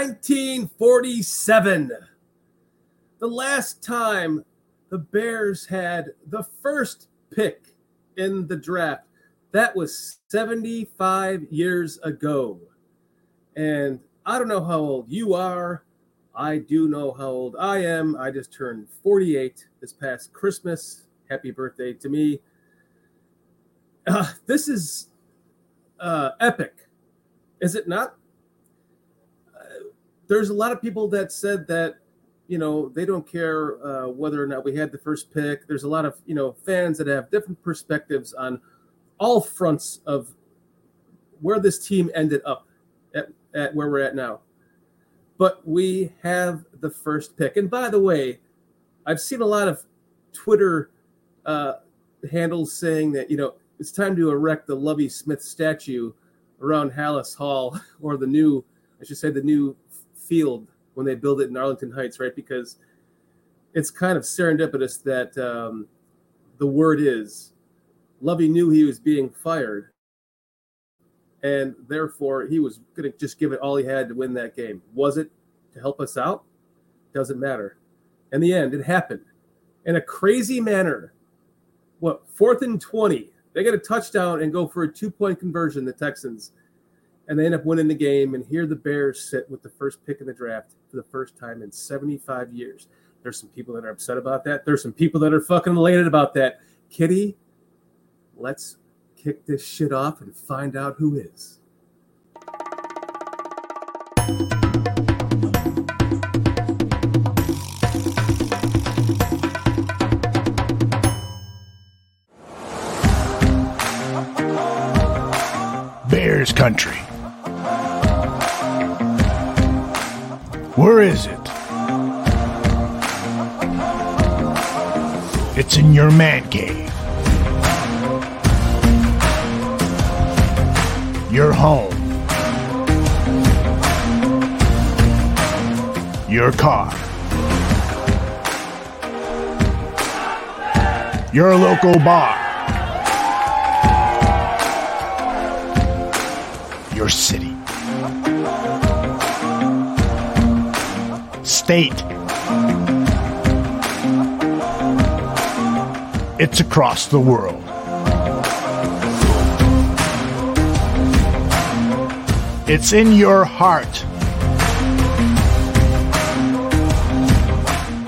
1947. The last time the Bears had the first pick in the draft. That was 75 years ago. And I don't know how old you are. I do know how old I am. I just turned 48 this past Christmas. Happy birthday to me. Uh, this is uh, epic, is it not? There's a lot of people that said that, you know, they don't care uh, whether or not we had the first pick. There's a lot of, you know, fans that have different perspectives on all fronts of where this team ended up at, at where we're at now. But we have the first pick. And by the way, I've seen a lot of Twitter uh, handles saying that, you know, it's time to erect the Lovie Smith statue around Halas Hall or the new, I should say, the new field when they build it in Arlington Heights, right? Because it's kind of serendipitous that um, the word is Lovie knew he was being fired, and therefore he was going to just give it all he had to win that game. Was it to help us out? Doesn't matter. In the end, it happened in a crazy manner. What, fourth and 20? They get a touchdown and go for a two point conversion, the Texans, and they end up winning the game. And here the Bears sit with the first pick in the draft for the first time in 75 years. There's some people that are upset about that. There's some people that are fucking elated about that. Kitty, let's kick this shit off and find out who is. Bears country. Where is it? It's in your man cave. Your home. Your car. Your local bar. Your city. State. It's across the world. It's in your heart.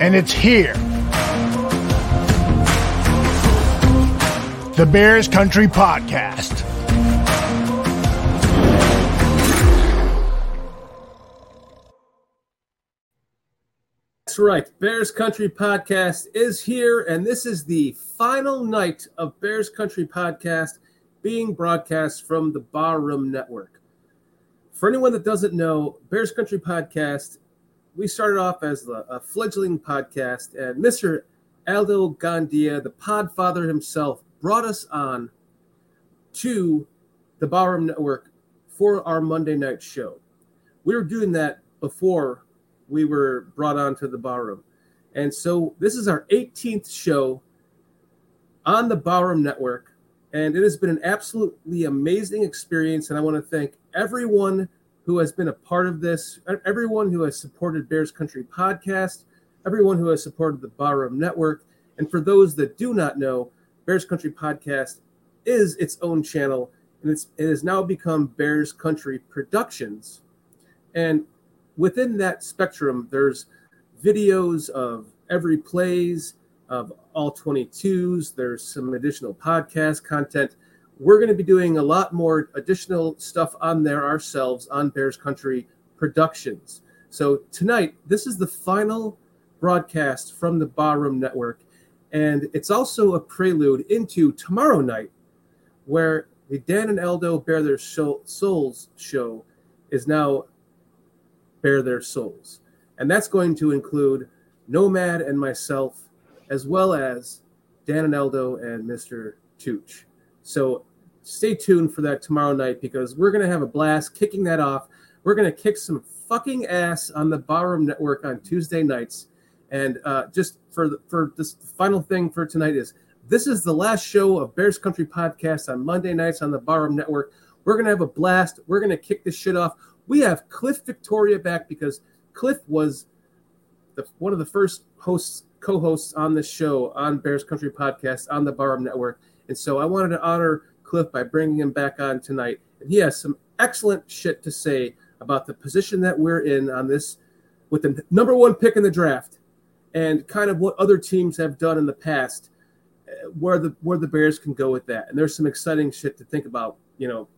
And it's here. The Bears Country Podcast. Bears Country Podcast is here, and this is the final night of Bears Country Podcast being broadcast from the Barroom Network. For anyone that doesn't know, Bears Country Podcast, we started off as a, fledgling podcast, and Mr. Aldo Gandia, the podfather himself, brought us on to the Barroom Network for our Monday night show. We were doing that before we were brought on to the Barroom. And so this is our 18th show on the Barroom Network. And it has been an absolutely amazing experience. And I want to thank everyone who has been a part of this, everyone who has supported Bears Country Podcast, everyone who has supported the Barroom Network. And for those that do not know, Bears Country Podcast is its own channel, and it's, it has now become Bears Country Productions. And within that spectrum, there's videos of every plays of all 22s. There's some additional podcast content. We're going to be doing a lot more additional stuff on there ourselves on Bears Country Productions. So tonight, this is the final broadcast from the Barroom Network, and it's also a prelude into tomorrow night, where the Dan and Eldo Bear Their Souls show is now Bear Their Souls. And that's going to include Nomad and myself, as well as Dan and Eldo and Mr. Tooch. So stay tuned for that tomorrow night because we're going to have a blast kicking that off. We're going to kick some fucking ass on the Barroom Network on Tuesday nights. And uh, just for the, for this final thing for tonight is this is the last show of Bears Country Podcast on Monday nights on the Barroom Network. We're going to have a blast. We're going to kick this shit off We have Cliff Victoria back because Cliff was the, one of the first hosts, co-hosts on this show on Bears Country Podcast on the Barroom Network, and so I wanted to honor Cliff by bringing him back on tonight. And he has some excellent shit to say about the position that we're in on this with the number one pick in the draft and kind of what other teams have done in the past uh, where the where the bears can go with that. And there's some exciting shit to think about you know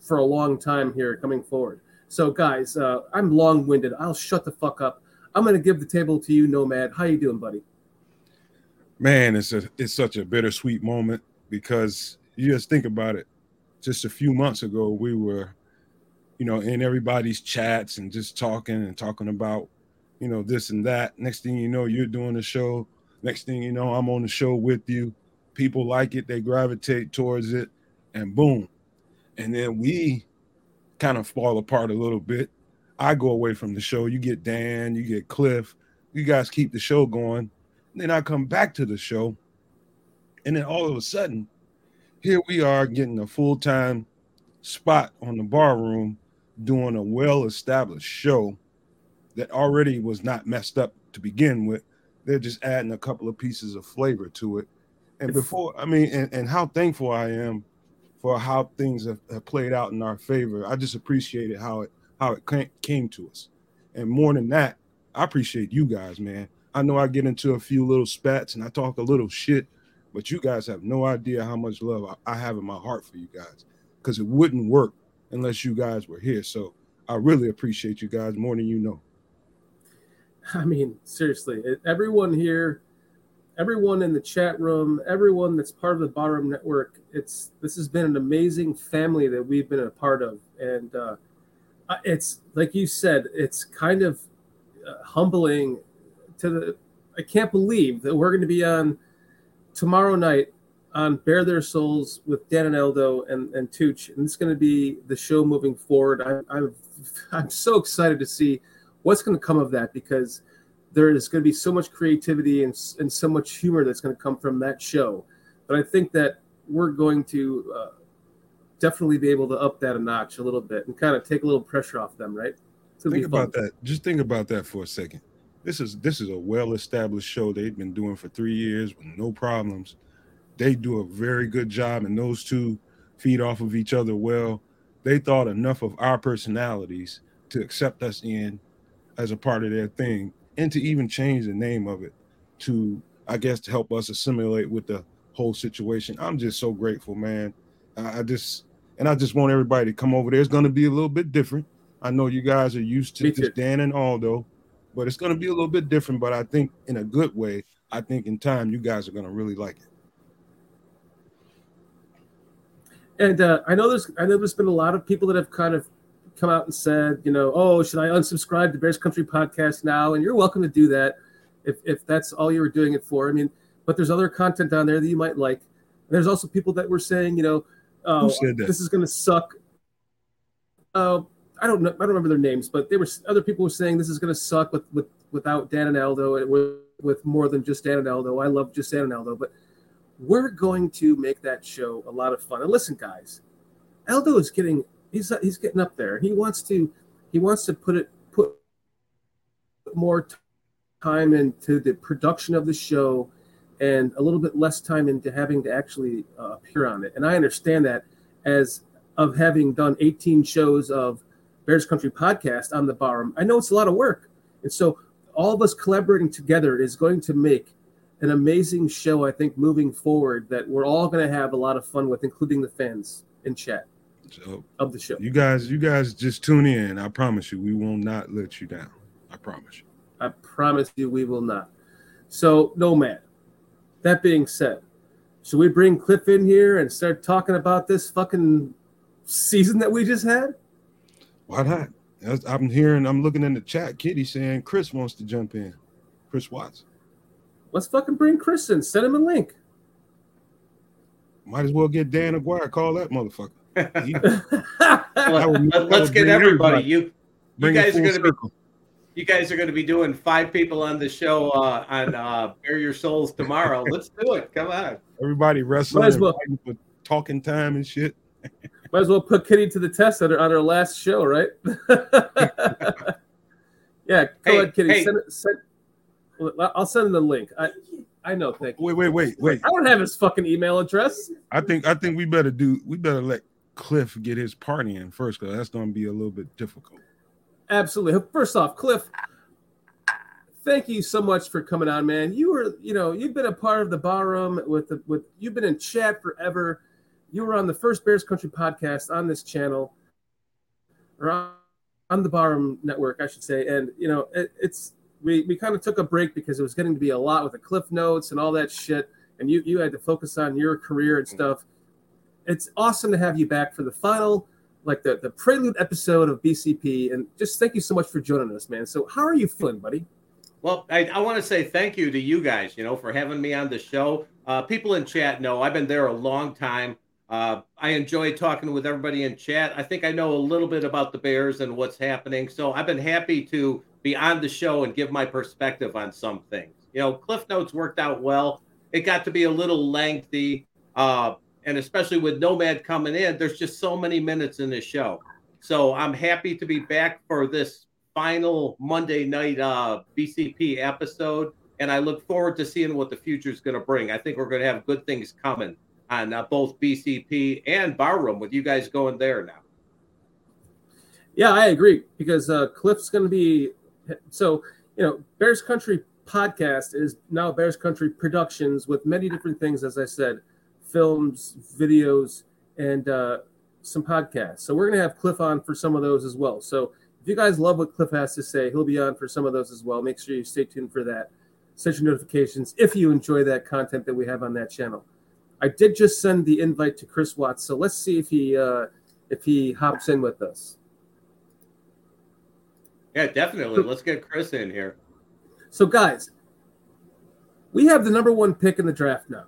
for a long time here coming forward so guys uh, i'm long-winded i'll shut the fuck up i'm going to give the table to you nomad how you doing buddy man it's a it's such a bittersweet moment because you just think about it just a few months ago we were you know, in everybody's chats and just talking and talking about, you know, this and that. Next thing you know, you're doing the show. Next thing you know, I'm on the show with you. People like it, they gravitate towards it, and boom. And then we kind of fall apart a little bit. I go away from the show. You get Dan, you get Cliff. You guys keep the show going. And then I come back to the show. And then all of a sudden, here we are getting a full time spot on the bar room doing a well established show that already was not messed up to begin with. They're just adding a couple of pieces of flavor to it. And before, I mean, and, and how thankful I am for how things have, have played out in our favor. I just appreciated how it how it came, to us. And more than that, I appreciate you guys, man. I know I get into a few little spats and I talk a little shit, but you guys have no idea how much love I have in my heart for you guys because it wouldn't work unless you guys were here. So I really appreciate you guys more than you know. I mean, seriously, everyone here, everyone in the chat room, everyone that's part of the Barroom Network, it's this has been an amazing family that we've been a part of, and uh, it's like you said, it's kind of uh, humbling to the. I can't believe that we're going to be on tomorrow night on Bare Their Souls with Dan and Eldo and, and Tooch. And it's going to be the show moving forward. I'm, I'm, I'm so excited to see what's going to come of that because there is going to be so much creativity and, and so much humor that's going to come from that show. But I think that we're going to uh, definitely be able to up that a notch a little bit and kind of take a little pressure off them, right? Think about that. Just think about that for a second. This is this is a well-established show they've been doing for three years with no problems they do a very good job, and those two feed off of each other well. They thought enough of our personalities to accept us in as a part of their thing, and to even change the name of it to, I guess, to help us assimilate with the whole situation. I'm just so grateful, man. I just and I just want everybody to come over there. It's going to be a little bit different. I know you guys are used to just Dan and Aldo, but it's going to be a little bit different. But I think in a good way. I think in time you guys are going to really like it. and uh, I know there's I know there's been a lot of people that have kind of come out and said, you know, oh, should I unsubscribe to Bears Country Podcast now? And you're welcome to do that if if that's all you were doing it for. I mean, but there's other content on there that you might like. And there's also people that were saying, you know, oh, this is going to suck. Uh, I don't know. I don't remember their names, but they were other people were saying this is going to suck with, with without Dan and Aldo and with, with more than just Dan and Aldo. I love just Dan and Aldo, but we're going to make that show a lot of fun. And listen, guys, Aldo is getting he's he's getting up there. He wants to he wants to put it put more time into the production of the show and a little bit less time into having to actually uh, appear on it. And I understand that as of having done 18 shows of Bears Country podcast on the bar. I know it's a lot of work. And so all of us collaborating together is going to make an amazing show, I think, moving forward that we're all going to have a lot of fun with, including the fans in chat of the show. You guys, you guys just tune in. I promise you, we will not let you down. I promise you. I promise you, we will not. So, Nomad, that being said, should we bring Cliff in here and start talking about this fucking season that we just had? Why not? I'm hearing, I'm looking in the chat. Kitty saying Chris wants to jump in. Chris Watts. Let's fucking bring Chris in. Send him a link. Might as well get Dan Aguirre. Call that motherfucker. Let, us get everybody. You, you guys are going to be. You guys are going to be doing five people on the show uh, on uh, Bare Your Souls tomorrow. Let's do it. Come on. Everybody wrestling, well. for talking time and shit. Might as well put Kitty to the test on our, on her last show, right? yeah, go hey, ahead, Kitty. Hey. Send, send, I'll send the link. I, I know. Thank you. Wait, wait, wait, wait. I don't have his fucking email address. I think I think we better do. We better let Cliff get his party in first, because that's going to be a little bit difficult. Absolutely. First off, Cliff, thank you so much for coming on, man. You were, you know, you've been a part of the barroom with the with. You've been in chat forever. You were on the first Bears Country podcast on this channel, or on, on the barroom network, I should say. And you know, it, it's we, we kind of took a break because it was getting to be a lot with the cliff notes and all that shit and you you had to focus on your career and mm-hmm. stuff it's awesome to have you back for the final like the, the prelude episode of bcp and just thank you so much for joining us man so how are you feeling buddy well i, I want to say thank you to you guys you know for having me on the show uh, people in chat know i've been there a long time uh, I enjoy talking with everybody in chat. I think I know a little bit about the Bears and what's happening. So I've been happy to be on the show and give my perspective on some things. You know, Cliff Notes worked out well. It got to be a little lengthy, uh, and especially with Nomad coming in, there's just so many minutes in this show. So I'm happy to be back for this final Monday night uh, BCP episode, and I look forward to seeing what the future is going to bring. I think we're going to have good things coming on uh, both BCP and Barroom with you guys going there now. Yeah, I agree because uh, Cliff's going to be so you know bears country podcast is now bears country productions with many different things as i said films videos and uh, some podcasts so we're going to have cliff on for some of those as well so if you guys love what cliff has to say he'll be on for some of those as well make sure you stay tuned for that set your notifications if you enjoy that content that we have on that channel i did just send the invite to chris watts so let's see if he uh, if he hops in with us yeah, definitely. Let's get Chris in here. So, guys, we have the number one pick in the draft now.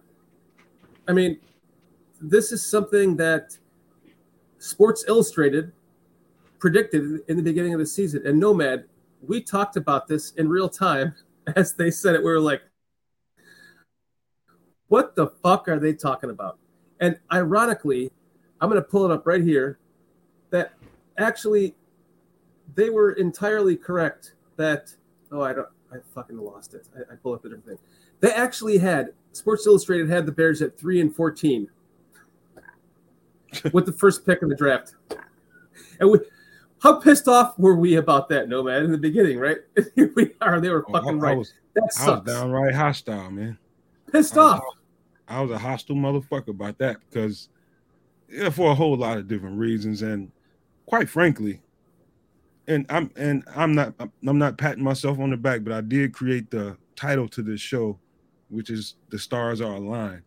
I mean, this is something that Sports Illustrated predicted in the beginning of the season. And Nomad, we talked about this in real time as they said it. We were like, what the fuck are they talking about? And ironically, I'm going to pull it up right here that actually they were entirely correct that oh I don't I fucking lost it. I, I pull up a different thing. They actually had Sports Illustrated had the Bears at three and fourteen with the first pick in the draft. And we how pissed off were we about that, Nomad, in the beginning, right? Here we are. They were oh, fucking oh, I, right. Was, that sucks. I was downright hostile, man. Pissed I off. I was a hostile motherfucker about that because yeah, for a whole lot of different reasons. And quite frankly, and I'm and I'm not I'm not patting myself on the back, but I did create the title to this show, which is "The Stars Are Aligned."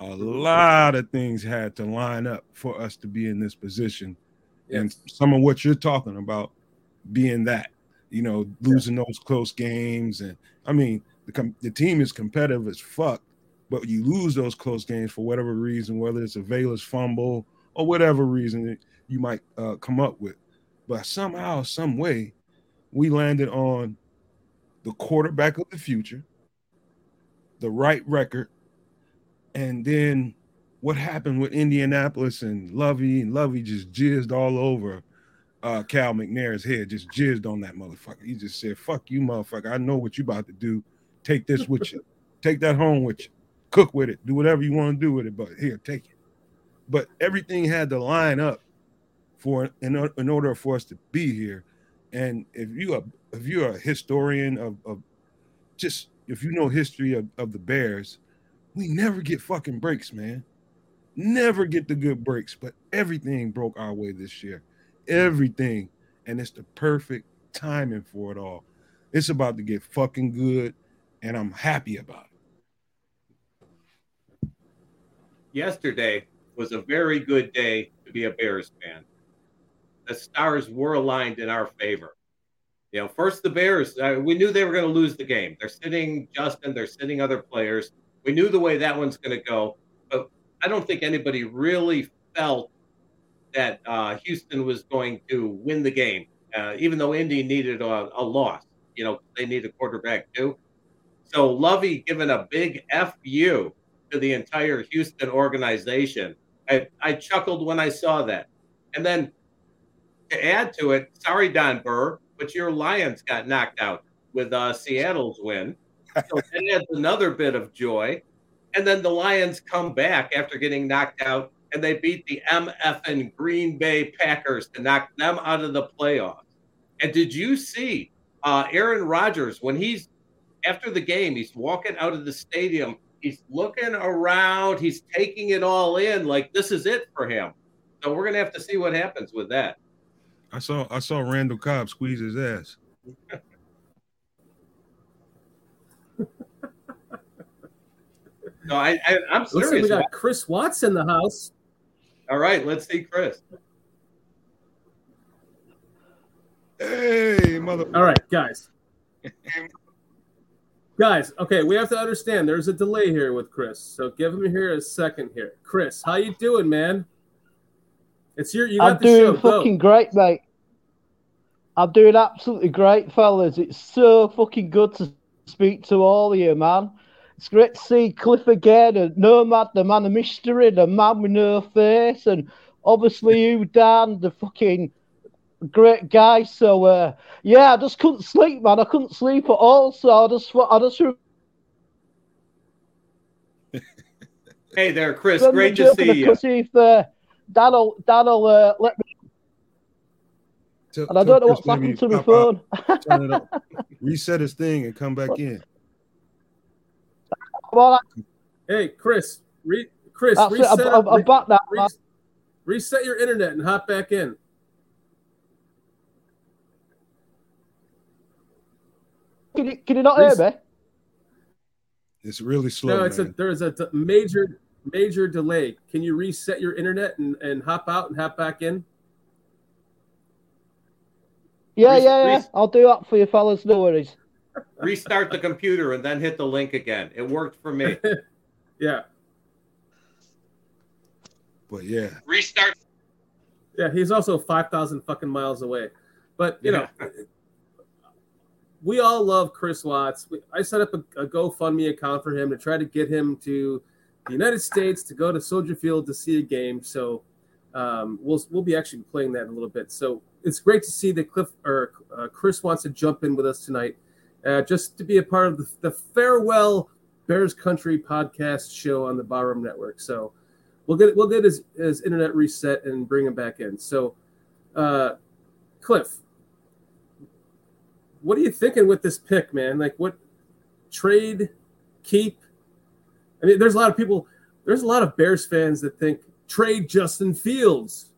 A lot of things had to line up for us to be in this position, yes. and some of what you're talking about being that, you know, losing yeah. those close games, and I mean, the the team is competitive as fuck, but you lose those close games for whatever reason, whether it's a Velus fumble or whatever reason you might uh, come up with but somehow, some way, we landed on the quarterback of the future, the right record, and then what happened with Indianapolis and Lovie and Lovie just jizzed all over uh, Cal McNair's head, just jizzed on that motherfucker. He just said, "Fuck you, motherfucker! I know what you about to do. Take this with you. Take that home with you. Cook with it. Do whatever you want to do with it. But here, take it." But everything had to line up for in, in order for us to be here. And if you are if you're a historian of, of just if you know history of, of the Bears, we never get fucking breaks, man. Never get the good breaks, but everything broke our way this year. Everything. And it's the perfect timing for it all. It's about to get fucking good, and I'm happy about it. Yesterday was a very good day to be a Bears fan the stars were aligned in our favor. You know, first the Bears, uh, we knew they were going to lose the game. They're sitting Justin, they're sitting other players. We knew the way that one's going to go, but I don't think anybody really felt that uh, Houston was going to win the game, uh, even though Indy needed a, a loss. You know, they need a quarterback too. So Lovie giving a big fu to the entire Houston organization I, I chuckled when I saw that. And then to add to it, sorry, Don Burr, but your Lions got knocked out with uh, Seattle's win. So that adds another bit of joy. And then the Lions come back after getting knocked out and they beat the MF and Green Bay Packers to knock them out of the playoffs. And did you see uh, Aaron Rodgers when he's after the game, he's walking out of the stadium, he's looking around, he's taking it all in like this is it for him. So we're gonna have to see what happens with that. I saw I saw Randall Cobb squeeze his ass. no, I, I am serious. Listen, we got Chris Watts in the house. All right, let's see Chris. Hey, mother. All right, guys. guys, okay, we have to understand there's a delay here with Chris. So give him here a second here. Chris, how you doing, man? It's your you got I'm the doing show. fucking Go. great, mate. I'm doing absolutely great, fellas. It's so fucking good to speak to all of you, man. It's great to see Cliff again and Nomad, the man of mystery, the man with no face, and obviously you, Dan, the fucking great guy. So uh, yeah, I just couldn't sleep, man. I couldn't sleep at all. So I just, I just Hey there, Chris. Great to see you. cut if uh, Dan'll, Dan'll uh, let me. Tell- And I don't know what's maybe happened to my pop out, phone. turn it up, reset his thing, and come back in. well, Hey, Chris, re, Chris, that's reset, I'm, I'm, I'm re- back now. re- man. reset your internet and hop back in. Can you, can you not Res- hear me? It's really slow. no, it's a there's a d- major major delay. Can you reset your internet and, and hop out and hop back in? Yeah, Res- yeah, yeah. res- I'll do that for you, fellas. No worries. Restart the computer and then hit the link again. It worked for me. Yeah, but yeah, Restart. yeah. He's also five thousand fucking miles away, but you know, we all love Chris Watts. We, I set up a, a GoFundMe account for him to try to get him to the United States to go to Soldier Field to see a game. So um, we'll we'll be actually playing that in a little bit. So it's great to see that Cliff or uh, Chris wants to jump in with us tonight, uh, just to be a part of the, the farewell Bears Country podcast show on the Barroom Network. So we'll get we'll get his, his internet reset and bring him back in. So, uh, Cliff, what are you thinking with this pick, man? Like, what trade, keep? I mean, there's a lot of people. There's a lot of Bears fans that think trade Justin Fields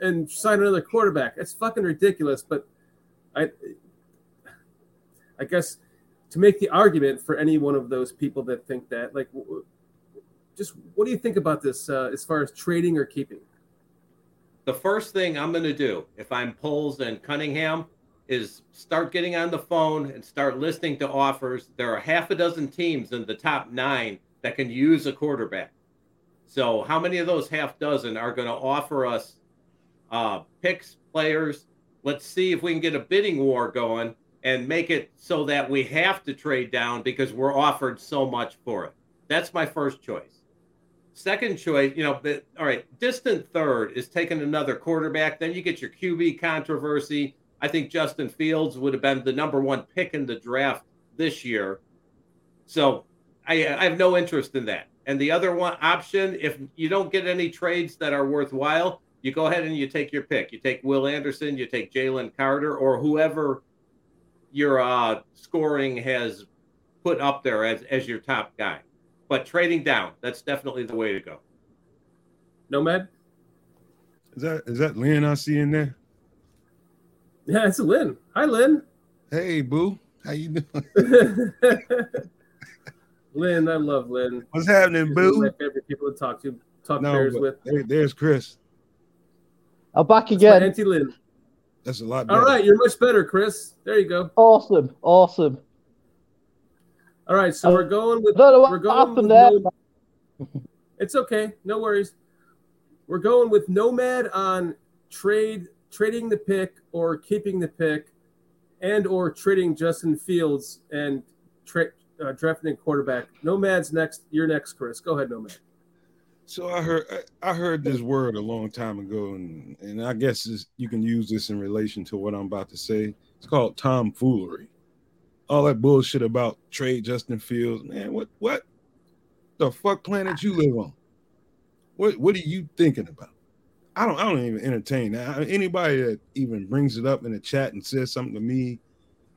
and sign another quarterback. It's fucking ridiculous. But I, I guess to make the argument for any one of those people that think that, like, just what do you think about this uh, as far as trading or keeping? The first thing I'm going to do if I'm Poles and Cunningham is start getting on the phone and start listening to offers. There are half a dozen teams in the top nine that can use a quarterback. So, how many of those half dozen are going to offer us uh, picks, players? Let's see if we can get a bidding war going and make it so that we have to trade down because we're offered so much for it. That's my first choice. Second choice, you know, but, all right, distant third is taking another quarterback. Then you get your QB controversy. I think Justin Fields would have been the number one pick in the draft this year. So I, I have no interest in that. And the other one option, if you don't get any trades that are worthwhile, you go ahead and you take your pick. You take Will Anderson, you take Jalen Carter, or whoever your uh, scoring has put up there as, as your top guy. But trading down, that's definitely the way to go. Nomad? is that is that Lynn I see in there? Yeah, it's Lynn. Hi, Lynn. Hey, boo, how you doing? Lynn, I love Lynn. What's happening, She's one of boo? my favorite people to talk to, talk No, Bears with. there- there's Chris. I'm back It's my again. Auntie Lynn. That's a lot better. All right, you're much better, Chris. There you go. Awesome, awesome. All right, so Uh, we're going with I don't we're what going happened with there. no- It's okay, no worries. We're going with Nomad on trade trading the pick or keeping the pick, and or trading Justin Fields and tra- uh, drafting quarterback. Nomad's next. You're next, Chris. Go ahead, Nomad. So I heard I heard this word a long time ago, and and I guess you can use this in relation to what I'm about to say. It's called tomfoolery. All that bullshit about trade Justin Fields, man. What what the fuck planet you live on? What what are you thinking about? I don't I don't even entertain that. Anybody that even brings it up in the chat and says something to me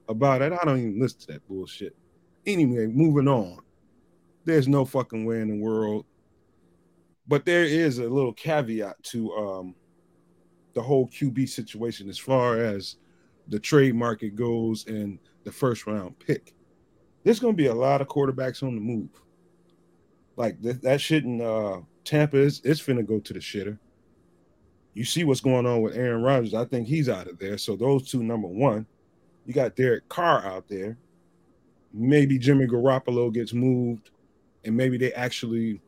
about it, I don't even listen to that bullshit. Anyway, moving on. There's no fucking way in the world. But there is a little caveat to um the whole QB situation as far as the trade market goes and the first round pick. There's going to be a lot of quarterbacks on the move. Like th- that in uh, Tampa is it's finna go to the shitter. You see what's going on with Aaron Rodgers. I think he's out of there. So those two, number one, you got Derek Carr out there. Maybe Jimmy Garoppolo gets moved, and maybe they actually,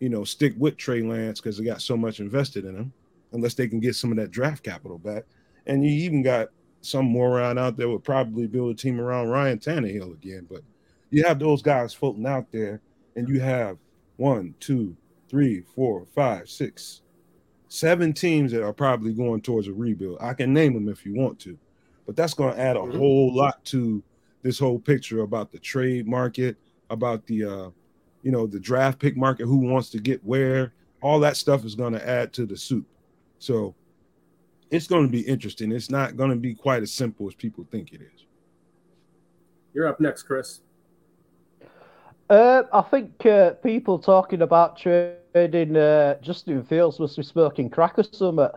you know, stick with Trey Lance because they got so much invested in him, unless they can get some of that draft capital back. And you even got some moron out there would probably build a team around Ryan Tannehill again. But you have those guys floating out there, and you have one, two, three, four, five, six, seven teams that are probably going towards a rebuild. I can name them if you want to, but that's going to add a mm-hmm. whole lot to this whole picture about the trade market, about the uh, you know, the draft pick market, who wants to get where, all that stuff is going to add to the soup. So it's going to be interesting. It's not going to be quite as simple as people think it is. You're up next, Chris. Uh, I think uh, people talking about trading uh, Justin Fields must be smoking crack or something.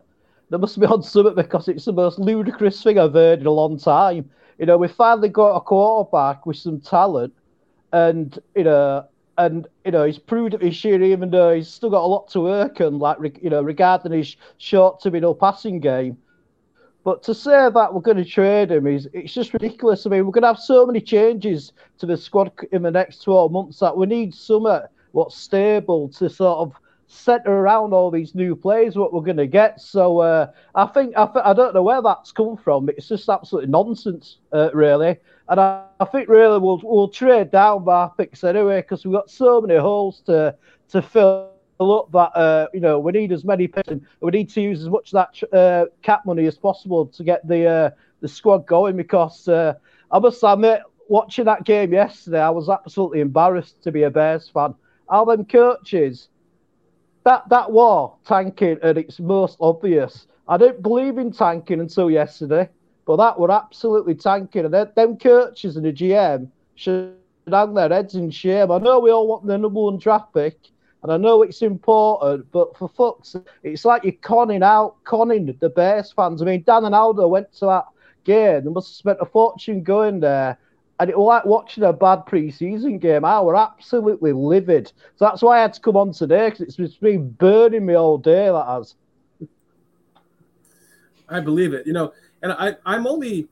They must be on something because it's the most ludicrous thing I've heard in a long time. You know, we finally got a quarterback with some talent, and you know, and you know, he's proved it this year, even though he's still got a lot to work on, like you know, regarding his short to middle passing game. But to say that we're going to trade him is it's just ridiculous. I mean, we're going to have so many changes to the squad in the next 12 months that we need somewhat what's stable to sort of center around all these new players what we're going to get. So uh, I think I, th- I don't know where that's come from. It's just absolutely nonsense, uh, really. And I, I, think really we'll we'll trade down our picks anyway because we've got so many holes to to fill up that uh, you know we need as many picks and we need to use as much of that uh, cap money as possible to get the uh, the squad going because uh, I must admit watching that game yesterday I was absolutely embarrassed to be a Bears fan. All them coaches that that war tanking at its most obvious. I didn't believe in tanking until yesterday, but that were absolutely tanking. And them, them coaches and the GM should hang their heads in shame. I know we all want the number one draft pick, and I know it's important, but for fuck's it's like you're conning out, conning the Bears fans. I mean, Dan and Aldo went to that game. They must have spent a fortune going there. And it was like watching a bad preseason game. I were absolutely livid. So that's why I had to come on today because it's been burning me all day. That has. I believe it. You know, and I, I'm only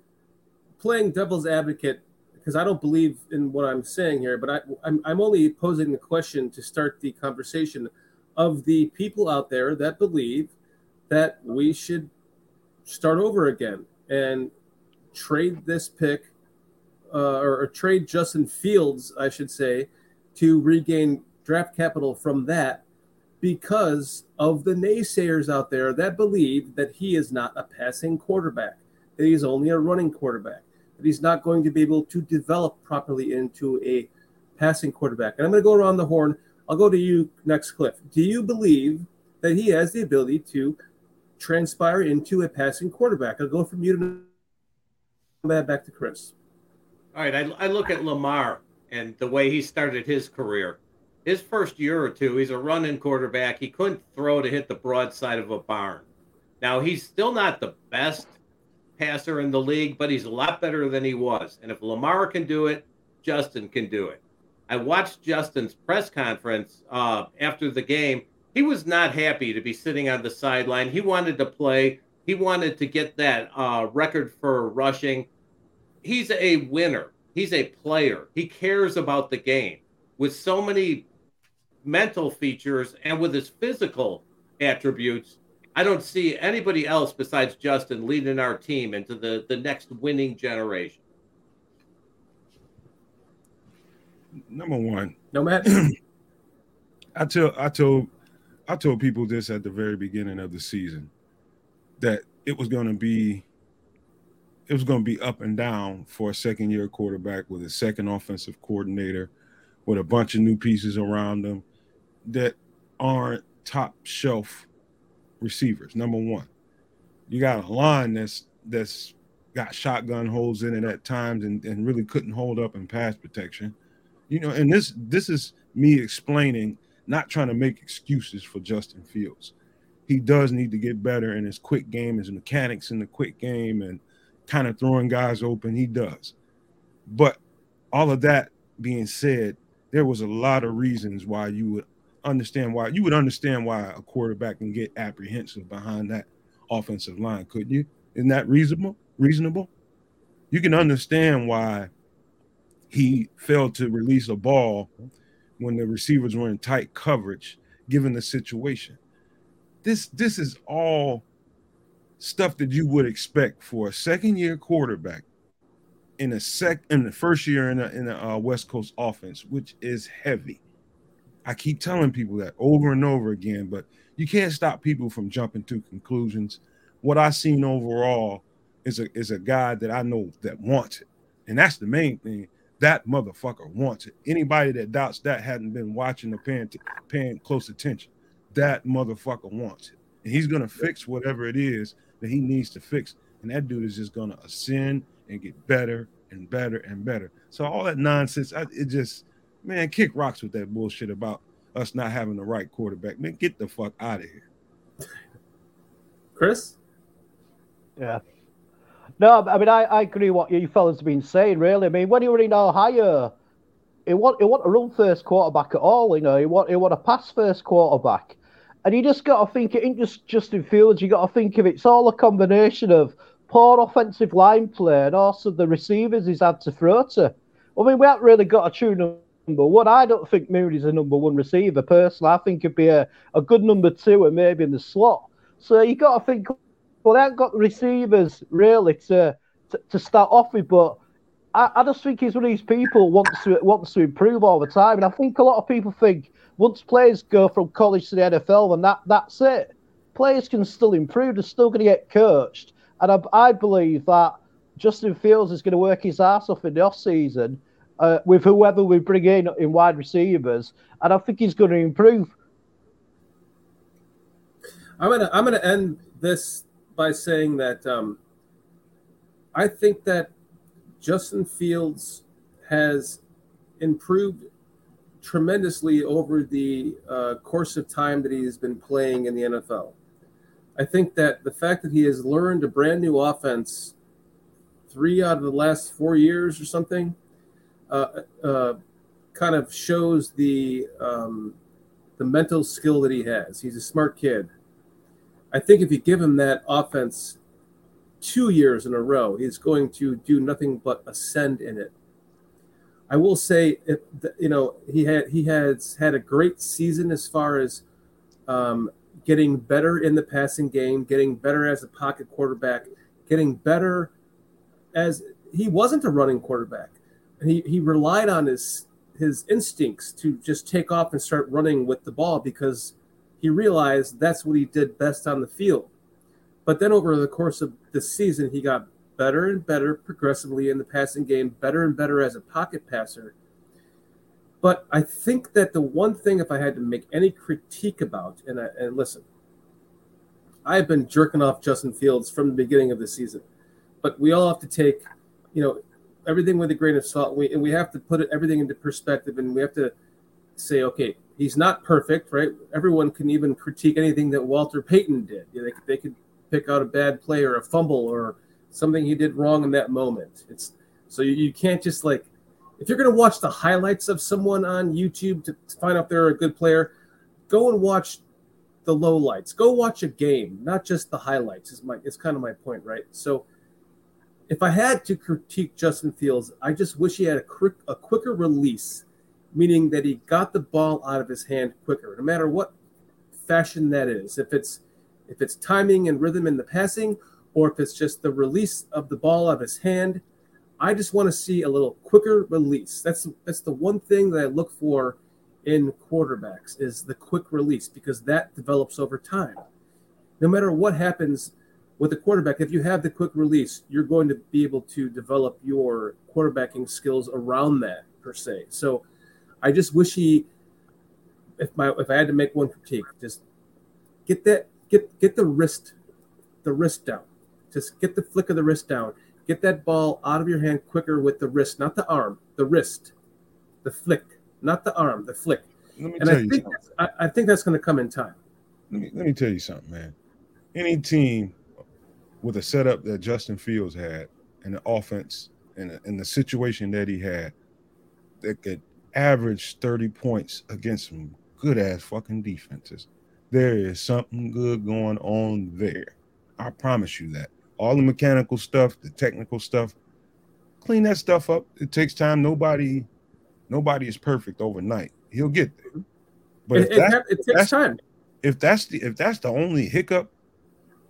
playing devil's advocate because I don't believe in what I'm saying here, but I, I'm, I'm only posing the question to start the conversation of the people out there that believe that we should start over again and trade this pick uh, or, or, trade Justin Fields, I should say, to regain draft capital from that because of the naysayers out there that believe that he is not a passing quarterback, that he's only a running quarterback that he's not going to be able to develop properly into a passing quarterback. And I'm going to go around the horn. I'll go to you next, Cliff. Do you believe that he has the ability to transpire into a passing quarterback? I'll go from you to back to Chris. All right. I, I look at Lamar and the way he started his career. His first year or two, he's a running quarterback. He couldn't throw to hit the broadside of a barn. Now, he's still not the best passer in the league, but he's a lot better than he was. And if Lamar can do it, Justin can do it. I watched Justin's press conference uh, after the game. He was not happy to be sitting on the sideline. He wanted to play. He wanted to get that uh, record for rushing. He's a winner. He's a player. He cares about the game with so many mental features and with his physical attributes. I don't see anybody else besides Justin leading our team into the, the next winning generation. Number one. Nomad. I tell I told I told people this at the very beginning of the season that it was going to be it was going to be up and down for a second year quarterback with a second offensive coordinator with a bunch of new pieces around them that aren't top shelf receivers. Number one, you got a line that's that's got shotgun holes in it at times and, and really couldn't hold up in pass protection. You know, and this this is me explaining, not trying to make excuses for Justin Fields. He does need to get better in his quick game, his mechanics in the quick game, and kind of throwing guys open. He does. But all of that being said, there was a lot of reasons why you would understand why you would understand why a quarterback can get apprehensive behind that offensive line, couldn't you? Isn't that reasonable? Reasonable? You can understand why he failed to release a ball when the receivers were in tight coverage, given the situation. This this is all stuff that you would expect for a second year quarterback in a sec in the first year in a, in a uh, West Coast offense, which is heavy. I keep telling people that over and over again, but you can't stop people from jumping to conclusions. What I've seen overall is a is a guy that I know that wants it, and that's the main thing. That motherfucker wants it. Anybody that doubts that hadn't been watching or paying paying close attention. That motherfucker wants it, and he's gonna fix whatever it is that he needs to fix. And that dude is just gonna ascend and get better and better and better. So all that nonsense, I, it just man, kick rocks with that bullshit about us not having the right quarterback. Man, get the fuck out of here. Chris? Yeah. No, I mean I, I agree what you fellas have been saying. Really, I mean when he were in Ohio, he want he want a run first quarterback at all. You know, he want he want a pass first quarterback. And you just got to think it ain't just Justin Fields. You got to think of it, it's all a combination of poor offensive line play and also the receivers he's had to throw to. I mean, we haven't really got a true number one. I don't think Mooney's a number one receiver personally. I think he'd be a, a good number two and maybe in the slot. So you got to think, well, they haven't got the receivers really to, to, to start off with, but I, I, just think he's one of these people wants to wants to improve all the time. And I think a lot of people think once players go from college to the NFL, then that that's it. Players can still improve. They're still going to get coached, and I, I believe that Justin Fields is going to work his ass off in the off season uh, with whoever we bring in in wide receivers, and I think he's going to improve. I'm gonna I'm gonna end this by saying that um, I think that Justin Fields has improved tremendously over the uh, course of time that he has been playing in the NFL. I think that the fact that he has learned a brand new offense three out of the last four years or something uh, uh, kind of shows the um, the mental skill that he has. He's a smart kid. I think if you give him that offense two years in a row, he's going to do nothing but ascend in it. I will say, you know, he had he has had a great season as far as um, getting better in the passing game, getting better as a pocket quarterback, getting better as he wasn't a running quarterback. He he relied on his his instincts to just take off and start running with the ball because he realized that's what he did best on the field. But then over the course of the season, he got better and better progressively in the passing game, better and better as a pocket passer. But I think that the one thing, if I had to make any critique about, and, I, and listen, I've been jerking off Justin Fields from the beginning of the season, but we all have to take, you know, everything with a grain of salt. We, and we have to put everything into perspective, and we have to say, okay, he's not perfect, right? Everyone can even critique anything that Walter Payton did. You know, they, they could pick out a bad play or a fumble or something he did wrong in that moment. It's so you, you can't just like if you're going to watch the highlights of someone on YouTube to, to find out they're a good player, go and watch the lowlights. Go watch a game, not just the highlights. Is my it's kind of my point, right? So if I had to critique Justin Fields, I just wish he had a quick a quicker release, meaning that he got the ball out of his hand quicker, no matter what fashion that is. If it's if it's timing and rhythm in the passing, or if it's just the release of the ball out of his hand. I just want to see a little quicker release. That's that's the one thing that I look for in quarterbacks is the quick release because that develops over time. No matter what happens with the quarterback, if you have the quick release, you're going to be able to develop your quarterbacking skills around that per se. So I just wish he if my if I had to make one critique, just get that get get the wrist the wrist down. Just get the flick of the wrist down. Get that ball out of your hand quicker with the wrist, not the arm, the wrist, the flick, not the arm, the flick. Let me And tell I you think I, I think that's going to come in time. Let me, let me tell you something, man. Any team with a setup that Justin Fields had and the offense and, and the situation that he had that could average 30 points against some good ass fucking defenses, there is something good going on there. I promise you that. All the mechanical stuff, the technical stuff, clean that stuff up. It takes time. Nobody, nobody is perfect overnight. He'll get there. But It, if it, it takes time. if that's the if that's the only hiccup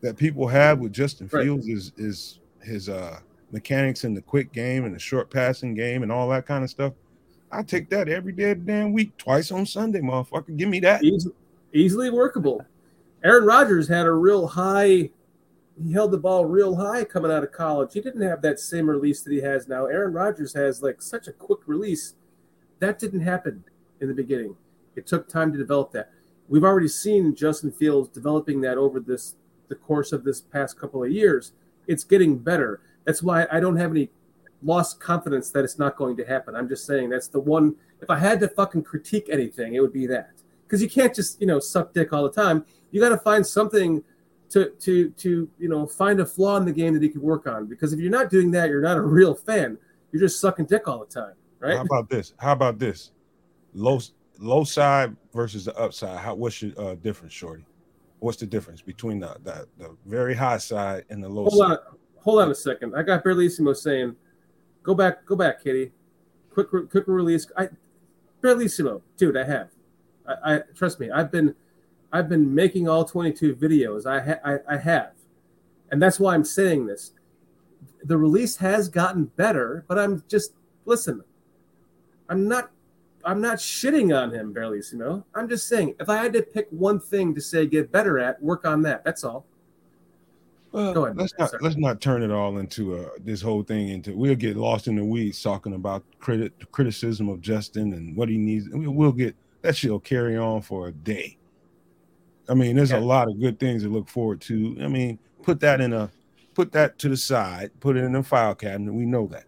that people have with Justin Right. Fields is is his uh mechanics in the quick game and the short passing game and all that kind of stuff. I take that every day damn week, twice on Sunday, motherfucker. Give me that. Easy, easily workable. Aaron Rodgers had a real high. He held the ball real high coming out of college. He didn't have that same release that he has now. Aaron Rodgers has like such a quick release. That didn't happen in the beginning. It took time to develop that. We've already seen Justin Fields developing that over this the course of this past couple of years. It's getting better. That's why I don't have any lost confidence that it's not going to happen. I'm just saying that's the one. If I had to fucking critique anything, it would be that because you can't just you know suck dick all the time. You got to find something to to to you know find a flaw in the game that he could work on. Because if you're not doing that, you're not a real fan. You're just sucking dick all the time, right? How about this? How about this? Low low side versus the upside. How what's your uh, difference, Shorty? What's the difference between the, the the very high side and the low Hold side? on, hold on a second. I got Berlissimo saying, "Go back, go back, Kitty. Quick, quick release." I, Berlissimo, dude, I have. I, I trust me. I've been, I've been making all 22 videos. I, ha- I, I have, and that's why I'm saying this. The release has gotten better, but I'm just listen. I'm not. I'm not shitting on him, Berlissimo. I'm just saying, if I had to pick one thing to say get better at, work on that. That's all. Well, Go ahead, let's man. not let's not turn it all into uh, this whole thing into. We'll get lost in the weeds talking about credit criticism of Justin and what he needs. We- We'll get that shit'll carry on for a day. I mean, there's Yeah. a lot of good things to look forward to. I mean, put that in a put that to the side, put it in a file cabinet. We know that.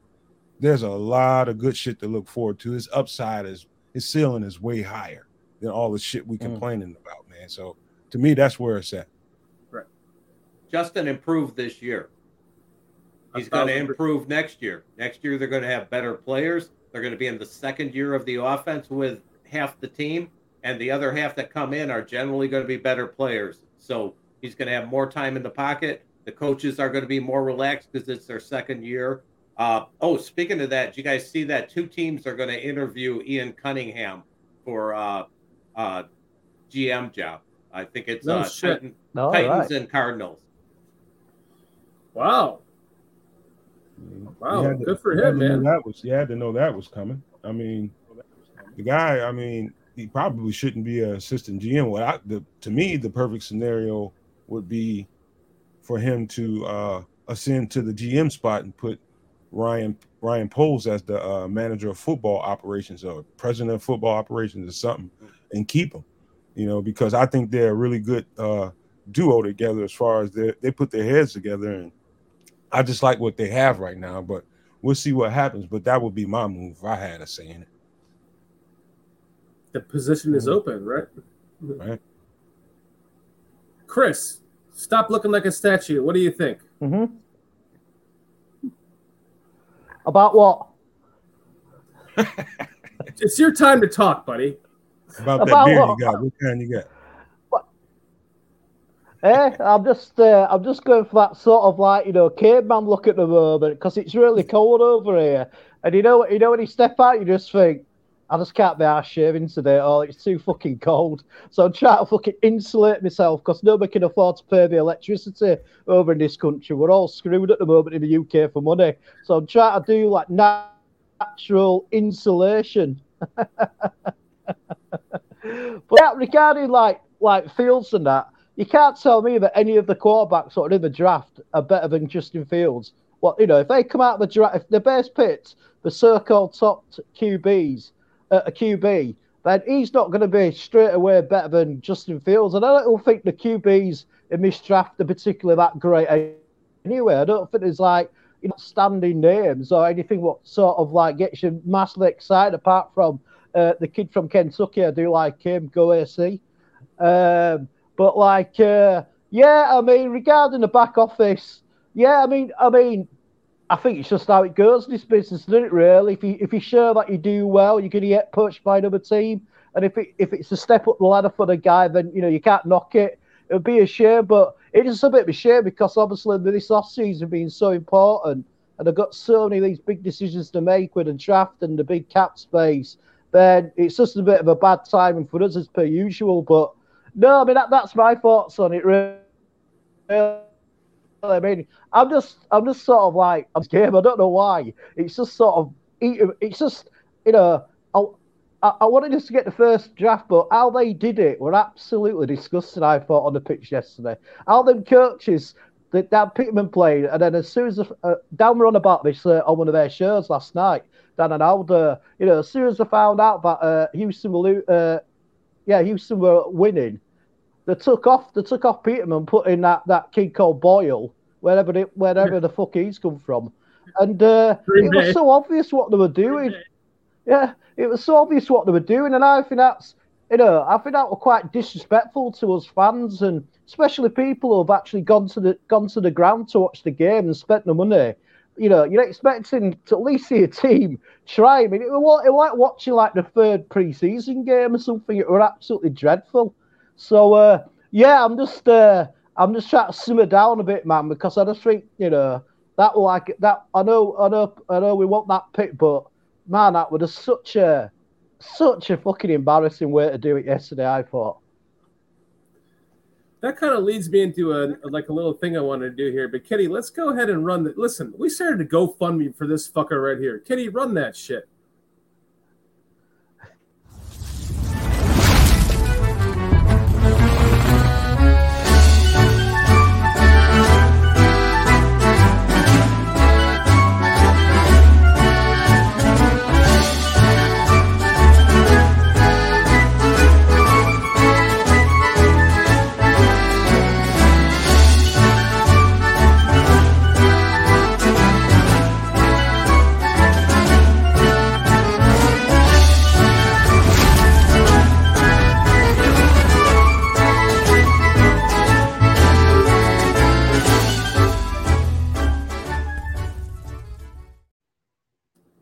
There's a lot of good shit to look forward to. His upside is his ceiling is way higher than all the shit we Mm. complaining about, man. So to me, that's where it's at. Right. Justin improved this year. He's going to improve next year. Next year, they're going to have better players. They're going to be in the second year of the offense with half the team, and the other half that come in are generally going to be better players. So he's going to have more time in the pocket. The coaches are going to be more relaxed because it's their second year. Uh, oh, speaking of that, did you guys see that two teams are going to interview Ian Cunningham for uh, uh, GM job? I think it's No uh, shit. Titan- All Titans right. and Cardinals. Wow. Wow, You to- good for him, man. That was you had to know that was coming. I mean, the guy. I mean, he probably shouldn't be an assistant GM. What I, the, to me, the perfect scenario would be for him to uh, ascend to the GM spot and put Ryan Ryan Poles as the uh, manager of football operations or president of football operations or something, and keep him. You know, because I think they're a really good uh, duo together as far as they they put their heads together and I just like what they have right now, but we'll see what happens. But that would be my move if I had a say in it. The position is open, right? Right. Chris, stop looking like a statue. What do you think? hmm About what? It's your time to talk, buddy. About that About beer what? you got, what kind you got? Eh, I'm just, uh, I'm just going for that sort of like you know caveman look at the moment because it's really cold over here, and you know, you know when you step out, you just think, I just can't be arsed shaving today. Oh, it's too fucking cold. So I'm trying to fucking insulate myself because nobody can afford to pay the electricity over in this country. We're all screwed at the moment in the UK for money. So I'm trying to do like natural insulation. but regarding like like Fields and that, you can't tell me that any of the quarterbacks sort of in the draft are better than Justin Fields. What you know, if they come out of the draft, if the best picks, the so-called top QBs, uh, a QB, then he's not going to be straight away better than Justin Fields. And I don't think the QBs in this draft are particularly that great anyway. I don't think there's like you know, standing names or anything what sort of like gets you massively excited apart from uh, the kid from Kentucky. I do like him. Go AC. Um, but like, uh, yeah, I mean, regarding the back office, yeah, I mean, I mean, I think it's just how it goes in this business, isn't it? Really, if you if you show that you do well, you're going to get pushed by another team, and if it, if it's a step up the ladder for the guy, then you know you can't knock it. It'd be a shame, but it is a bit of a shame because obviously this off season being so important, and they've got so many of these big decisions to make with the draft and the big cap space. Then it's just a bit of a bad timing for us as per usual. But no, I mean that, that's my thoughts on it. Really. I mean, I'm just, I'm just sort of like, I'm scared. I don't know why. It's just sort of, it's just, you know, I, I wanted us to get the first draft, but how they did it were absolutely disgusting. I thought on the pitch yesterday, how them coaches that Dan Peterman played, and then as soon as the, uh, Dan were on about this uh, on one of their shows last night, Dan and Aldo, you know, as soon as they found out that uh, Houston were, uh, yeah, Houston were winning, they took off, they took off Peterman, put in that that kid called Boyle, wherever it, wherever yeah. the fuck he's come from, and uh, it was so obvious what they were doing. Yeah, it was so obvious what they were doing, and I think that's you know I think that was quite disrespectful to us fans, and especially people who have actually gone to the gone to the ground to watch the game and spent the money. You know, you're expecting to at least see a team try. I mean, it was, it was like watching like the third preseason game or something. It were absolutely dreadful. So uh, yeah, I'm just uh, I'm just trying to simmer down a bit, man, because I just think you know that like that. I know, I know, I know we want that pick, but man, that was such a such a fucking embarrassing way to do it yesterday. I thought. That kind of leads me into a like a little thing I wanted to do here. But Kitty, let's go ahead and run the. Listen, we started a GoFundMe for this fucker right here. Kitty, run that shit.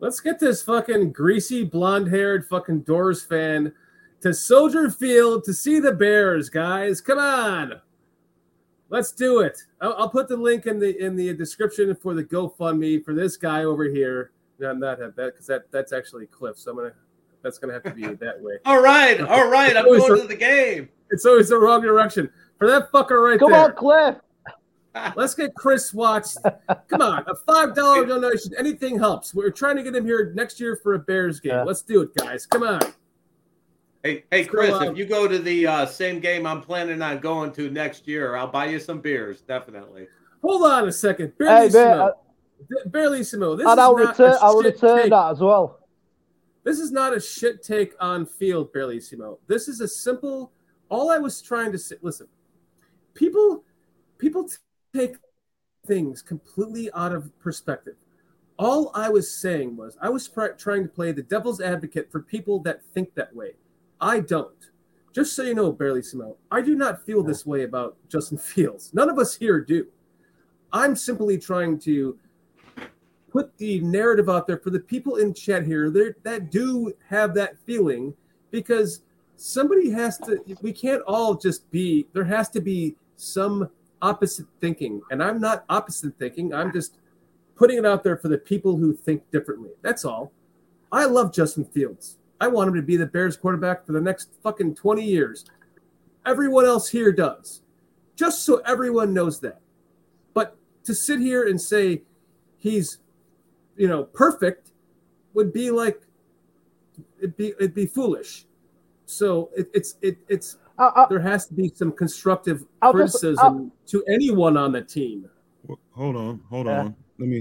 Let's get this fucking greasy blonde haired fucking Doors fan to Soldier Field to see the Bears, guys. Come on. Let's do it. I'll, I'll put the link in the in the description for the GoFundMe for this guy over here. No, not that because that that's actually Cliff. So I'm gonna that's gonna have to be that way. all right, all right. I'm going the, to the game. It's always the wrong direction for that fucker right Come there. Come on, Cliff. Let's get Chris Watts. Come on, a five dollar donation. Anything helps. We're trying to get him here next year for a Bears game. Yeah. Let's do it, guys. Come on. Hey, hey, Chris, if you go to the uh, same game I'm planning on going to next year, I'll buy you some beers, definitely. Hold on a second, barely hey, Simo. Uh, barely Simo. This and I'll return. I'll return take. that as well. This is not a shit take on field, barely Simo. This is a simple. All I was trying to say. Listen, people, people take things completely out of perspective. All I was saying was I was trying to play the devil's advocate for people that think that way. I don't. Just so you know, Barely Simo, I do not feel this way about Justin Fields. None of us here do. I'm simply trying to put the narrative out there for the people in chat here that do have that feeling because somebody has to, we can't all just be, there has to be some opposite thinking. And I'm not opposite thinking. I'm just putting it out there for the people who think differently. That's all. I love Justin Fields. I want him to be the Bears quarterback for the next fucking 20 years. Everyone else here does. Just so everyone knows that. But to sit here and say he's, you know, perfect would be like it'd be it'd be foolish. So it, it's it, it's I, I, there has to be some constructive I'll just- criticism to anyone on the team. Well, hold on, hold Yeah. on. Let me.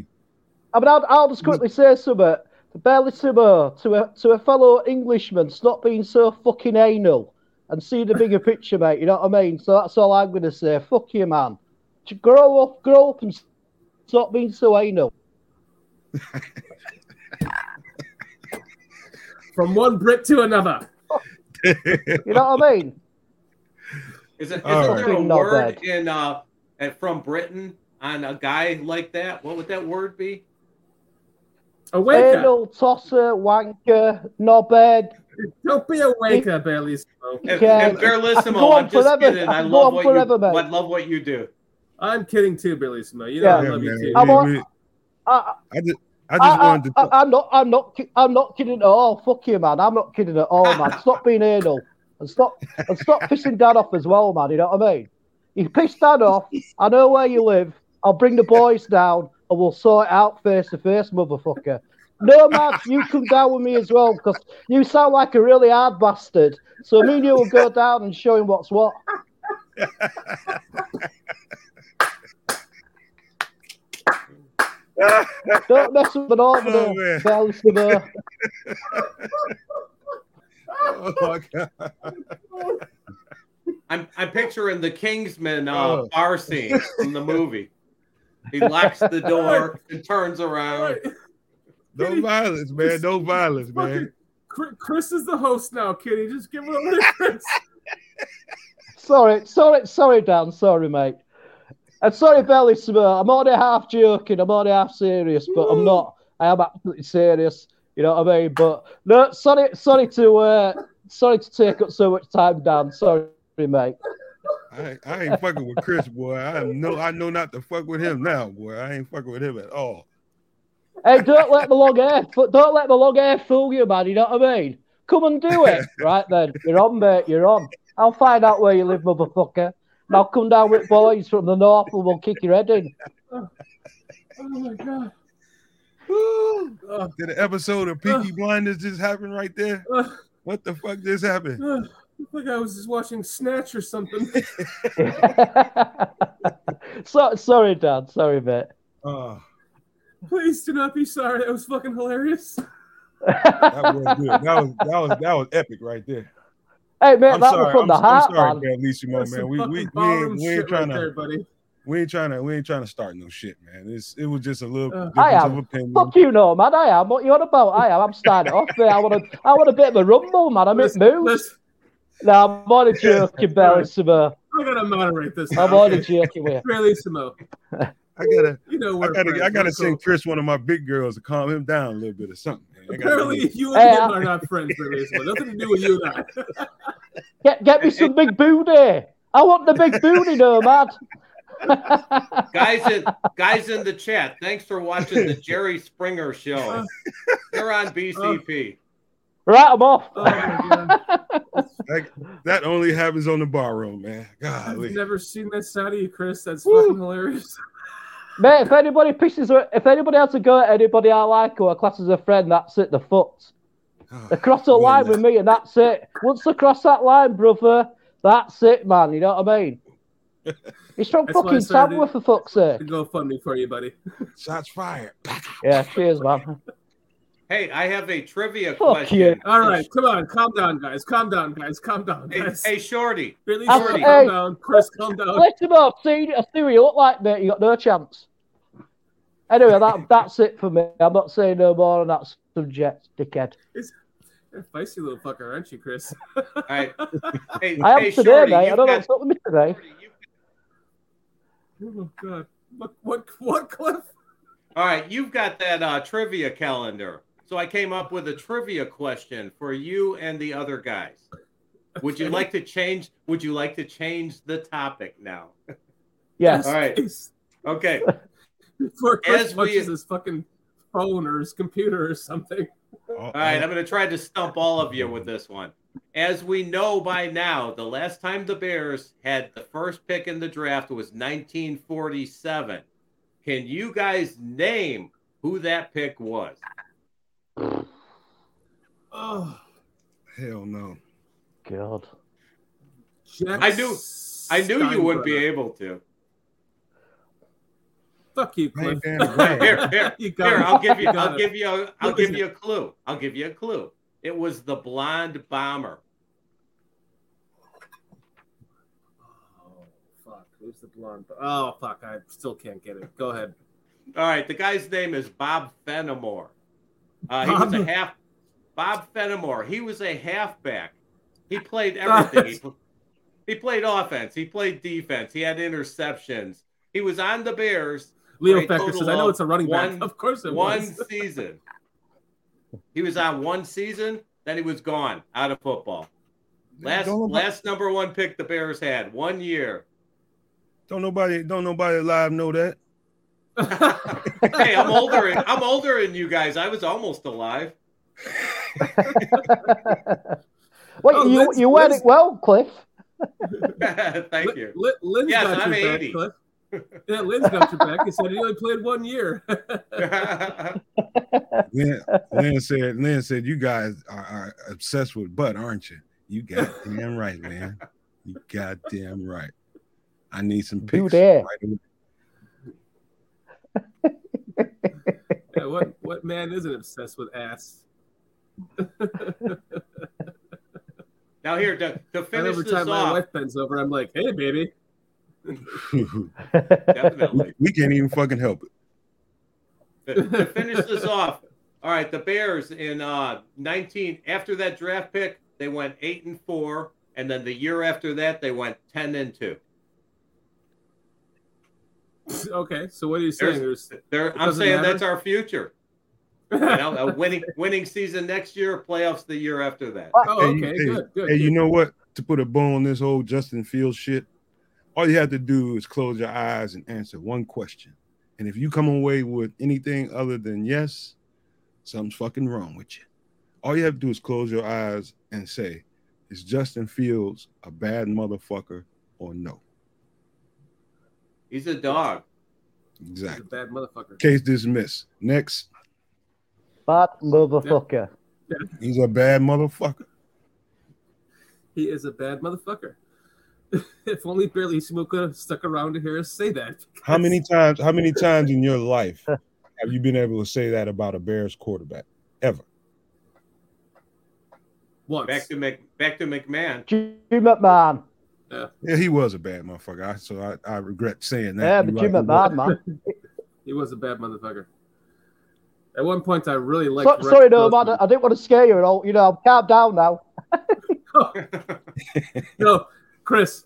Uh, I mean, I'll, I'll just quickly say something. Barely Simo, to a to a fellow Englishman, stop being so fucking anal and see the bigger picture, mate. You know what I mean? So that's all I'm gonna say. Fuck you, man. Just grow up, grow up, and stop being so anal. From one Brit to another. You know what I mean? Is it, All isn't right. there a Not word bad. in uh from Britain on a guy like that? What would that word be? A waker. Anal, tosser, wanker, knobhead. Don't be a waker, Bailey. Simo. If, Yeah, if Barlissimo, I'm just forever. kidding. I I love what forever, you mate. I love what you do. I'm kidding too, Billy Smo. You know Yeah. I Yeah, love you man. too. I'm We- on- we- I, I just, I I, just I, wanted to. I, am not. I'm not. I'm not kidding at all. Fuck you, man. I'm not kidding at all, man. Stop being anal and stop and stop pissing Dad off as well, man. You know what I mean? You piss Dad off. I know where you live. I'll bring the boys down and we'll sort it out face to face, motherfucker. No, man, you come down with me as well because you sound like a really hard bastard. So me and you will go down and show him what's what. Don't mess with an over Oh, there, man. Bell Simo. Oh my god! I'm I'm picturing the Kingsman uh, Oh. bar scene from the movie. He locks the door and turns around. No violence, man. No violence, man. Fucking Chris- Chris is the host now, Kitty. Just give it a to Chris. Sorry, sorry, sorry, Dan. Sorry, mate. And sorry, Belly Summer. I'm only half joking. I'm only half serious, but I'm not. I am absolutely serious. You know what I mean? But no, sorry, sorry to, uh, sorry to take up so much time, Dan. Sorry, mate. I, ain't- I ain't fucking with Chris, boy. I know I know not to fuck with him now, boy. I ain't fucking with him at all. Hey, don't let the long hair, don't let the long hair fool you, man. You know what I mean? Come and do it. Right then, you're on, mate. You're on. I'll find out where you live, motherfucker. And I'll come down with boys from the north and we'll kick your head in. Oh my god. Woo. Uh, Did an episode of Peaky Blinders just happen right there? uh, What the fuck just happened? uh, looked like I was just watching Snatch or something. so, sorry, Dad. Sorry, mate. Oh, Please do not be sorry. That was fucking hilarious. that was good. That was that was that was epic right there. Hey, man, I'm that sorry. was from I'm, the I'm sorry, man. man. Lissimo, That's man. some We we, we ain't we ain't trying right to there, buddy. We ain't trying to we ain't trying to start no shit, man. It's it was just a little Uh, difference I am. of opinion. Fuck you, no, man. I am. What you on about? I am. I'm starting off, mate. I want a, I want a bit of a rumble, man. I'm in Listen, moves. listen, No, I'm only joking, Belly Summer. I gotta moderate this. I'm now, only okay? joking with. Really, Samo. I gotta You know I gotta I gotta sing Cool. Chris one of my big girls to calm him down a little bit or something. man. I gotta- Apparently, you Hey, and him I- are not friends, really. Samo. Nothing to do with you and I. Get, get me some big booty. I want the big booty, no, man. Guys in guys in the chat, thanks for watching the Jerry Springer show. You're on BCP. right, I'm off. Oh my god. that, that only happens on the Barroom, man. I've never seen that side of you, Chris. That's Woo. fucking hilarious. Mate, if anybody pisses, if anybody has to go at anybody I like or class as a friend, that's it. The foot. Oh, ah, They cross a man, line with me, and that's it. Once they cross that line, brother, that's it, man. You know what I mean? He's from That's why I fucking started- Tamworth, for fuck's sake. To go fund me for you, buddy. Shots fired. Yeah, cheers, man. Hey, I have a trivia Fuck question. you. All right, come on, calm down, guys. Calm down, guys. Calm down, Hey, guys. hey, Shorty. Billy, I'll- Shorty, hey. calm down. Chris, calm down. Let him up. See, I see what you look like, mate. You got no chance. Anyway, that that's it for me. I'm not saying no more on that subject, dickhead. You're a feisty little fucker, aren't you, Chris? All right. Hey, I am hey, today, Shorty, mate. I don't know what's up with me today. Shorty, you- oh god. What? What? What? Cliff? All right, you've got that uh, trivia calendar. So I came up with a trivia question for you and the other guys. Would you like to change? Would you like to change the topic now? Yes. All right. please. Okay. Before Chris As we- punches his fucking phone or his computer or something. All right, I'm going to try to stump all of you with this one. As we know by now, the last time the Bears had the first pick in the draft was 1947. Can you guys name who that pick was? Oh, Hell no. God. Jack I knew- I knew you wouldn't be able to. Fuck you, Man, Cliff. damn. Here, here, here. I'll give you. got I'll it. give you. A, I'll give you a clue. I'll give you a clue. It was the blonde bomber. Oh fuck! Who's the blonde? Oh fuck! I still can't get it. Go ahead. All right, the guy's name is Bob Fenimore. Uh, he was a half. Bob Fenimore. He was a halfback. He played everything. he, pl- he played offense. He played defense. He had interceptions. He was on the Bears Leo Becker says, "I know it's a running back." one- Of course it one was. One season. He was on one season, then he was gone out of football. Last nobody- last number one pick the Bears had one year. Don't nobody, don't nobody alive know that. hey, I'm older. I'm older than you guys. I was almost alive. Wait, Oh, you let's- you went it well, Cliff. Thank you. Lin, Lynn's Yes, I'm 80. Cliff. Yeah, Lynn's got your back. He said he only played one year. Lynn, Lynn said, Lynn said, you guys are, are obsessed with butt, aren't you? You goddamn right, man. You got damn right. I need some Do that. right yeah, what what man isn't obsessed with ass? now here to, to And finish every this time my wife bends over, I'm like, "Hey, baby." Definitely. we can't even fucking help it. to, to finish this off, all right, the Bears in uh 19 after that draft pick, they went eight and four, and then the year after that, they went 10 and two. okay, so what are you saying? There's, They're, I'm saying matter? that's our future. You know, a winning winning season next year, playoffs the year after that. oh, you- okay, hey, good, good. Hey, you know what? To put a bow on this whole Justin Fields shit, all you have to do is close your eyes and answer one question. And if you come away with anything other than yes, something's fucking wrong with you. All you have to do is close your eyes and say, is Justin Fields a bad motherfucker or no? He's a dog. He's a Exactly. bad motherfucker. Case dismissed. Next, Bad motherfucker. he's a bad motherfucker. He is a bad motherfucker. if only Barely Smoke could have stuck around to hear us say that. How many times? How many times in your life have you been able to say that about a Bears quarterback? Ever? Once. Back to Mc, back to McMahon. Jim McMahon. Yeah, he was a bad motherfucker. I, so I, I regret saying that. Yeah, but Jim right, he was. McMahon, man. He was a bad motherfucker. At one point, I really So, liked. Rex sorry, no, man. I didn't want to scare you at all. You know, I'm calmed down now. Oh. no, Chris,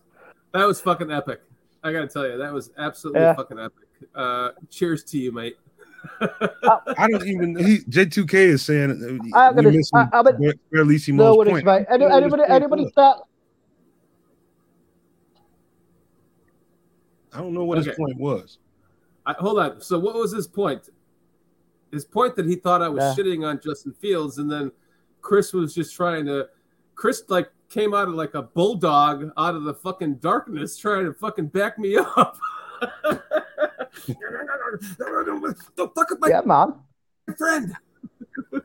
that was fucking epic. I gotta tell you, that was absolutely Yeah. fucking epic. Uh, cheers to you, mate. I don't even. He J2K is saying uh, I'm gonna- missing I- I'm gonna- Bear Lisi No Mo's point. mate. Any, Yeah, anybody, anybody good. start? I don't know what Okay. his point was. I, hold on. So, what was his point? His point that he thought I was Yeah. shitting on Justin Fields, and then Chris was just trying to. Chris like came out of like a bulldog out of the fucking darkness, trying to fucking back me up. Don't fuck up my Yeah, man. friend. it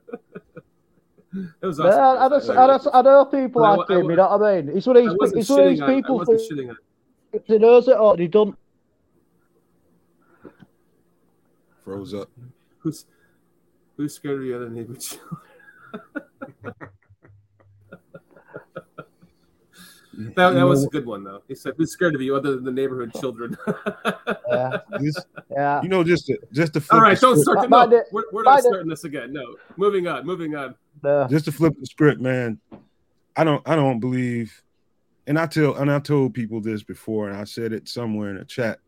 was Yeah, awesome. I, just, I, just, I know people But I- like I- him. You know what I mean? He's one of these. wasn't He's one of these shitting on. I people wasn't who shitting on. he knows it or he don't. Froze up. Who's who's scared of the other neighbor? That, that was a good one though. He said, "Who's scared of you other than the neighborhood children?" Yeah, This, yeah. you know, just to, just to flip All right, the don't script, start. To, no, it. we're, we're not Mind it. starting this again. No, moving on. Moving on. No. just to flip the script, man. I don't I don't believe, and I tell and I told people this before, and I said it somewhere in a chat.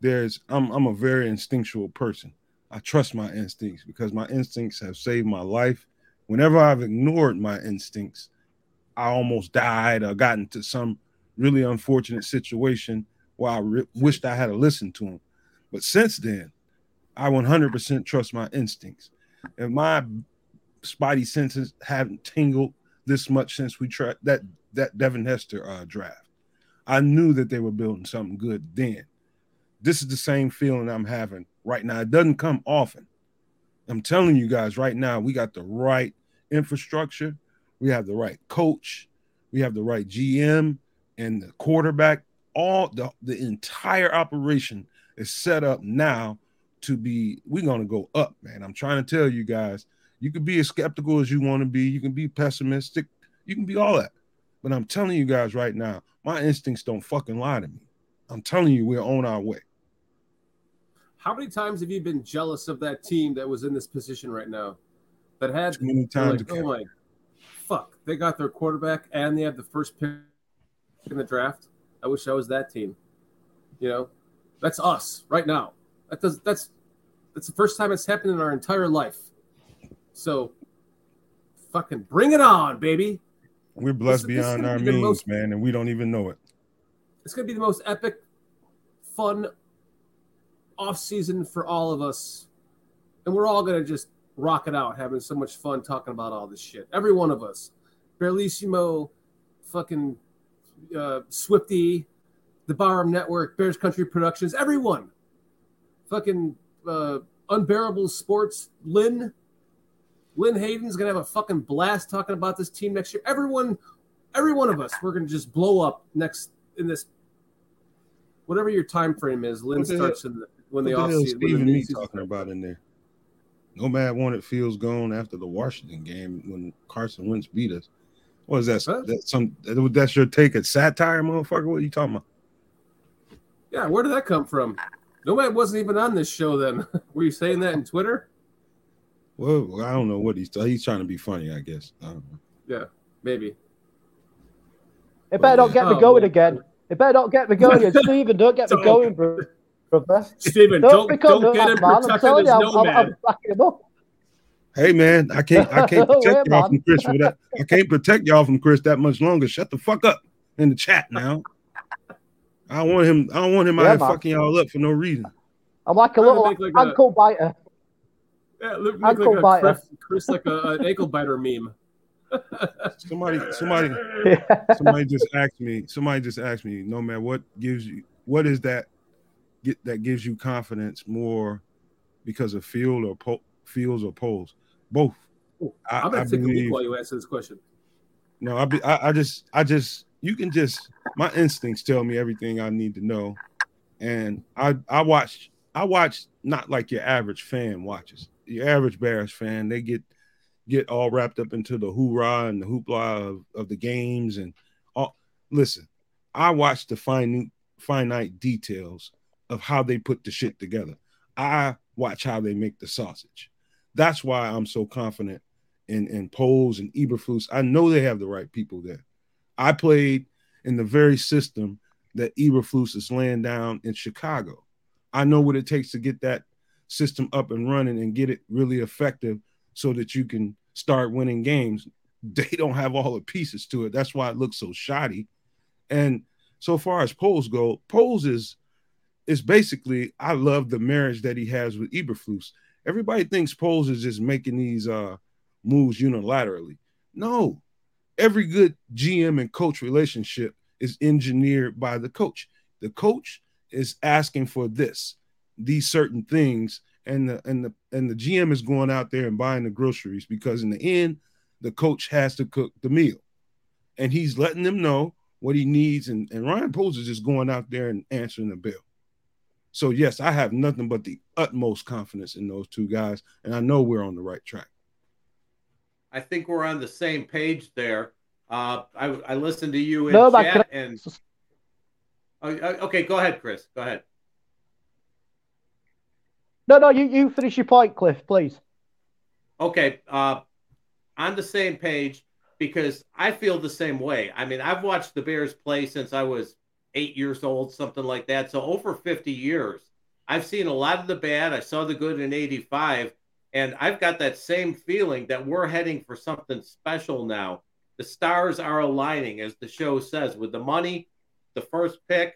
There's I'm I'm a very instinctual person. I trust my instincts because my instincts have saved my life. Whenever I've ignored my instincts, I almost died or got into some really unfortunate situation where I re- wished I had listened to him. But since then, I 100% trust my instincts. If my spidey senses haven't tingled this much since we tried that that Devin Hester uh, draft. I knew that they were building something good then. This is the same feeling I'm having right now. It doesn't come often. I'm telling you guys right now, we got the right infrastructure, we have the right coach, We have the right GM and the quarterback. All the, the entire operation is set up now to be, we're going to go up, man. I'm trying to tell you guys, you can be as skeptical as you want to be. You can be pessimistic. You can be all that. But I'm telling you guys right now, my instincts don't fucking lie to me. I'm telling you, we're on our way. How many times have you been jealous of that team that was in this position right now? That had Too many times. like, oh my they got their quarterback and they have the first pick in the draft. I wish I was that team. You know, that's us right now. That does that's that's the first time it's happened in our entire life. So fucking bring it on, baby. We're blessed This- this beyond gonna our means, most- man, and we don't even know it. It's gonna be the most epic, fun off season for all of us, and we're all gonna just rock it out, having so much fun talking about all this shit. Every one of us, Berlissimo, fucking uh, Swifty, the Barroom Network, Bears Country Productions, everyone, fucking uh, Unbearable Sports, Lynn. Lynn Hayden's gonna have a fucking blast talking about this team next year. Everyone, every one of us, we're gonna just blow up next in this whatever your time frame is. Lynn What the starts in the, when the What off season. Steve When and the me talking about in there. No Nomad wanted feels gone after the Washington game when Carson Wentz beat us. What is that? Huh? that some that's your take at satire, motherfucker? What are you talking about? Yeah, where did that come from? Nomad wasn't even on this show then. Were you saying that in Twitter? Well, I don't know what he's he's trying to be funny, I guess. I don't know. Yeah, maybe. It better not get me Oh, going well. again. It better not get me going again. Stephen, don't get me Don't. going, bro. brother. Steven, Don't, don't, become don't get that him man. I'm telling as you, I'm, I'm, Nomad. I'm backing him up. Hey man, I can't I can't protect y'all from Chris for that. I can't protect y'all from Chris that much longer. Shut the fuck up in the chat now. I don't want him. I don't want him out Yeah, here fucking y'all up for no reason. I'm like a Trying to little make like a- ankle biter. Yeah, look, look Ankle like a biter. Chris, Chris like a, an ankle biter meme. Somebody, somebody, somebody just asked me. Somebody just asked me, no man, what gives you? What is that? Get that gives you confidence more because of field or po- fields or poles? Both. I, I'm gonna take a believe- leak while you answer this question. No, I, be, I I just I just you can just my instincts tell me everything I need to know, and I I watch I watch not like your average fan watches. Your average Bears fan they get get all wrapped up into the hoorah and the hoopla of, of the games and all. Listen, I watch the fine finite details of how they put the shit together. I watch how they make the sausage. That's why I'm so confident in in Poles and Eberflus. I know they have the right people there. I played in the very system that Eberflus is laying down in Chicago. I know what it takes to get that system up and running and get it really effective so that you can start winning games. They don't have all the pieces to it. That's why it looks so shoddy. And so far as Poles go, Poles is is basically I love the marriage that he has with Eberflus. Everybody thinks Poles is just making these uh moves unilaterally. No, every good GM and coach relationship is engineered by the coach. The coach is asking for this, these certain things, and the and the and the GM is going out there and buying the groceries because in the end, the coach has to cook the meal, and he's letting them know what he needs. And, and Ryan Poles is just going out there and answering the bell. So yes, I have nothing but the utmost confidence in those two guys, and I know we're on the right track. I think we're on the same page there. Uh, I, I listened to you in No, chat can I- and Oh, uh, okay, go ahead, Chris. Go ahead. No, no, you, you finish your point, Cliff, please. Okay, uh, on the same page because I feel the same way. I mean, I've watched the Bears play since I was eight years old, something like that. So over 50 years. I've seen a lot of the bad. I saw the good in 85. And I've got that same feeling that we're heading for something special now. The stars are aligning, as the show says, with the money, the first pick.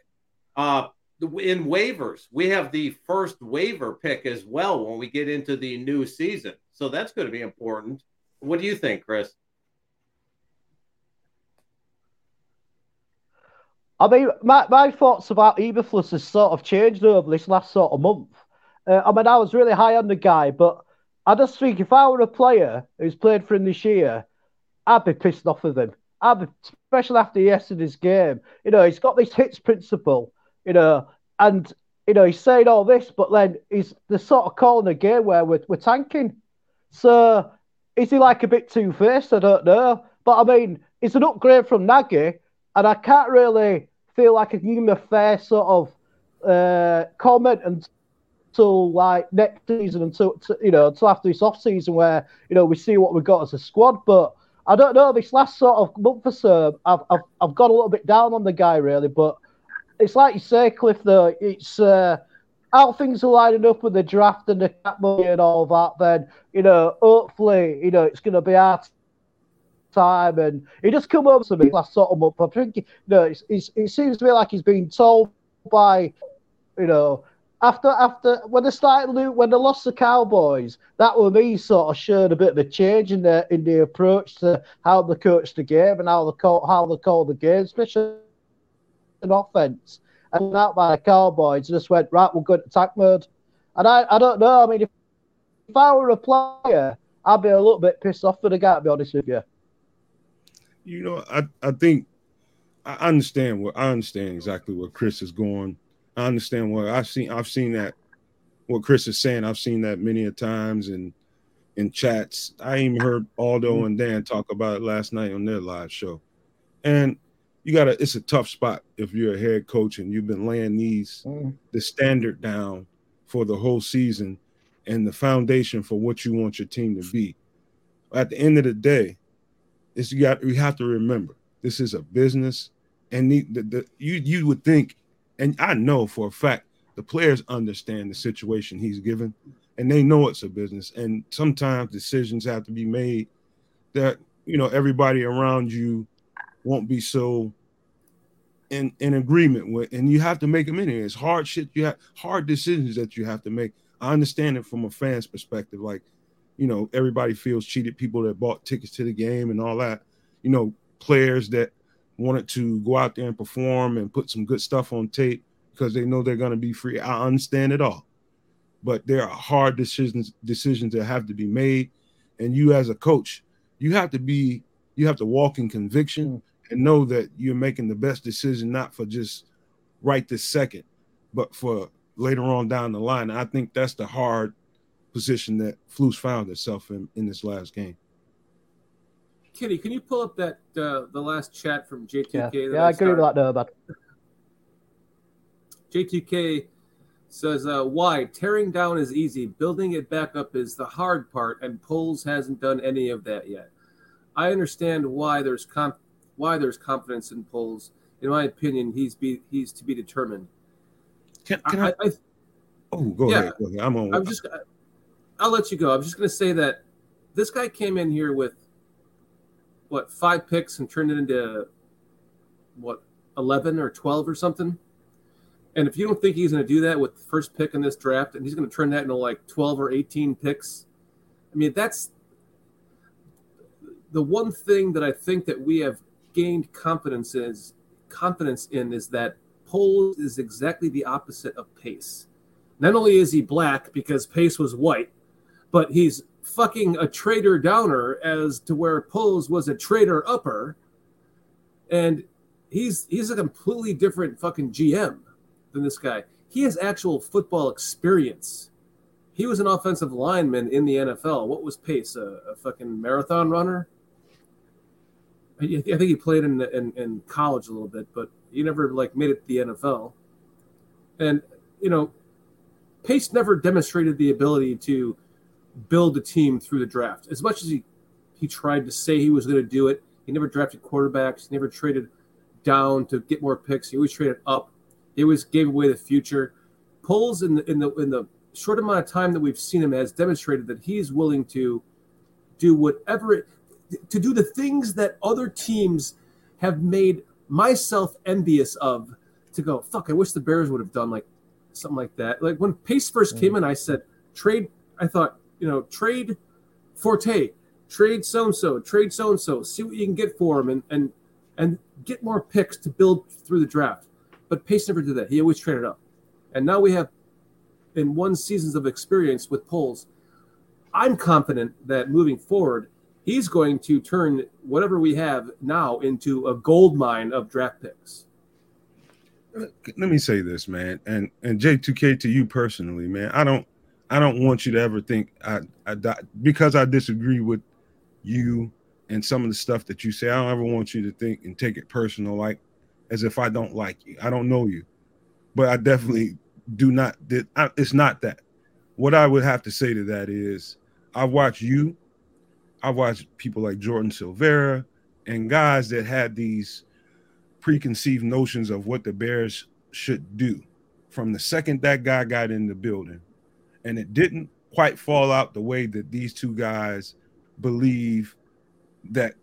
Uh, in waivers, we have the first waiver pick as well when we get into the new season. So that's going to be important. What do you think, Chris? I mean, my, my thoughts about Eberflus has sort of changed over this last sort of month. Uh, I mean, I was really high on the guy, but I just think if I were a player who's played for him this year, I'd be pissed off with him. I'd be, especially after yesterday's game, you know, he's got this hits principle, you know, and you know he's saying all this, but then he's the sort of calling a game where we're, we're tanking. So is he like a bit two faced? I don't know, but I mean, it's an upgrade from Nagy, and I can't really feel like I can give him a fair sort of uh, comment until like next season, until you know, until after this off season where you know we see what we've got as a squad, but. I don't know. This last sort of month or so, I've, I've I've got a little bit down on the guy really, but it's like you say, Cliff. Though it's uh, how things are lining up with the draft and the cap money and all that. Then you know, hopefully, you know, it's going to be our time. And he just come over to me last sort of month. I think you know, it seems to me like he's been told by, you know, after after when they started when they lost the Cowboys, that was me sort of showed a bit of a change in the in the approach to how they coach the game and how they call how they call the game, especially in offense. And that by the Cowboys just went right. We'll go to attack mode, and I I don't know. I mean, if, if I were a player, I'd be a little bit pissed off for the guy. To be honest with you. You know, I I think I understand what I understand exactly where Chris is going I understand what I've seen. I've seen that what Chris is saying. I've seen that many a times in in chats. I even heard Aldo mm-hmm. and Dan talk about it last night on their live show. And you gotta it's a tough spot if you're a head coach and you've been laying these mm. the standard down for the whole season and the foundation for what you want your team to be. At the end of the day, it's you got you have to remember this is a business and the, the, the you you would think and I know for a fact the players understand the situation he's given and they know it's a business. And sometimes decisions have to be made that, you know, everybody around you won't be so in, in agreement with. And you have to make them anyway. It's hard shit. You have hard decisions that you have to make. I understand it from a fan's perspective. Like, you know, everybody feels cheated. People that bought tickets to the game and all that, you know, players that wanted to go out there and perform and put some good stuff on tape because they know they're going to be free. I understand it all, but there are hard decisions decisions that have to be made, and you as a coach, you have to be you have to walk in conviction mm. and know that you're making the best decision, not for just right this second, but for later on down the line. I think that's the hard position that Flus found itself in in this last game. Kitty, can you pull up that uh, the last chat from J2K? Yeah, yeah I, I agree with that. No, but J2K says, uh, "Why tearing down is easy, building it back up is the hard part, and Poles hasn't done any of that yet. I understand why there's comp- why there's confidence in Poles. In my opinion, he's be he's to be determined. Can, can I, I, I, Oh, go yeah, ahead. Go ahead. I'm on. I'm just. I'll let you go. I'm just going to say that this guy came in here with what five picks and turned it into what 11 or 12 or something. And if you don't think he's going to do that with the first pick in this draft, and he's going to turn that into like 12 or 18 picks, I mean, that's the one thing that I think that we have gained confidence is confidence in is that Poles is exactly the opposite of Pace. Not only is he black because Pace was white, but he's fucking a trader downer as to where Poles was a trader upper, and he's he's a completely different fucking GM than this guy. He has actual football experience. He was an offensive lineman in the NFL. What was Pace? A, a fucking marathon runner? I, I think he played in, in in college a little bit, but he never like made it to the NFL. And you know, Pace never demonstrated the ability to build a team through the draft. As much as he he tried to say he was going to do it, he never drafted quarterbacks. He never traded down to get more picks. He always traded up. He always gave away the future. Poles in the in the in the short amount of time that we've seen him has demonstrated that he's willing to do whatever it to do the things that other teams have made myself envious of to go fuck i wish the bears would have done like something like that like when pace first came mm. in i said trade i thought you know, trade Forte, trade so and so, trade so and so, see what you can get for him, and and and get more picks to build through the draft. But Pace never did that. He always traded up, and now we have in one seasons of experience with Poles. I'm confident that moving forward, he's going to turn whatever we have now into a gold mine of draft picks. Uh, let me say this, man, and and J2K to you personally, man. I don't I don't want you to ever think I, I because I disagree with you and some of the stuff that you say. I don't ever want you to think and take it personal, like as if I don't like you. I don't know you, but I definitely do not. It's not that. What I would have to say to that is, I watch you I've watched people like Jordan Silvera and guys that had these preconceived notions of what the Bears should do from the second that guy got in the building. And it didn't quite fall out the way that these two guys believe that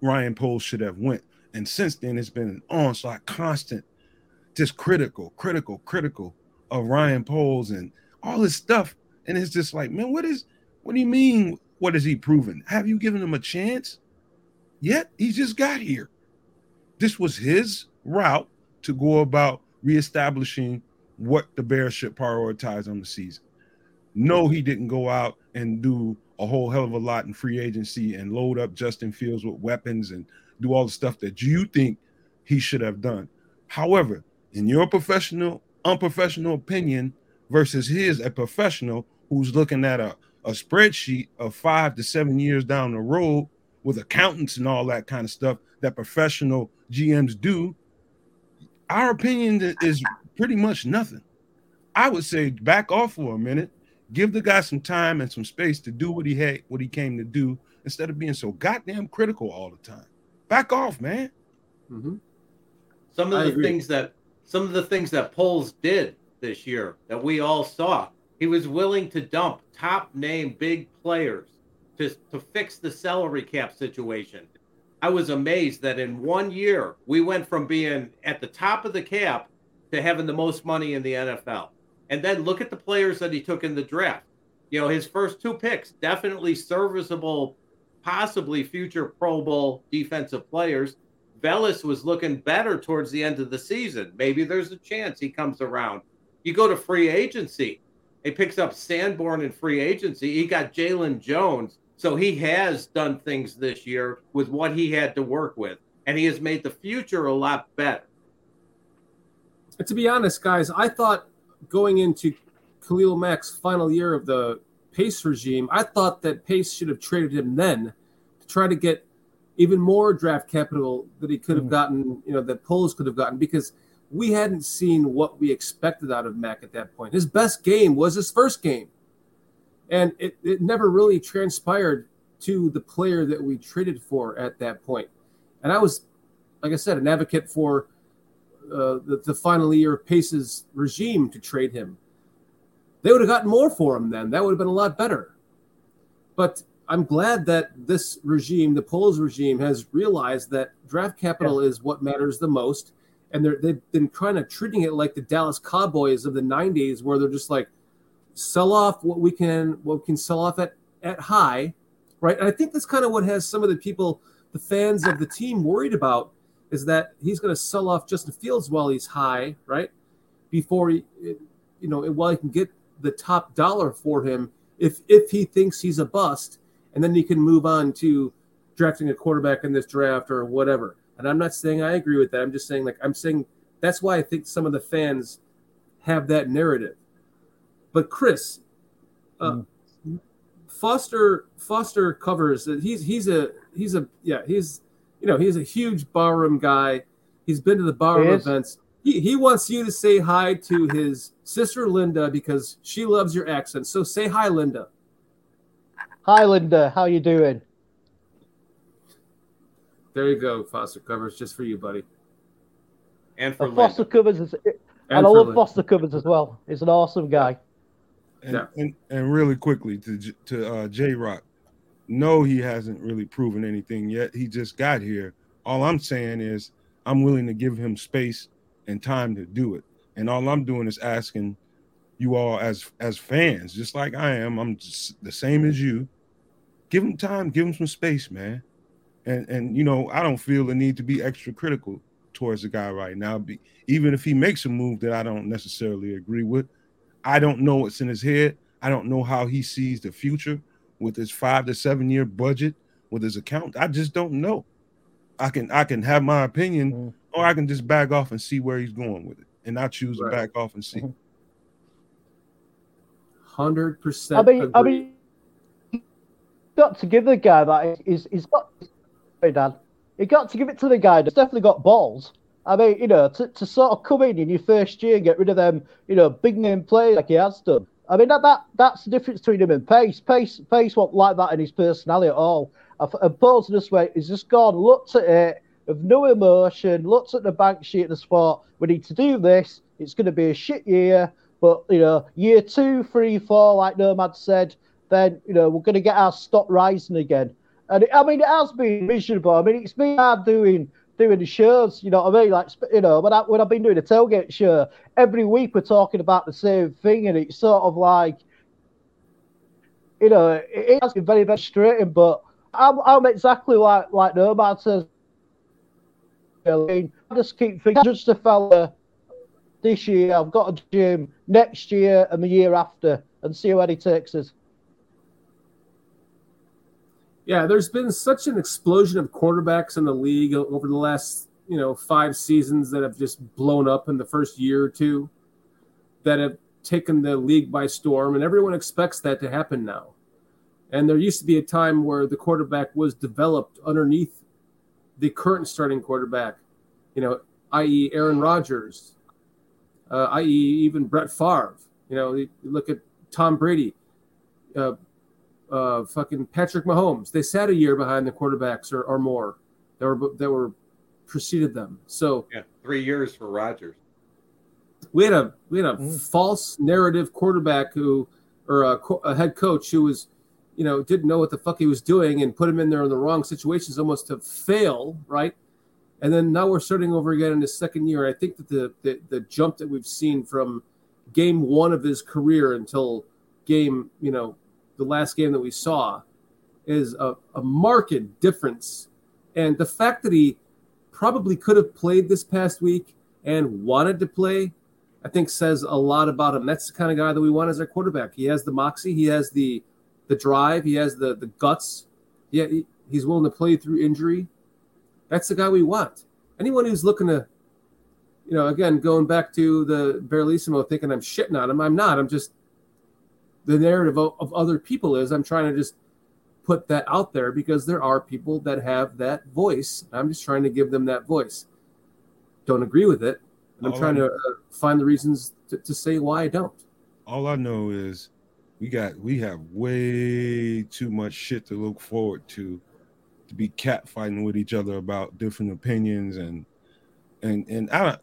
Ryan Poles should have went. And since then, it's been an onslaught, constant, just critical, critical, critical of Ryan Poles and all this stuff. And it's just like, man, what is, what do you mean what has he proven? Have you given him a chance? Yet he just got here. This was his route to go about reestablishing what the Bears should prioritize on the season. No, he didn't go out and do a whole hell of a lot in free agency and load up Justin Fields with weapons and do all the stuff that you think he should have done. However, in your professional, unprofessional opinion versus his, a professional who's looking at a a spreadsheet of five to seven years down the road with accountants and all that kind of stuff that professional GMs do, our opinion is pretty much nothing. I would say back off for a minute, give the guy some time and some space to do what he had, what he came to do, instead of being so goddamn critical all the time. Back off, man. Mm-hmm. Some of I the agree. things that some of the things that Poles did this year that we all saw he was willing to dump top name big players to, to fix the salary cap situation. I was amazed that in one year we went from being at the top of the cap to having the most money in the NFL. And then look at the players that he took in the draft. You know, his first two picks, definitely serviceable, possibly future Pro Bowl defensive players. Velus was looking better towards the end of the season. Maybe there's a chance he comes around. You go to free agency. He picks up Sanborn in free agency. He got Jalen Jones. So he has done things this year with what he had to work with, and he has made the future a lot better. To be honest, guys, I thought going into Khalil Mack's final year of the Pace regime, I thought that Pace should have traded him then to try to get even more draft capital that he could have mm. gotten, you know, that Poles could have gotten because – we hadn't seen what we expected out of Mack at that point. His best game was his first game. And it, it never really transpired to the player that we traded for at that point. And I was, like I said, an advocate for uh, the, the final year of Pace's regime to trade him. They would have gotten more for him then. That would have been a lot better. But I'm glad that this regime, the Poles regime, has realized that draft capital yeah. is what matters the most and they're they've been kind of treating it like the Dallas Cowboys of the '90s, where they're just like sell off what we can what we can sell off at at high, right? And I think that's kind of what has some of the people, the fans of the team, worried about is that he's going to sell off Justin Fields while he's high, right? Before he, you know, while he can get the top dollar for him, if if he thinks he's a bust, and then he can move on to drafting a quarterback in this draft or whatever. And I'm not saying I agree with that. I'm just saying, like, I'm saying that's why I think some of the fans have that narrative. But Chris, uh, mm-hmm. Foster Foster covers. That he's he's a he's a yeah he's you know he's a huge barroom guy. He's been to the barroom events. He, he wants you to say hi to his sister Linda because she loves your accent. So say hi, Linda. Hi, Linda. How you doing? There you go, Foster Covers, just for you, buddy. And for Foster Covers is, and, and I love Linda. Foster Covers as well. He's an awesome guy. And, yeah. and, and really quickly to to uh, J Rock, no, he hasn't really proven anything yet. He just got here. All I'm saying is I'm willing to give him space and time to do it. And all I'm doing is asking you all as as fans, just like I am, I'm just the same as you. Give him time, give him some space, man and and you know I don't feel the need to be extra critical towards the guy right now. Be, even if he makes a move that I don't necessarily agree with, I don't know what's in his head. I don't know how he sees the future with his five to seven year budget with his account. I just don't know. I can I can have my opinion, mm-hmm. or I can just back off and see where he's going with it, and I choose right. to back off and see. Mm-hmm. Hundred percent. I mean, I mean, got to give the guy that is he's got. Hey, Dan, you got to give it to the guy that's definitely got balls. I mean, you know, to, to sort of come in in your first year and get rid of them, you know, big name players like he has done. I mean, that, that that's the difference between him and Pace. Pace Pace won't like that in his personality at all. And Poles this way, he's just gone, looked at it with no emotion, looked at the bank sheet and the sport. We need to do this. It's going to be a shit year. But, you know, year two, three, four, like Nomad said, then, you know, we're going to get our stock rising again. And it, I mean, it has been miserable. I mean, it's been hard doing doing the shows. You know what I mean? Like, you know, when I when I've been doing a tailgate show, every week we're talking about the same thing, and it's sort of like, you know, it, it has been very very frustrating. But I'm I'm exactly like like Nomad says. I just keep thinking, just a fella this year. I've got a gym next year and the year after, and see where he takes us. Yeah, there's been such an explosion of quarterbacks in the league over the last, you know, five seasons that have just blown up in the first year or two that have taken the league by storm, and everyone expects that to happen now. And there used to be a time where the quarterback was developed underneath the current starting quarterback, you know, i.e., Aaron Rodgers, uh, i.e., even Brett Favre. You know, look at Tom Brady. Uh, uh, fucking Patrick Mahomes. They sat a year behind the quarterbacks or, or more that were that were preceded them. So yeah, three years for Rodgers. We had a we had a mm. false narrative quarterback who or a, a, head coach who was, you know, didn't know what the fuck he was doing and put him in there in the wrong situations, almost to fail, right? And then now we're starting over again in his second year. I think that the, the the jump that we've seen from game one of his career until game, you know, the last game that we saw is a, a marked difference. And the fact that he probably could have played this past week and wanted to play, I think says a lot about him. That's the kind of guy that we want as our quarterback. He has the moxie, he has the the drive, he has the the guts. Yeah, he, he's willing to play through injury. That's the guy we want. Anyone who's looking to, you know, again going back to the Bellissimo, thinking I'm shitting on him. I'm not. I'm just the narrative of, of other people is. I'm trying to just put that out there because there are people that have that voice. I'm just trying to give them that voice. Don't agree with it. And I'm trying to uh, find the reasons to, to say why I don't. All I know is we got we have way too much shit to look forward to to be cat fighting with each other about different opinions and and and I don't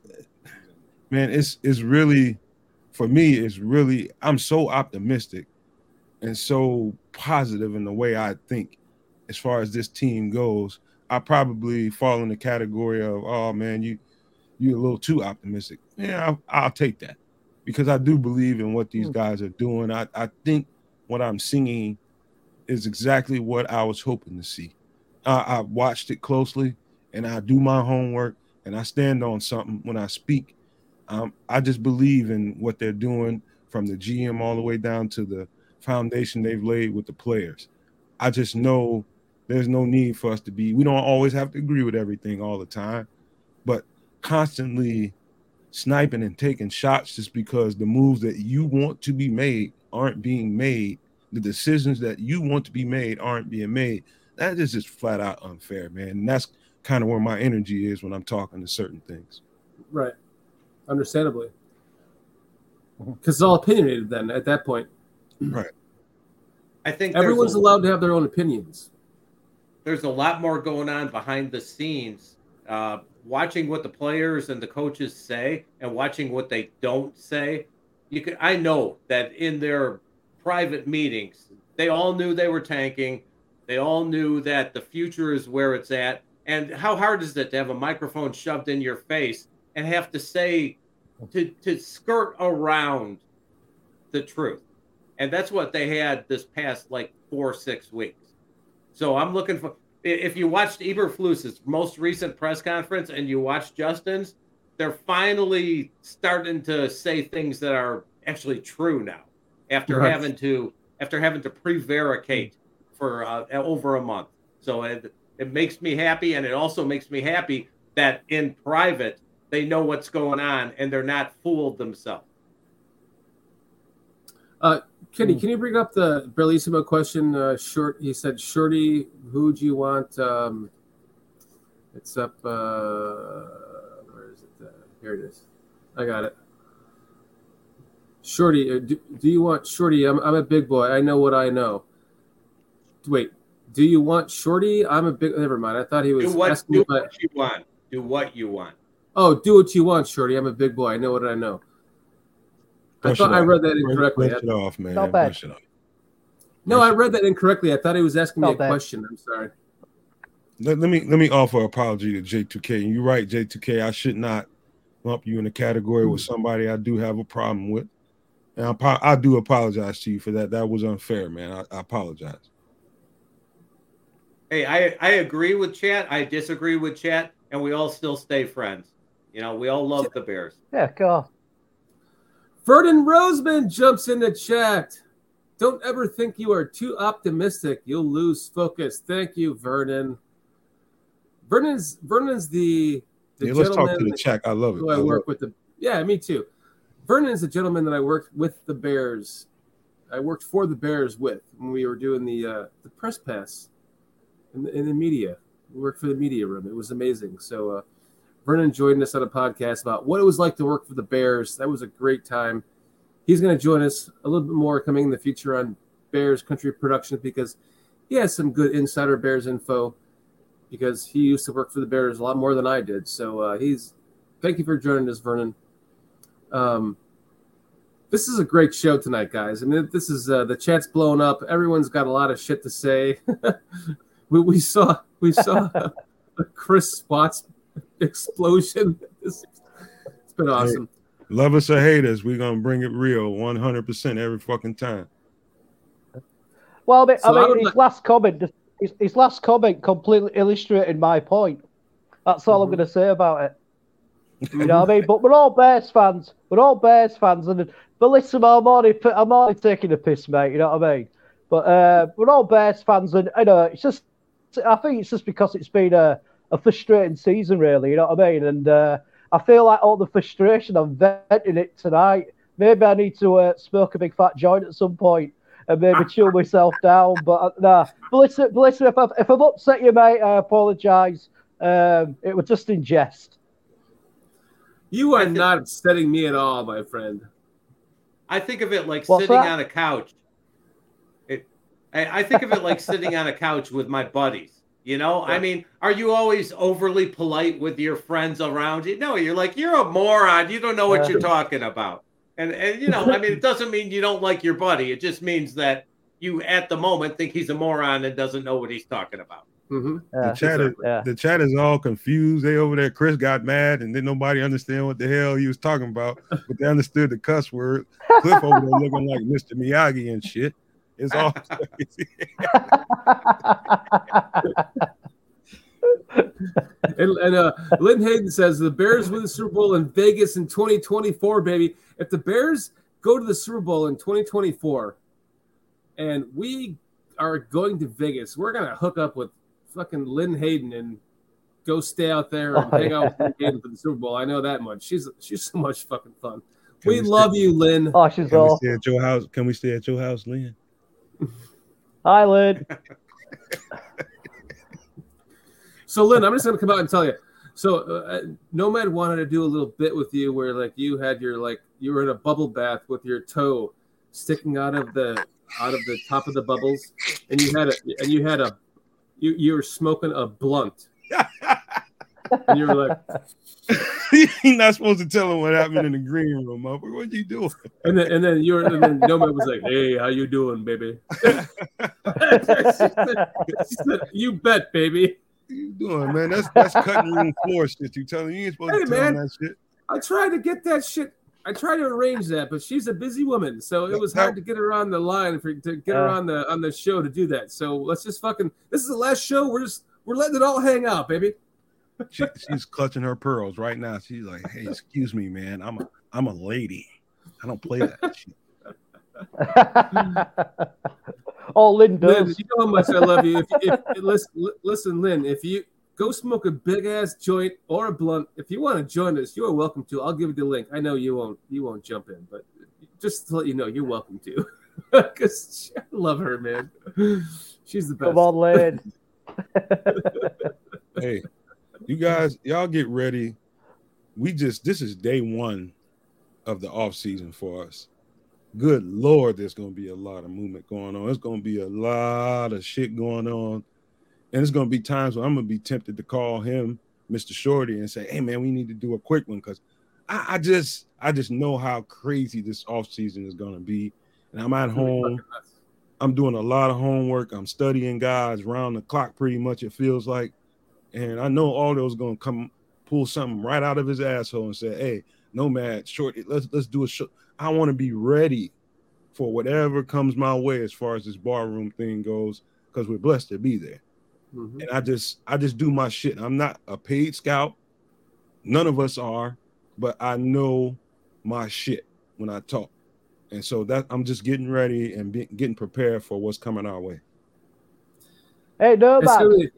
man it's it's really for me is really I'm so optimistic and so positive in the way I think as far as this team goes. I probably fall in the category of oh man, you you're a little too optimistic. Yeah, I'll, I'll take that because I do believe in what these hmm. guys are doing. I, I think what I'm seeing is exactly what I was hoping to see. I, I watched it closely and I do my homework and I stand on something when I speak um, I just believe in what they're doing from the GM all the way down to the foundation they've laid with the players. I just know there's no need for us to be, we don't always have to agree with everything all the time, but constantly sniping and taking shots just because the moves that you want to be made aren't being made, the decisions that you want to be made aren't being made. That is just flat out unfair, man. And that's kind of where my energy is when I'm talking to certain things. Right understandably, because it's all opinionated. Then at that point, right? I think everyone's a, allowed to have their own opinions. There's a lot more going on behind the scenes. Uh, watching what the players and the coaches say, and watching what they don't say, you can. I know that in their private meetings, they all knew they were tanking. They all knew that the future is where it's at. And how hard is it to have a microphone shoved in your face and have to say to to skirt around the truth. And that's what they had this past like four, six weeks. So I'm looking for if you watched Eberflus's most recent press conference and you watch Justin's, they're finally starting to say things that are actually true now after right. having to after having to prevaricate for uh, over a month. So it, it makes me happy, and it also makes me happy that in private they know what's going on and they're not fooled themselves. Uh, Kenny, can you bring up the Bellissimo question? Uh, short, he said, "Shorty, who do you want?" Um, it's up. Uh, where is it? Uh, here it is. I got it. Shorty, uh, do, do you want Shorty? I'm, I'm a big boy. I know what I know. Wait, do you want Shorty? I'm a big. Never mind. I thought he was Do what, asking do if I- what you want. Do what you want. Oh, do what you want, Shorty. I'm a big boy. I know what I know. I Brush thought I off. read that incorrectly. Brush it off, man. Not bad. Brush it off. No, I read that incorrectly. I thought he was asking me Not a bad. question. I'm sorry. Let, let me let me offer an apology to J2K. And you're right, J2K. I should not lump you in a category with hmm. somebody I do have a problem with. And I, I do apologize to you for that. That was unfair, man. I, I apologize. Hey, I, I agree with chat. I disagree with chat, and we all still stay friends. You know, we all love the Bears. Yeah, God. Vernon Roseman jumps in the chat. Don't ever think you are too optimistic. You'll lose focus. Thank you, Vernon. Vernon's Vernon's the the Yeah, let's talk to the chat. I love it. who I I work it. with. The yeah, me too. Vernon's the gentleman that I worked with the Bears. I worked for the Bears with when we were doing the uh, the press pass in the, in the media. We worked for the media room. It was amazing. So uh, Vernon joined us on a podcast about what it was like to work for the Bears. That was a great time. He's going to join us a little bit more coming in the future on Bears Country Productions because he has some good insider Bears info because he used to work for the Bears a lot more than I did. So uh, he's thank you for joining us, Vernon. Um, this is a great show tonight, guys. I mean, this is uh, the chat's blown up. Everyone's got a lot of shit to say. we, we saw we saw Chris Watts explosion. It's, it's been awesome. Love us or hate us, we're gonna bring it real 100% every fucking time. Well, I mean, So I I mean his like- last comment, his, his last comment completely illustrated my point. That's all I'm Mhm. going to say about it. You know what I mean? But we're all Bears fans. We're all Bears fans. And but listen, I'm only, I'm only taking a piss, mate. You know what I mean? But uh, we're all Bears fans. And I know it's just, I think it's just because it's been a, a frustrating season, really. You know what I mean? And uh, I feel like all the frustration, I'm venting it tonight. Maybe I need to uh, smoke a big fat joint at some point and maybe chill myself down. But uh, nah. But listen, but listen if, I've, if I've upset you, mate, I apologise. Um, it was just in jest. You are think- not upsetting me at all, my friend. I think of it like What's sitting that? on a couch. It, I, I think of it like sitting on a couch with my buddies. You know, I mean, are you always overly polite with your friends around you? No, you're like you're a moron. You don't know what you're talking about. And and you know, I mean, it doesn't mean you don't like your buddy. It just means that you at the moment think he's a moron and doesn't know what he's talking about. hmm The Yeah. chat is Yeah. the chat is all confused. They over there. Chris got mad, and then nobody understand what the hell he was talking about, but they understood the cuss word. Cliff over there looking like Mr. Miyagi and shit. It's all And, and uh, Lynn Hayden says the Bears win the Super Bowl in Vegas in 2024, baby. If the Bears go to the Super Bowl in 2024 and we are going to Vegas, we're going to hook up with fucking Lynn Hayden and go stay out there and Oh, hang out with. Lynn Hayden for the Super Bowl. I know that much. She's she's so much fucking fun. Can we we love you, Lynn. oh, she's Can we all. stay at your house? Can we stay at your house, Lynn? Hi, Lynn. So, Lynn, I'm just going to come out and tell you. So, uh, Nomad wanted to do a little bit with you where, like, you had your like you were in a bubble bath with your toe sticking out of the out of the top of the bubbles, and you had a and you had a you you were smoking a blunt, and you were like, You're not supposed to tell him what happened in the green room, motherfucker. What you doing? and then and then you were and then Nomad was like, "Hey, how you doing, baby?" She said- she said, you bet, baby. What you doing, man? That's that's cutting room floor shit. You telling you ain't supposed Hey, to tell him man. that shit. I tried to get that shit. I tried to arrange that, but she's a busy woman, so it was hard to get her on the line for to get her on the on the show to do that. So let's just fucking. This is the last show. We're just we're letting it all hang out, baby. She, she's clutching her pearls right now. She's like, "Hey, excuse me, man. I'm a I'm a lady. I don't play that shit." Oh, Lynn Lynn, you know how much I love you. If, if, listen, li- listen, Lynn, if you go smoke a big ass joint or a blunt, if you want to join us, you are welcome to. I'll give you the link. I know you won't, you won't jump in, but just to let you know, you're welcome to. Because I love her, man. She's the best. Come on, Lynn. hey, you guys, y'all get ready. We just this is day one of the off season for us. Good lord, there's gonna be a lot of movement going on. There's gonna be a lot of shit going on. And it's gonna be times where I'm gonna be tempted to call him Mr. Shorty and say, hey man, we need to do a quick one because I, I just I just know how crazy this off season is gonna be. And I'm at home. I'm doing a lot of homework. I'm studying guys round the clock, pretty much. It feels like, and I know Aldo's gonna come pull something right out of his asshole and say, "Hey, Nomad, short, let's let's do a show." I want to be ready for whatever comes my way as far as this barroom thing goes, because we're blessed to be there. Mhm. And I just I just do my shit. I'm not a paid scout. None of us are, but I know my shit when I talk. And so that I'm just getting ready and be, getting prepared for what's coming our way. Hey, no, It's man. really-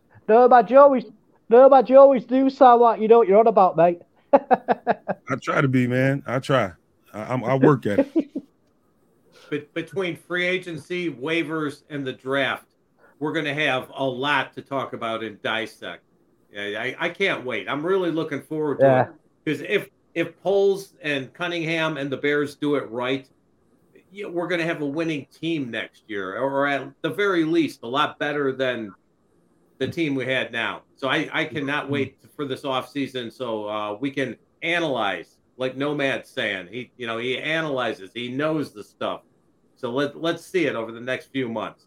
You always, no, but You always do sound like you know what you're on about, mate. I try to be, man. I try. I, I'm, I work at it. But between free agency, waivers, and the draft, we're going to have a lot to talk about and dissect. Yeah, I, I can't wait. I'm really looking forward to Yeah. it because if if Poles and Cunningham and the Bears do it right, we're going to have a winning team next year, or at the very least, a lot better than the team we had now. So I, I cannot wait for this offseason so uh, we can analyze, like Nomad's saying. He you know he analyzes, he knows the stuff. So let let's see it over the next few months.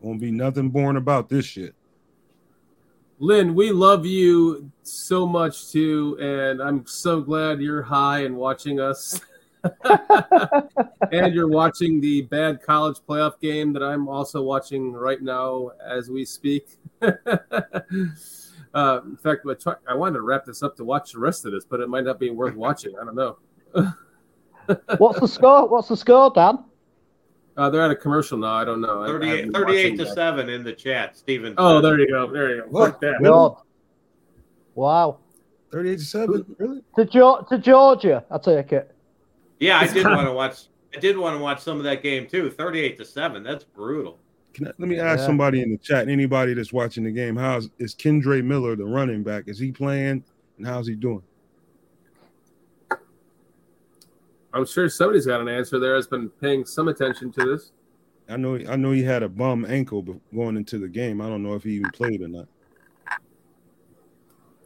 Won't be nothing born about this shit. Lynn, we love you so much too, and I'm so glad you're high and watching us. and you're watching the bad college playoff game that I'm also watching right now as we speak. uh, in fact, I try- wanted to wrap this up to watch the rest of this, but it might not be worth watching. I don't know. What's the score? What's the score, Dan? Uh, they're at a commercial now. I don't know. I- I 38, 38 to that. 7 in the chat, Steven. Oh, says. there you go. There you go. What? Fuck that. God. Wow. 38 to 7? Really? To, Geo- to Georgia, I take it. Yeah, I did want to watch. I did want to watch some of that game too. 38 to 7. That's brutal. Can I, let me ask Yeah. somebody in the chat, anybody that's watching the game, how's is Kendre Miller, the running back? Is he playing and how's he doing? I'm sure somebody's got an answer there. Has been paying some attention to this. I know I know he had a bum ankle going into the game. I don't know if he even played or not.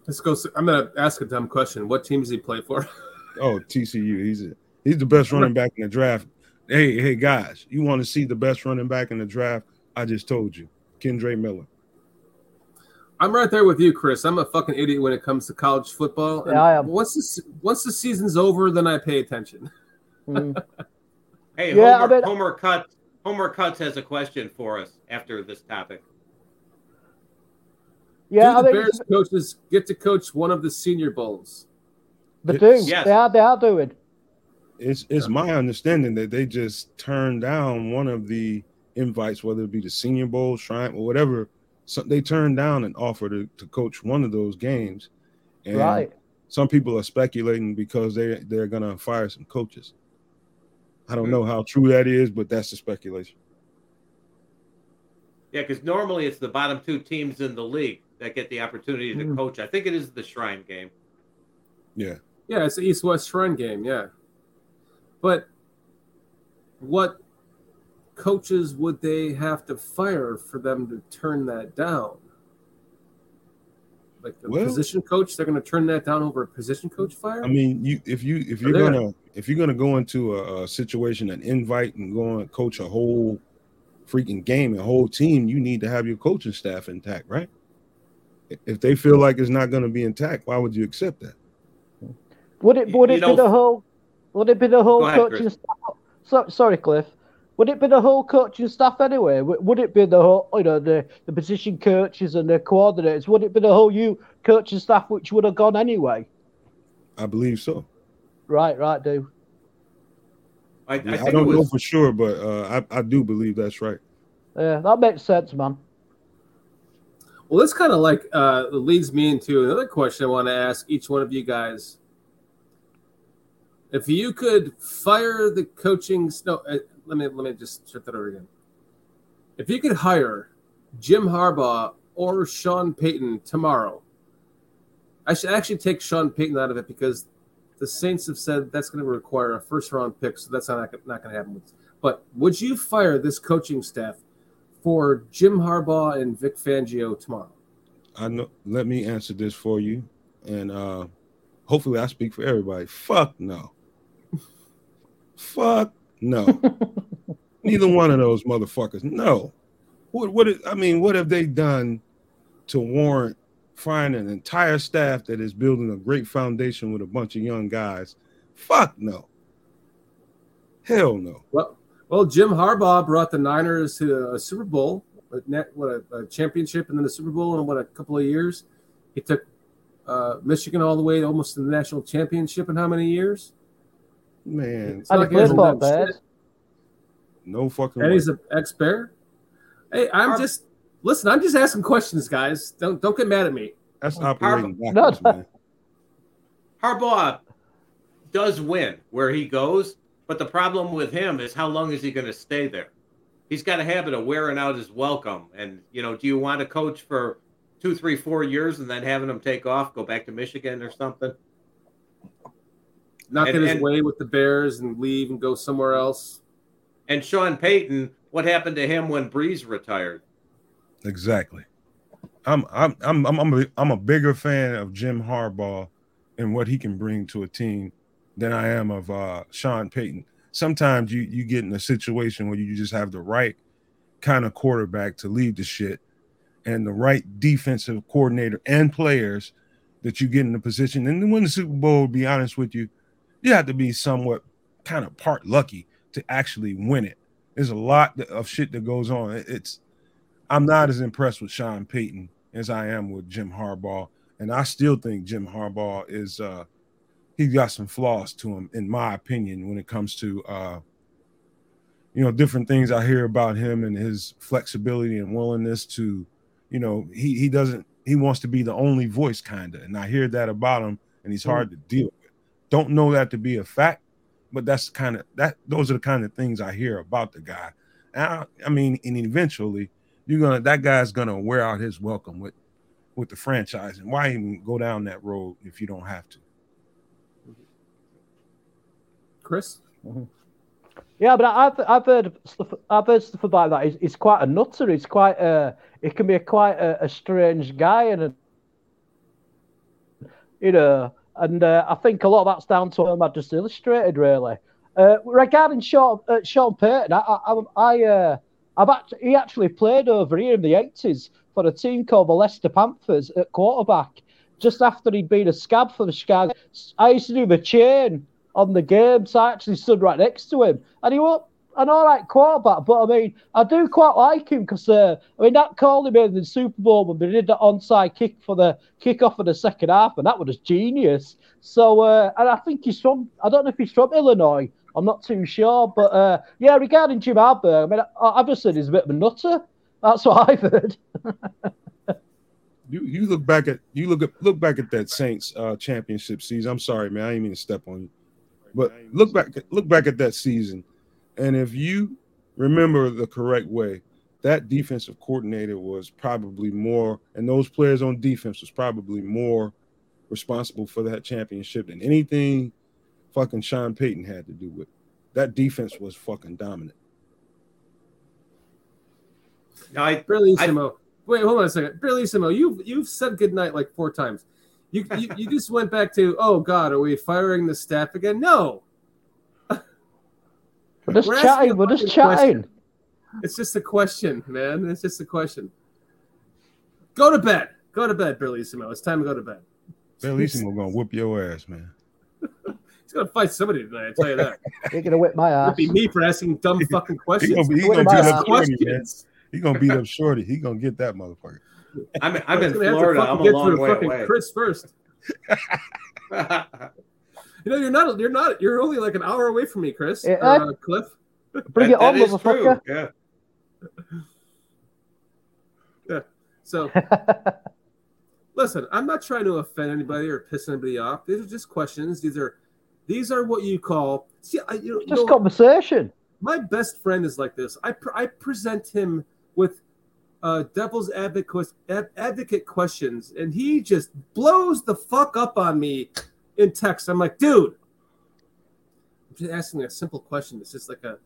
Let's go. I'm gonna ask a dumb question. What team does he play for? Oh, TCU. He's a, he's the best running back in the draft. Hey, hey guys, you want to see the best running back in the draft? I just told you, Kendre Miller. I'm right there with you, Chris. I'm a fucking idiot when it comes to college football. And Yeah, I am. Once the once the season's over, then I pay attention. Mm. Hey, Yeah, Homer, I Homer Cuts. Homer Cuts has a question for us after this topic. Yeah, do I the mean, Bears coaches get to coach one of the Senior Bowls? they do. Yes. They are. They are doing. It's it's my understanding that they just turned down one of the invites, whether it be the Senior Bowl, Shrine, or whatever. So they turned down an offer to, to coach one of those games. And Right. some people are speculating because they they're gonna fire some coaches. I don't know how true that is, but that's the speculation. Yeah, because normally it's the bottom two teams in the league that get the opportunity to Hmm. coach. I think it is the Shrine game. Yeah. Yeah, it's the East West Shrine game. Yeah, but what coaches would they have to fire for them to turn that down? Like the Well- position coach, they're going to turn that down over a position coach fire. I mean, you if you if you're gonna if you're gonna go into a, a situation and invite and go and coach a whole freaking game, a whole team, you need to have your coaching staff intact, right? If they feel like it's not going to be intact, why would you accept that? Would it? Would You it know- be the whole? Would it be the whole ahead, coaching staff? So, sorry, Cliff. Would it be the whole coaching staff anyway? Would, would it be the whole, you know, the, the position coaches and the coordinators? Would it be the whole you coaching staff which would have gone anyway? I believe so. Right, right, do. I, I I, don't it know for sure, but uh, I, I do believe that's right. Yeah, that makes sense, man. Well, this kind of like uh, leads me into another question I want to ask each one of you guys. If you could fire the coaching, no, uh, let me let me just start that over again. If you could hire Jim Harbaugh or Sean Payton tomorrow, I should actually take Sean Payton out of it because the Saints have said that's going to require a first round pick, so that's not not going to happen. But would you fire this coaching staff for Jim Harbaugh and Vic Fangio tomorrow? I know. Let me answer this for you, and uh hopefully I speak for everybody. Fuck no. Fuck no. Neither one of those motherfuckers. No. What? What? is- I mean, what have they done to warrant firing an entire staff that is building a great foundation with a bunch of young guys? Fuck no. Hell no. Well, well, Jim Harbaugh brought the Niners to a Super Bowl, a net, what a, a championship, and then a Super Bowl in what a couple of years. He took uh, Michigan all the way almost to the national championship in how many years? Man, It's And not he like played he for hasn't done Bears. shit. no fucking And way. he's an ex-bear. Hey, I'm Har- just listen. I'm just asking questions, guys. Don't don't get mad at me. That's operating No, backwards, no. man. Harbaugh does win where he goes, but the problem with him is how long is he going to stay there? He's got a habit of wearing out his welcome. And, you know, do you want to coach for two, three, four years and then having him take off, go back to Michigan or something? Not And- get his and- way with the Bears and leave and go somewhere else. And Sean Payton, what happened to him when Brees retired? Exactly. I'm I'm I'm I'm I'm a, I'm a bigger fan of Jim Harbaugh and what he can bring to a team than I am of uh Sean Payton. Sometimes you you get in a situation where you just have the right kind of quarterback to lead the shit and the right defensive coordinator and players that you get in the position. And then win the Super Bowl, to be honest with you, you have to be somewhat kind of part lucky to actually win it. There's a lot of shit that goes on. It's I'm not as impressed with Sean Payton as I am with Jim Harbaugh, and I still think Jim Harbaugh is uh he's got some flaws to him, in my opinion, when it comes to uh you know different things I hear about him and his flexibility and willingness to, you know, he he doesn't he wants to be the only voice kind of, and I hear that about him, and he's hard to deal with. Don't know that to be a fact, but that's kind of that. Those are the kind of things I hear about the guy. And I, I mean, and eventually you're gonna that guy's gonna wear out his welcome with with the franchise. And why even go down that road if you don't have to? Chris, mm-hmm. Yeah, but I've I've heard stuff. I've heard stuff about that. He's, he's quite a nutter. He's quite a. He can be a quite a, a strange guy, and a, you know, and uh, I think a lot of that's down to him. I just illustrated really. Uh, regarding Sean uh, Sean Payton, I I, I uh, I've actually, he actually played over here in the eighties for a team called the Leicester Panthers at quarterback. Just after he'd been a scab for the Chicago, I used to do the chain on the game, so I actually stood right next to him, and he was an all right quarterback. But I mean, I do quite like him because uh, I mean that called him in the Super Bowl when they did the onside kick for the kickoff of the second half, and that was genius. So, uh, and I think he's from I don't know if he's from Illinois. I'm not too sure, but uh, yeah, regarding Jim Harbaugh, I mean, I, I've just said he's a bit of a nutter. That's what I've heard. You you look back at you look at look back at that Saints uh championship season. I'm sorry, man. I didn't mean to step on you. But look back look back at that season. And if you remember the correct way, that defensive coordinator was probably more, and those players on defense was probably more responsible for that championship than anything fucking Sean Payton had to do with. That defense was fucking dominant. No, I, Bellissimo. Wait, hold on a second. Bellissimo, you've you've said good night like four times. You, you you just went back to oh God, are we firing the staff again? No, We're just We're chatting. We're just chatting. question. it's just a question, man. It's just a question. Go to bed. Go to bed, Bellissimo. It's time to go to bed. Bellissimo gonna whoop your ass, man. He's gonna fight somebody tonight. I tell you that. You're gonna whip my ass. It'd be me for asking dumb fucking He questions. gonna, he gonna beat up Shorty, man. He gonna beat up Shorty. He gonna get that motherfucker. I'm, I'm in gonna have Florida. I'm a get long way fucking away. Chris first. You know, you're not. You're not. You're only like an hour away from me, Chris. Yeah. Or, uh, Cliff. Bring That- it on, that is true, motherfucker. Yeah. yeah. So listen, I'm not trying to offend anybody or piss anybody off. These are just questions. These are these are what you call see. I, you know, Just no, conversation. my best friend is like this. I pre- I present him with uh, devil's advocate ad- advocate questions, and he just blows the fuck up on me in text. I'm like, dude, I'm just asking a simple question. It's just like a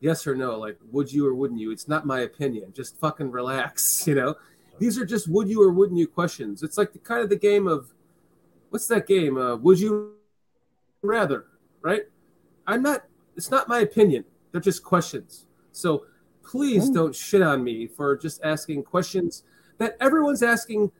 yes or no, like would you or wouldn't you? It's not my opinion. Just fucking relax, you know. These are just would you or wouldn't you questions. It's like the kind of the game of what's that game? Uh, would you rather? Right? I'm not. It's not my opinion. They're just questions. So please Mm. don't shit on me for just asking questions that everyone's asking.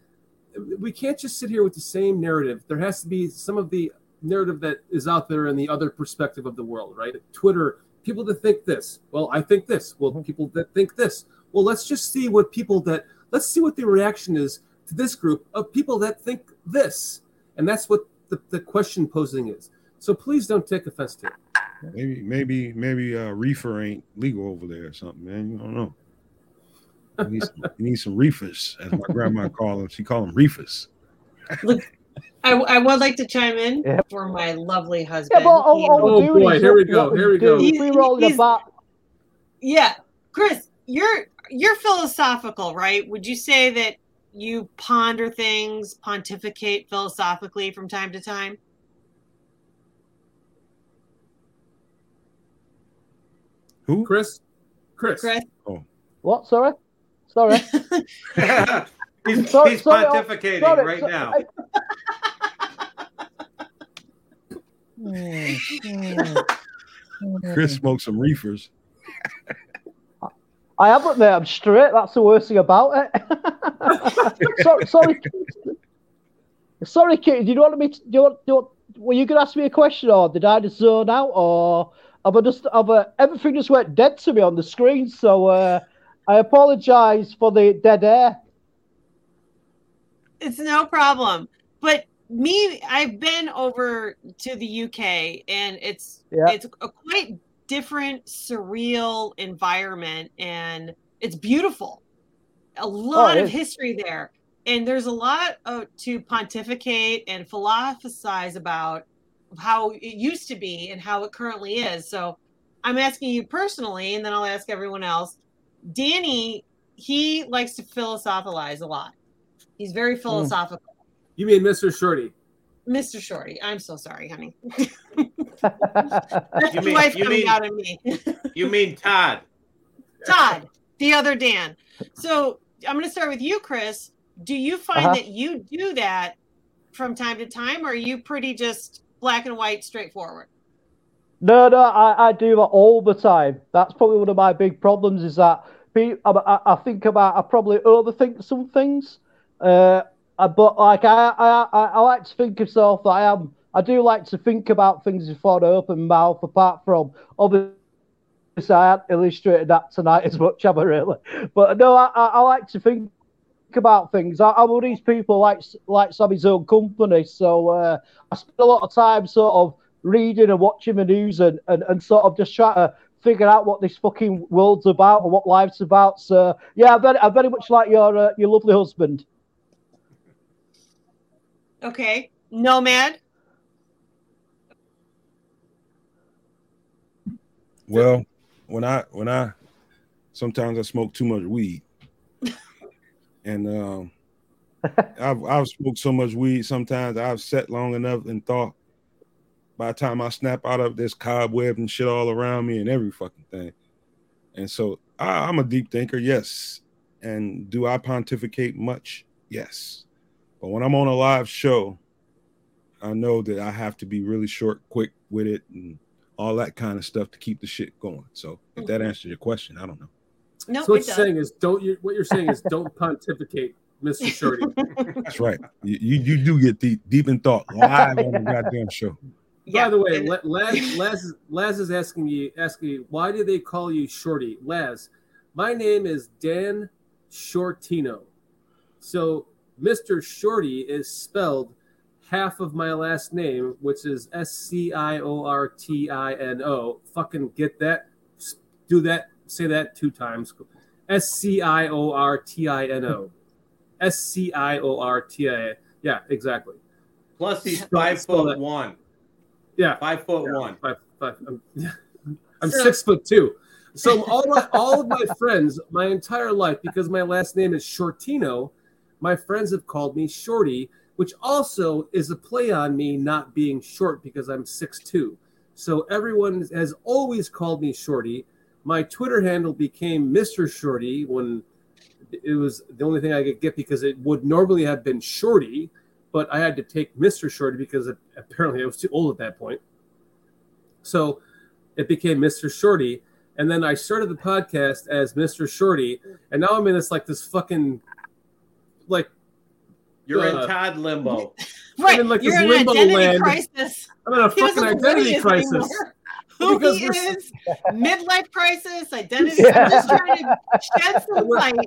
We can't just sit here with the same narrative. There has to be some of the narrative that is out there in the other perspective of the world, right? Twitter, people that think this. Well, I think this. Well, people that think this. Well, let's just see what people that let's see what the reaction is to this group of people that think this. And that's what the, the question posing is. So please don't take offense to it. Maybe, maybe, maybe uh, reefer ain't legal over there or something, man. You don't know. You need some, you need some reefers, as my grandma called them. She called them reefers. I, I would like to chime in Yeah. for my lovely husband. Yeah, but all, He- all Oh, boy, here we go, here we go. If we roll the He's- yeah, Chris, you're you're philosophical, right? Would you say that you ponder things, pontificate philosophically from time to time? Who? Chris? Chris. Chris, oh. what? Sorry, sorry. he's Sorry- he's sorry, pontificating sorry, right sorry. now. Hmm. Chris smoked some reefers. I haven't, mate. I'm straight. That's the worst thing about it. sorry, sorry, sorry, Kit. Do you want me? To, do you want? Do you want, were you going to ask me a question, or did I just zone out, or have I just have I, everything just went dead to me on the screen? So uh, I apologise for the dead air. it's no problem. But me, I've been over to the UK, and it's Yeah. it's a quite different, surreal environment, and it's beautiful. A lot oh, it of is. history there, and there's a lot of, to pontificate and philosophize about how it used to be and how it currently is. So, I'm asking you personally, and then I'll ask everyone else. Danny, he likes to philosophize a lot. He's very philosophical. You mean Mr. Shorty? Mr. Shorty, I'm so sorry, honey. You That's the mean- wife you coming mean- out of me. You mean Todd? Todd, the other Dan. So I'm going to start with you, Chris. Do you find Uh-huh. that you do that from time to time, or are you pretty just black and white, straightforward? No, no, I, I do that all the time. That's probably one of my big problems is that I, I, think about, I probably overthink some things. Uh, uh, but like I, I, I, like to think of myself that I am, I do like to think about things before I open mouth. Apart from obviously, I haven't illustrated that tonight as much, have I really? But no, I, I, like to think about things. I, I'm one of these people like like to have his own company, so uh, I spend a lot of time sort of reading and watching the news and, and, and sort of just trying to figure out what this fucking world's about and what life's about. So yeah, I very, I very much like your uh, your lovely husband. Okay. Nomad. Well, when I when I sometimes I smoke too much weed, and um, I've I've smoked so much weed. Sometimes I've sat long enough and thought. By the time I snap out of this cobweb and shit all around me and every fucking thing, and so I, I'm a deep thinker, yes. And do I pontificate much? Yes. But when I'm on a live show, I know that I have to be really short, quick with it, and all that kind of stuff to keep the shit going. So if that mm-hmm. answers your question, I don't know. No, so what you're saying is don't you what you're saying is don't pontificate, Mr. Shorty. That's right. You you, you do get deep deep in thought live on the goddamn show. Yeah, By the way, and- La- Laz, Laz, Laz is asking you, asking you, why do they call you Shorty? Laz, my name is Dan Sciortino. So Mr. Shorty is spelled half of my last name, which is S C I O R T I N O. Fucking get that? Do that. Say that two times. S C I O R T I N O. S C I O R T I A. Yeah, exactly. Plus, he's five spell foot that. one. Yeah, Five foot Yeah, one. Five, five, I'm, I'm So- six foot two. So all my, all of my friends, my entire life, because my last name is Sciortino, my friends have called me Shorty, which also is a play on me not being short because I'm six two. So everyone has always called me Shorty. My Twitter handle became Mr. Shorty when it was the only thing I could get because it would normally have been Shorty, but I had to take Mr. Shorty because it, apparently I was too old at that point. So it became Mr. Shorty. And then I started the podcast as Mr. Shorty. And now I'm in this like this fucking like You're Uh, in Todd limbo. Right, in, like, you're this in limbo identity land. crisis. I'm in a He fucking know what he identity crisis. anymore. Who Because he is, midlife crisis, identity. Yeah. I'm just trying to shed some light And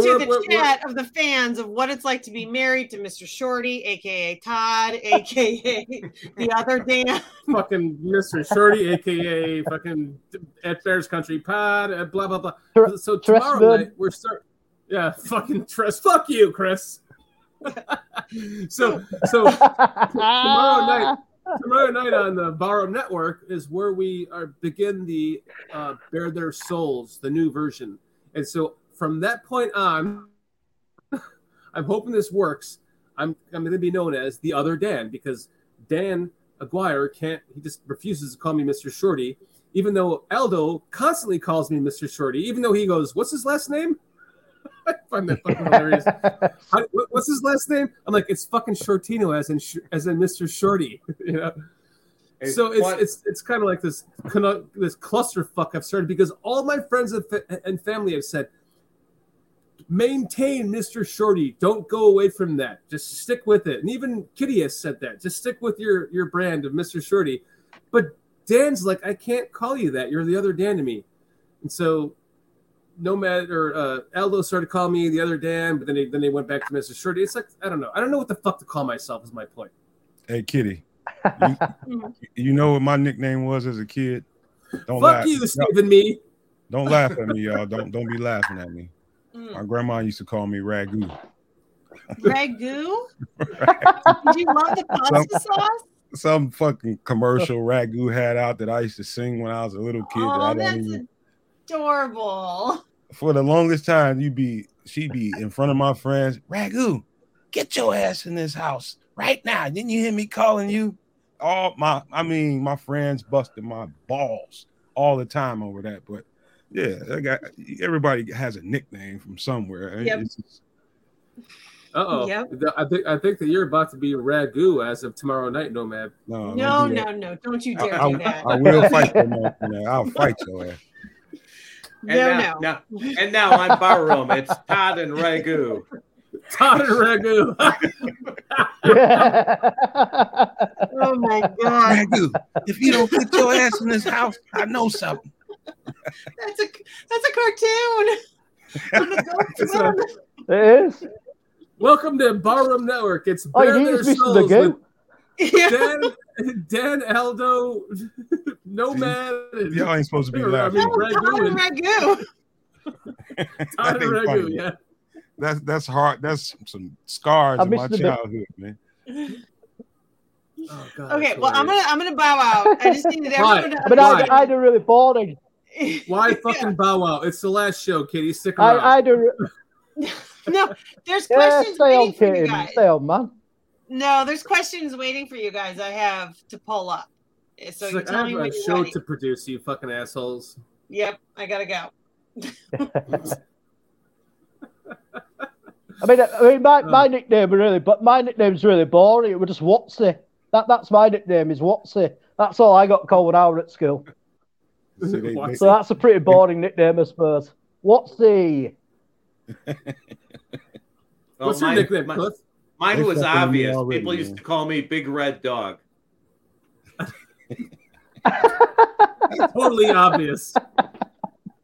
to we're, the we're, we're, chat of the fans of what it's like to be married to Mr. Shorty, aka Todd, aka the other Dan. fucking Mr. Shorty, aka fucking at Bears Country Pod, uh, blah blah blah. Tr- so tomorrow Bird. night we're start. Yeah, fucking Tress. Fuck you, Chris. so so tomorrow night tomorrow night on the Barroom Network is where we are begin the uh, Bear Their Souls, the new version. And so from that point on, I'm hoping this works. I'm I'm going to be known as the other Dan because Dan Aguirre can't. He just refuses to call me Mr. Shorty, even though Aldo constantly calls me Mr. Shorty. Even though he goes, "What's his last name?" I find that fucking hilarious. How, what's his last name? I'm like, it's fucking Sciortino, as in as in Mr. Shorty. you know. It's so it's it's it's kind of like this this clusterfuck I've started because all my friends and, fa- and family have said, maintain Mr. Shorty. Don't go away from that. Just stick with it. And even Kitty has said that. Just stick with your your brand of Mr. Shorty. But Dan's like, I can't call you that. You're the other Dan to me. And so Nomad or uh, Aldo started calling me the other Dan, but then they then they went back to Mr. Shorty. It's like I don't know. I don't know what the fuck to call myself. Is my point. Hey, Kitty, you, you know what my nickname was as a kid? Don't fuck laugh. you, No, Stephen. Me. don't laugh at me, y'all. Don't don't be laughing at me. Mm. My grandma used to call me Ragu. Ragu? Did you love the pasta sauce? Some fucking commercial Ragu had out that I used to sing when I was a little kid. that I Oh, don't that's even, adorable. for the longest time, you'd be she'd be in front of my friends. Ragu, get your ass in this house right now. Didn't you hear me calling you? All my, I mean, my friends busted my balls all the time over that. But yeah, I got everybody has a nickname from somewhere. Yep. Uh oh. Yep. I think I think that you're about to be Ragu as of tomorrow night, Nomad. no, don't No, no, no. Don't you dare I- do that. I will fight you, man. I'll fight your ass. and No, now, no. now- and now on Barroom, it's Todd and Ragu. Todd and Ragu. Oh my god. Ragu, if you don't get your ass in this house, I know something. That's a that's a cartoon. It's a- it is. Welcome to Barroom Network. It's Oh, Bear you Their just missed Souls the with goat. Dan, Dan Aldo, Nomad, and Y'all ain't supposed to be laughing. I laughing. mean, Ragu Todd and- and Ragu. Todd and Ragu. funny. Yeah. That's that's hard. That's some scars I in my missed bit. childhood, man. Oh, God, Okay, well I'm gonna I'm gonna bow out. I just needed Why? everyone to But Why? I, I do really boring. Why fucking bow out? It's the last show, Kitty. Stick around. I, I do. no, there's questions stay on, waiting for you guys. Stay on, man. No, there's questions waiting for you guys. I have to pull up. Eh, so It's you like, tell I me have when a you're show ready. to produce, you fucking assholes. Yep, I gotta go. I mean, I mean, my, Oh. my nickname really, but my nickname's really boring. It was just Watsy. That that's my nickname is Watsy. That's all I got called when I was at school. See, they- they- So that's a pretty boring nickname, I suppose. Watsy. Well, What's your mine- nickname, mine- Mine was fucking with me obvious. already, People used to call me Big Red Dog. Totally obvious.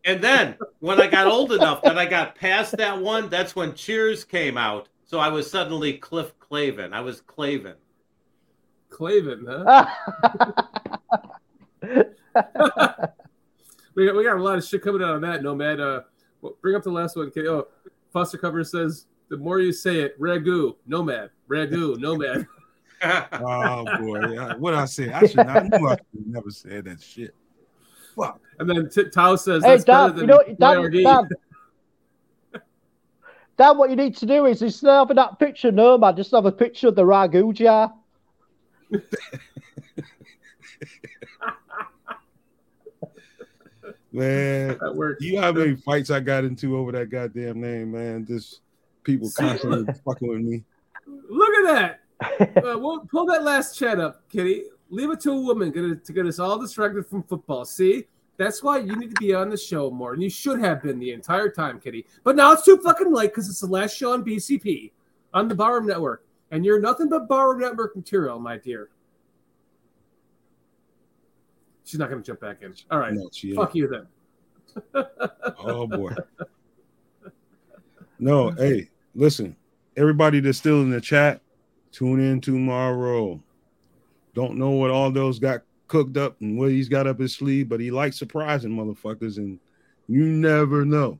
And then when I got old enough that I got past that one, that's when Cheers came out. So I was suddenly Cliff Clavin. I was Clavin. Clavin, huh? we got we got a lot of shit coming out on that. Nomad, uh, well, bring up the last one. Kitty. Oh, Foster Cover says The more you say it, ragu, nomad, ragu, nomad. Oh boy, what I say? I should not. I I should never said that shit. Fuck. And then T- Tao says, Hey, that's better Dad, than you know, Dad, YRD. Dad, Dad, what you need to do is instead of that picture, Nomad, just have a picture of the ragu jar. Man, That works. you know how many fights I got into over that goddamn name, man. Just people constantly fucking with me. Look at that. Uh, we'll pull that last chat up, Kitty. Leave it to a woman get it- to get us all distracted from football. See, that's why you need to be on the show more, and you should have been the entire time, Kitty. But now it's too fucking late because it's the last show on BCP on the Barroom Network, and you're nothing but Barroom Network material, my dear. She's not going to jump back in. All right, No, fuck you then. Oh boy. No, hey, listen, everybody that's still in the chat, tune in tomorrow. Don't know what all those got cooked up and what he's got up his sleeve, but he likes surprising motherfuckers, and you never know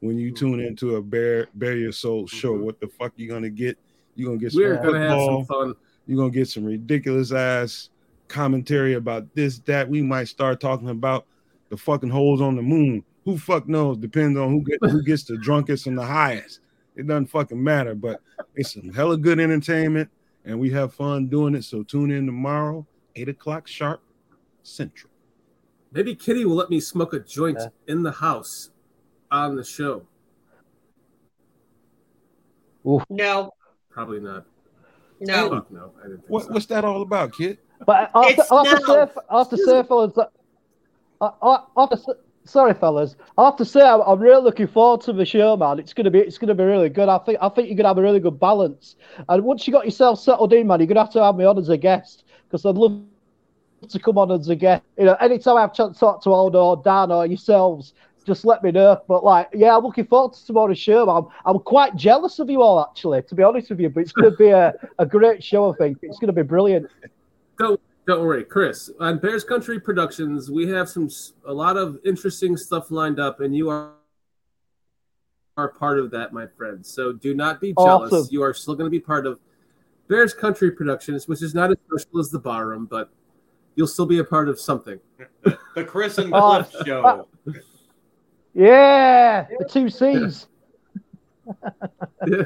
when you tune into a bear bear your soul show Mhm. what the fuck you're gonna get. You're gonna get some We're going to have football. some fun. You're gonna get some ridiculous ass commentary about this, that. We might start talking about the fucking holes on the moon. Who fuck knows? Depends on who get who gets the drunkest and the highest. It doesn't fucking matter, but it's some hella good entertainment, and we have fun doing it. So tune in tomorrow, eight o'clock sharp, central. Maybe Kitty will let me smoke a joint Yeah. in the house on the show. No, Probably not. no. Fuck no. I didn't think What so. what's that all about, kid? But after, have It's to, I have to now. say, I have to say, fellas, that- I, I, I have to say, sorry, fellas, I have to say, I'm, I'm really looking forward to the show, man. It's gonna be, it's gonna be really good. I think, I think you're gonna have a really good balance. And once you got yourself settled in, man, you're gonna have to have me on as a guest because I'd love to come on as a guest. You know, anytime I have a chance to talk to Aldo or Dan or yourselves, just let me know. But like, yeah, I'm looking forward to tomorrow's show. Man. I'm, I'm quite jealous of you all, actually, to be honest with you. But it's going to be a, a great show. I think it's going to be brilliant. Don't don't worry, Chris. On Bears Country Productions, we have some a lot of interesting stuff lined up, and you are are part of that, my friend. So do not be jealous. Awesome. You are still going to be part of Bears Country Productions, which is not as special as the Barroom, but you'll still be a part of something. The Chris and Oh, Cliff uh, show. Uh, yeah, the two C's. Yeah,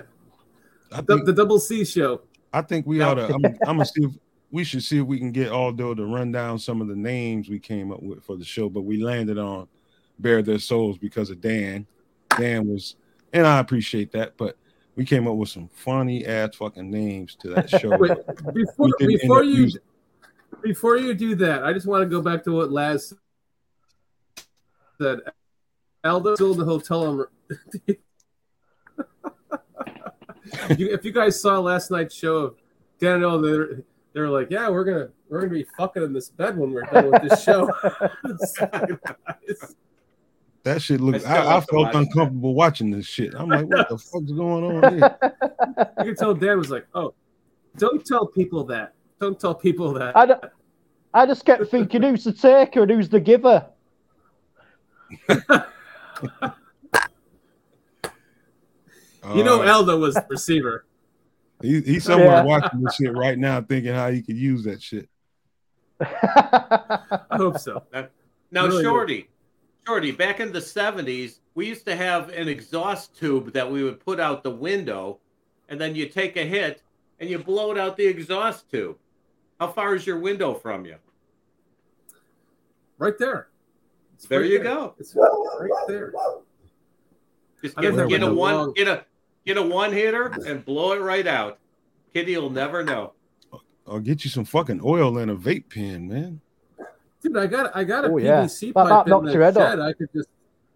I the, think, the Double C show. I think we ought to. I'm, I'm gonna see if we should see if we can get Aldo to run down some of the names we came up with for the show, but we landed on Bare Their Souls because of Dan. Dan was, and I appreciate that, but we came up with some funny ass fucking names to that show. Wait, before We didn't end before you using- before you do that, I just want to go back to what Laz said. Aldo still in the hotel room. if you guys saw last night's show of Dan and Aldo, they're, they're like, "Yeah, we're gonna we're gonna be fucking in this bed when we're done with this show." that shit I looked. still I, I felt watch that. uncomfortable watching this shit. I'm like, what the fuck's going on here? you can tell Dan was like, "Oh, don't tell people that. Don't tell people that." I, I just kept thinking, who's the taker and who's the giver? you know, uh, Elda was the receiver. He, he's somewhere Yeah. watching this shit right now, thinking how he could use that shit. I hope so. Now, Really good. Shorty, Shorty, back in the 70s, we used to have an exhaust tube that we would put out the window, and then you take a hit and you blow it out the exhaust tube. How far is your window from you? Right there. It's There right you go. It's right there. Just get, get a a one long- get a get a one hitter and blow it right out. Kitty will never know. I'll get you some fucking oil in a vape pen, man. Dude, I got I got a Oh. PVC That- pipe that in the your off. shed. I could just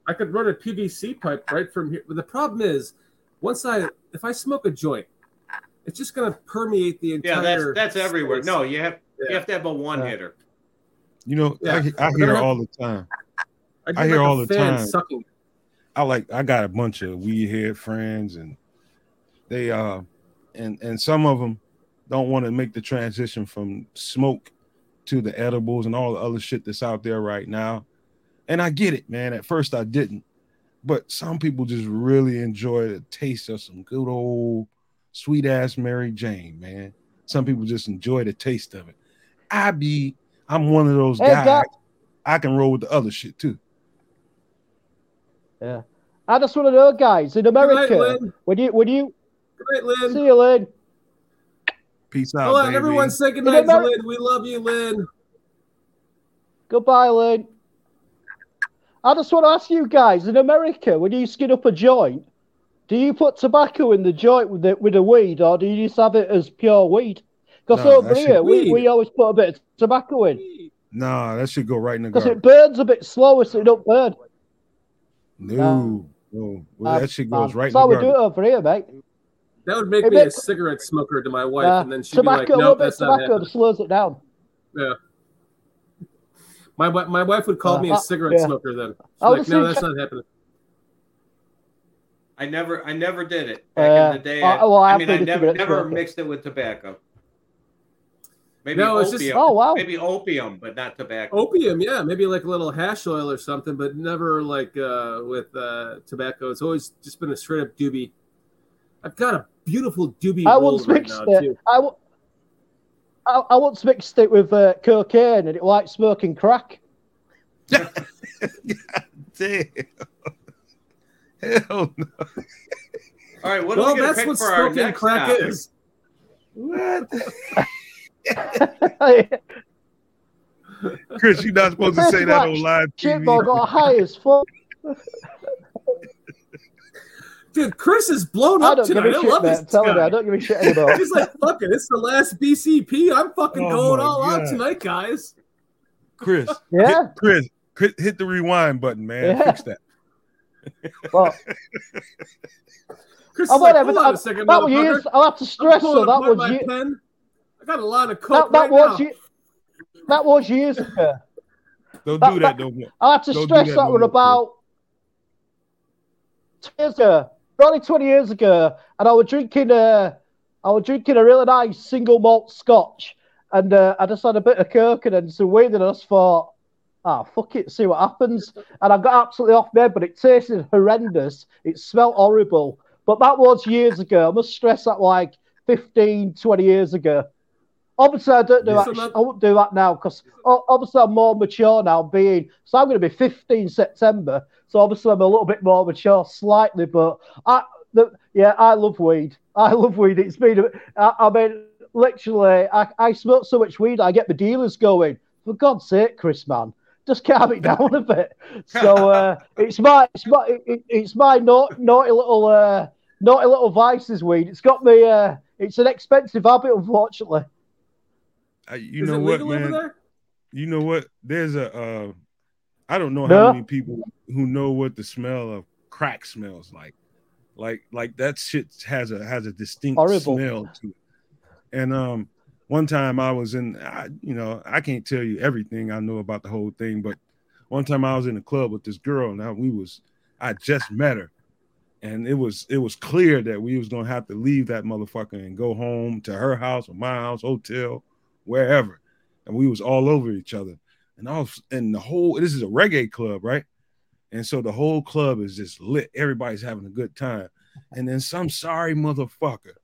I could run a PVC pipe right from here. But the problem is, once I if I smoke a joint, it's just gonna permeate the Yeah, entire. that's that's everywhere. space. No, you have you have to have a one Yeah. hitter. You know, Yeah. I, I hear gonna have- all the time. I, I hear like all the time. sucking. I like I got a bunch of weed head friends and they uh and and some of them don't want to make the transition from smoke to the edibles and all the other shit that's out there right now. And I get it, man. At first I didn't. but some people just really enjoy the taste of some good old sweet ass Mary Jane, man. Some people just enjoy the taste of it. I be, I'm one of those Hey, guys. guy- I can roll with the other shit too. Yeah. I just want to know, guys, in America, Lynn. when you when you Good night, Lynn. see you, Lynn. Peace out, Hold on, baby. everyone say good night to Lynn. We love you, Lynn. Goodbye, Lynn. I just want to ask you guys, in America, when you skin up a joint, do you put tobacco in the joint with the with the weed, or do you just have it as pure weed? Because No, over here, we, we always put a bit of tobacco in Nah, that should go right in the because it burns a bit slower, so it don't burn. No, no. Well, Uh, that shit man, goes right in That's how we do it over here, mate. That would make It me a cigarette smoker to my wife, Uh, and then she'd be like, tobacco, a "No, little bit of that's not tobacco happening." that slows it down. Yeah. My my wife would call Uh, me a uh, cigarette yeah. smoker. Then she's I like, "No, thinking- that's not happening." I never, I never did it back Uh, in the day. uh, I, well, I I've mean, I never, never smoker. mixed it with tobacco. Maybe No, it's just- opium. Oh wow! Maybe opium, but not tobacco. Opium, yeah, maybe like a little hash oil or something, but never like uh, with uh, tobacco. It's always just been a straight up doobie. I've got a beautiful doobie I roll once right mixed now it. too. I, w- I, I once mixed it with uh, cocaine, and it like smoking crack. Damn. Hell no. All right, what Well, are we that's pick what for smoking crack topic? is. What? Shit, Chris, you're not supposed to say that on live bro, TV. got high as fuck. Dude, Chris is blown I up don't tonight. a I shit, love man. this I'm telling you, guy. I don't give a shit anymore. He's like, fuck it, it's the last BCP. I'm fucking Oh going my all out tonight, guys. Chris, Yeah. hit, Chris, Chris, hit the rewind button, man. Yeah. Fix that. Well, Chris oh, is like, whatever. hold on a second, that was years. I'll have to stress pulling so that was my pen. I got a lot of coke that, that right was now. ye- that was years ago. Don't That- do that, that- no more. I'll have to Don't stress that that, no was about two years ago, probably 20 years ago, and I was drinking a, I was drinking a really nice single malt scotch, and uh, I just had a bit of coke and then some weed, and I just thought, ah, fuck it, see what happens. And I got absolutely off there, but it tasted horrendous. It smelled horrible. But that was years ago. I must stress that like 15, 20 years ago. Obviously, I don't do that. I won't do that now because obviously I'm more mature now. Being so, I'm going to be 15 September. So obviously, I'm a little bit more mature, slightly. But I, the, yeah, I love weed. I love weed. It's been, I, I mean, literally, I, I smoke so much weed, I get the dealers going. For God's sake, Chris, man, just calm it down a bit. So uh, it's my, it's my, it, it's my naughty, naughty little, uh, naughty little vices weed. It's got me. Uh, it's an expensive habit, unfortunately. Uh, you Is know it what, legal over man? there? You know what? There's a, uh, I don't know No. how many people who know what the smell of crack smells like. Like, like that shit has a has a distinct Horrible. smell to it. And um, one time I was in, I, you know, I can't tell you everything I know about the whole thing, but one time I was in a club with this girl. And now we was, I just met her, and it was it was clear that we was gonna have to leave that motherfucker and go home to her house or my house, hotel, wherever, and we was all over each other. And was, and the whole this is a reggae club, right? And so the whole club is just lit. Everybody's having a good time. And then some sorry motherfucker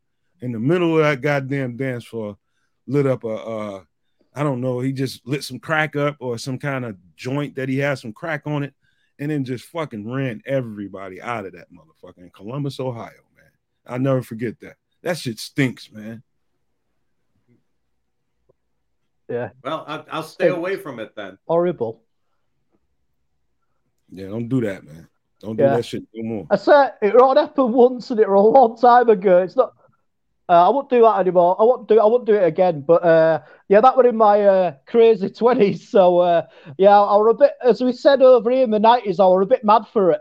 in the middle of that goddamn dance floor lit up a uh I don't know, he just lit some crack up or some kind of joint that he has some crack on it, and then just fucking ran everybody out of that motherfucker in Columbus, Ohio, man. I'll never forget that. That shit stinks, man. Yeah, Well, I'll, I'll stay away from it then. horrible. Yeah, don't do that, man. Don't do Yeah. that shit no more. I said it only happened once, and it was a long time ago. It's not. Uh, I won't do that anymore. I won't do. I won't do it again. But uh, yeah, that was in my uh, crazy twenties. So uh, yeah, I was a bit, as we said over here in the nineties, I was a bit mad for it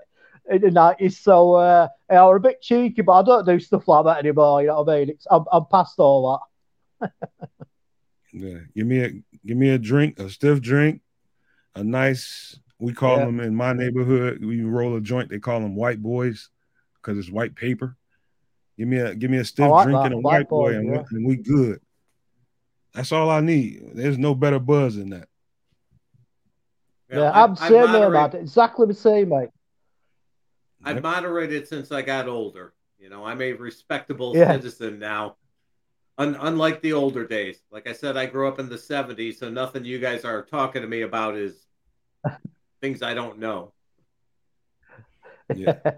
in the nineties. So uh, yeah, I was a bit cheeky, but I don't do stuff like that anymore. You know what I mean? It's, I'm, I'm past all that. Yeah, give me a give me a drink, a stiff drink, a nice. We call Yeah. them in my neighborhood. We roll a joint. They call them white boys because it's white paper. Give me a give me a stiff oh, like drink that, and a white white boy, boy, and, yeah. we, and we good. That's all I need. There's no better buzz than that. Yeah, I- I'm I same there, moderate- man. Exactly the same, mate. I've moderated since I got older. You know, I'm a respectable Yeah. citizen now. Un- unlike the older days. Like I said, I grew up in the 70s, so nothing you guys are talking to me about is things I don't know. Yeah.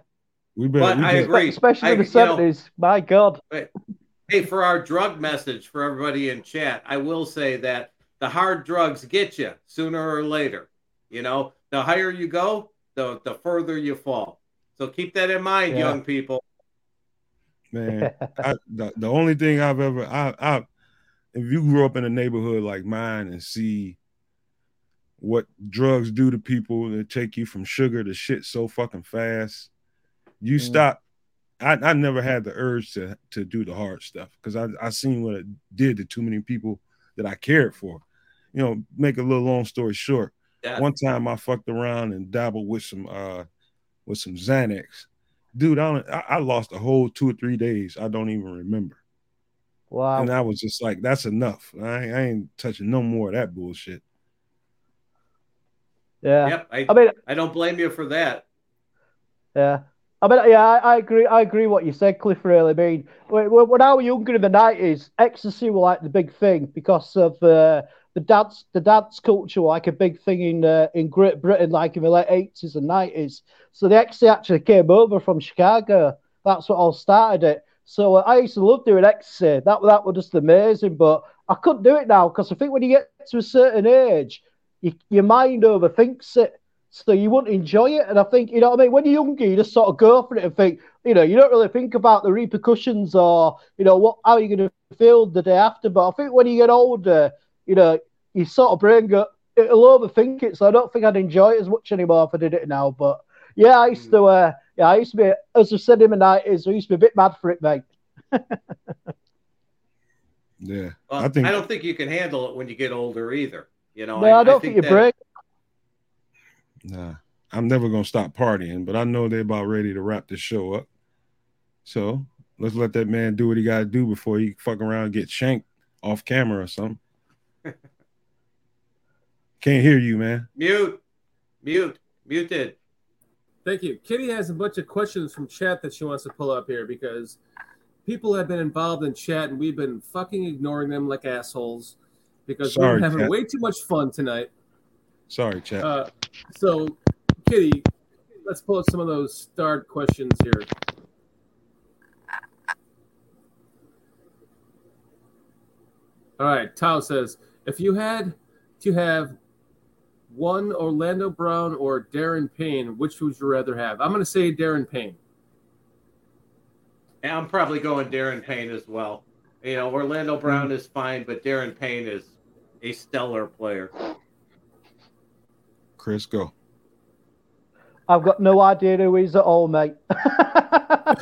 We better. But we I better- agree. Especially in I- the you know- seventies. My God. Hey, for our drug message for everybody in chat, I will say that the hard drugs get you sooner or later. You know, the higher you go, the the further you fall. So keep that in mind, Yeah. young people. Man. I, the, the only thing I've ever I, I if you grew up in a neighborhood like mine and see what drugs do to people that take you from sugar to shit so fucking fast, you Mm. stop. I, I never had the urge to to do the hard stuff because I I seen what it did to too many people that I cared for. You know, make a little long story short. Yeah. One time I fucked around and dabbled with some uh with some Xanax. Dude, I, don't, I I lost a whole two or three days. I don't even remember. Wow. And I was just like, that's enough. I, ain't- I ain't touching no more of that bullshit. yeah. Yep, I, I mean, I don't blame you for that. Yeah. I mean, yeah, I, I agree. I agree what you said, Cliff. Really, I mean, when, when when I was younger in the nineties, ecstasy was like the big thing because of uh, the dance. The dance culture, was like a big thing in uh, in Great Britain, like in the late eighties and nineties. So the ecstasy actually came over from Chicago. That's what all started it. So uh, I used to love doing ecstasy. That that was just amazing. But I couldn't do it now because I think when you get to a certain age, you, your mind overthinks it so you wouldn't enjoy it. And I think, you know what I mean? When you're younger, you just sort of go for it and think, you know, you don't really think about the repercussions or, you know, what how you're going to feel the day after. But I think when you get older, you know, you sort of brain go, it'll overthink it. So I don't think I'd enjoy it as much anymore if I did it now. But yeah, I used to, uh, yeah, I used to be, as I said in the 90s, I used to be a bit mad for it, mate. Yeah. Well, I think I don't think you can handle it when you get older either. You know, No, I, don't think, you that- break. Nah, I'm never gonna stop partying, but I know they're about ready to wrap this show up. So let's let that man do what he gotta do before he fuck around and get shanked off camera or something. Can't hear you, man. Mute, mute, muted. Thank you. Kitty has a bunch of questions from chat that she wants to pull up here because people have been involved in chat and we've been fucking ignoring them like assholes because Sorry, we're having chat. way too much fun tonight. Sorry, chat. Uh, so, Kitty, let's pull up some of those starred questions here. All right, Tao says, if you had to have one Orlando Brown or Daron Payne, which would you rather have? I'm going to say Daron Payne. And I'm probably going Daron Payne as well. You know, Orlando Brown hmm. is fine, but Daron Payne is a stellar player. Chris, go. I've got no idea who he's at all, mate. I,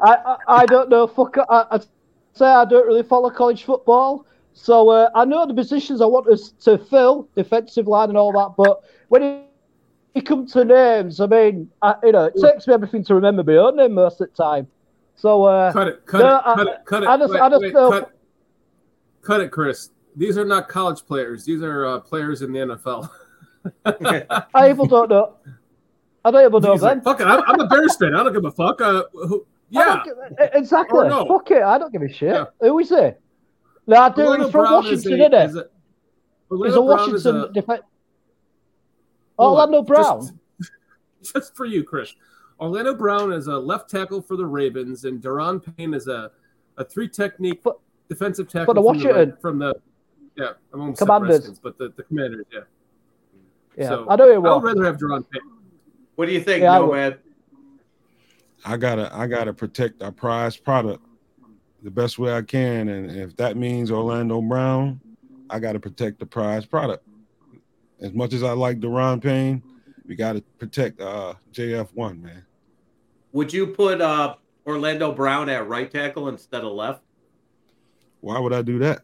I I don't know. Fuck. I, I say I don't really follow college football, so uh, I know the positions I want us to fill, defensive line and all that. But when it, it comes to names, I mean, I, you know, it takes me everything to remember my own name most of the time. So uh, Cut it, cut No, it, I- cut it, cut it. I just- Wait, I just wait, cut, cut it, Chris. These are not college players. These are uh, players in the NFL. I even don't know. I don't even know He's like, fuck it. I'm, I'm a Bears fan. I don't give a fuck. Uh, who, I yeah. don't give- exactly. No. Fuck it. I don't give a shit. Yeah. Who is he? No, I do. Orlando He's from Brown is Washington, a- isn't is he? He's a Brown is Washington a- defense. Orlando Brown. Just, just for you, Chris. Orlando Brown is a left tackle for the Ravens, and Daron Payne is a, a three technique For- defensive tackle the from, the, from the yeah, I won't Commanders. Redskins, but the, the Commanders. Yeah. Yeah, So, I know he I would rather have Daron Payne. What do you think, Yeah, I Nomad? I gotta I gotta protect our prized product the best way I can, and if that means Orlando Brown, I gotta protect the prize product. As much as I like Daron Payne, we gotta protect uh JF one man. Would you put uh, Orlando Brown at right tackle instead of left? Why would I do that?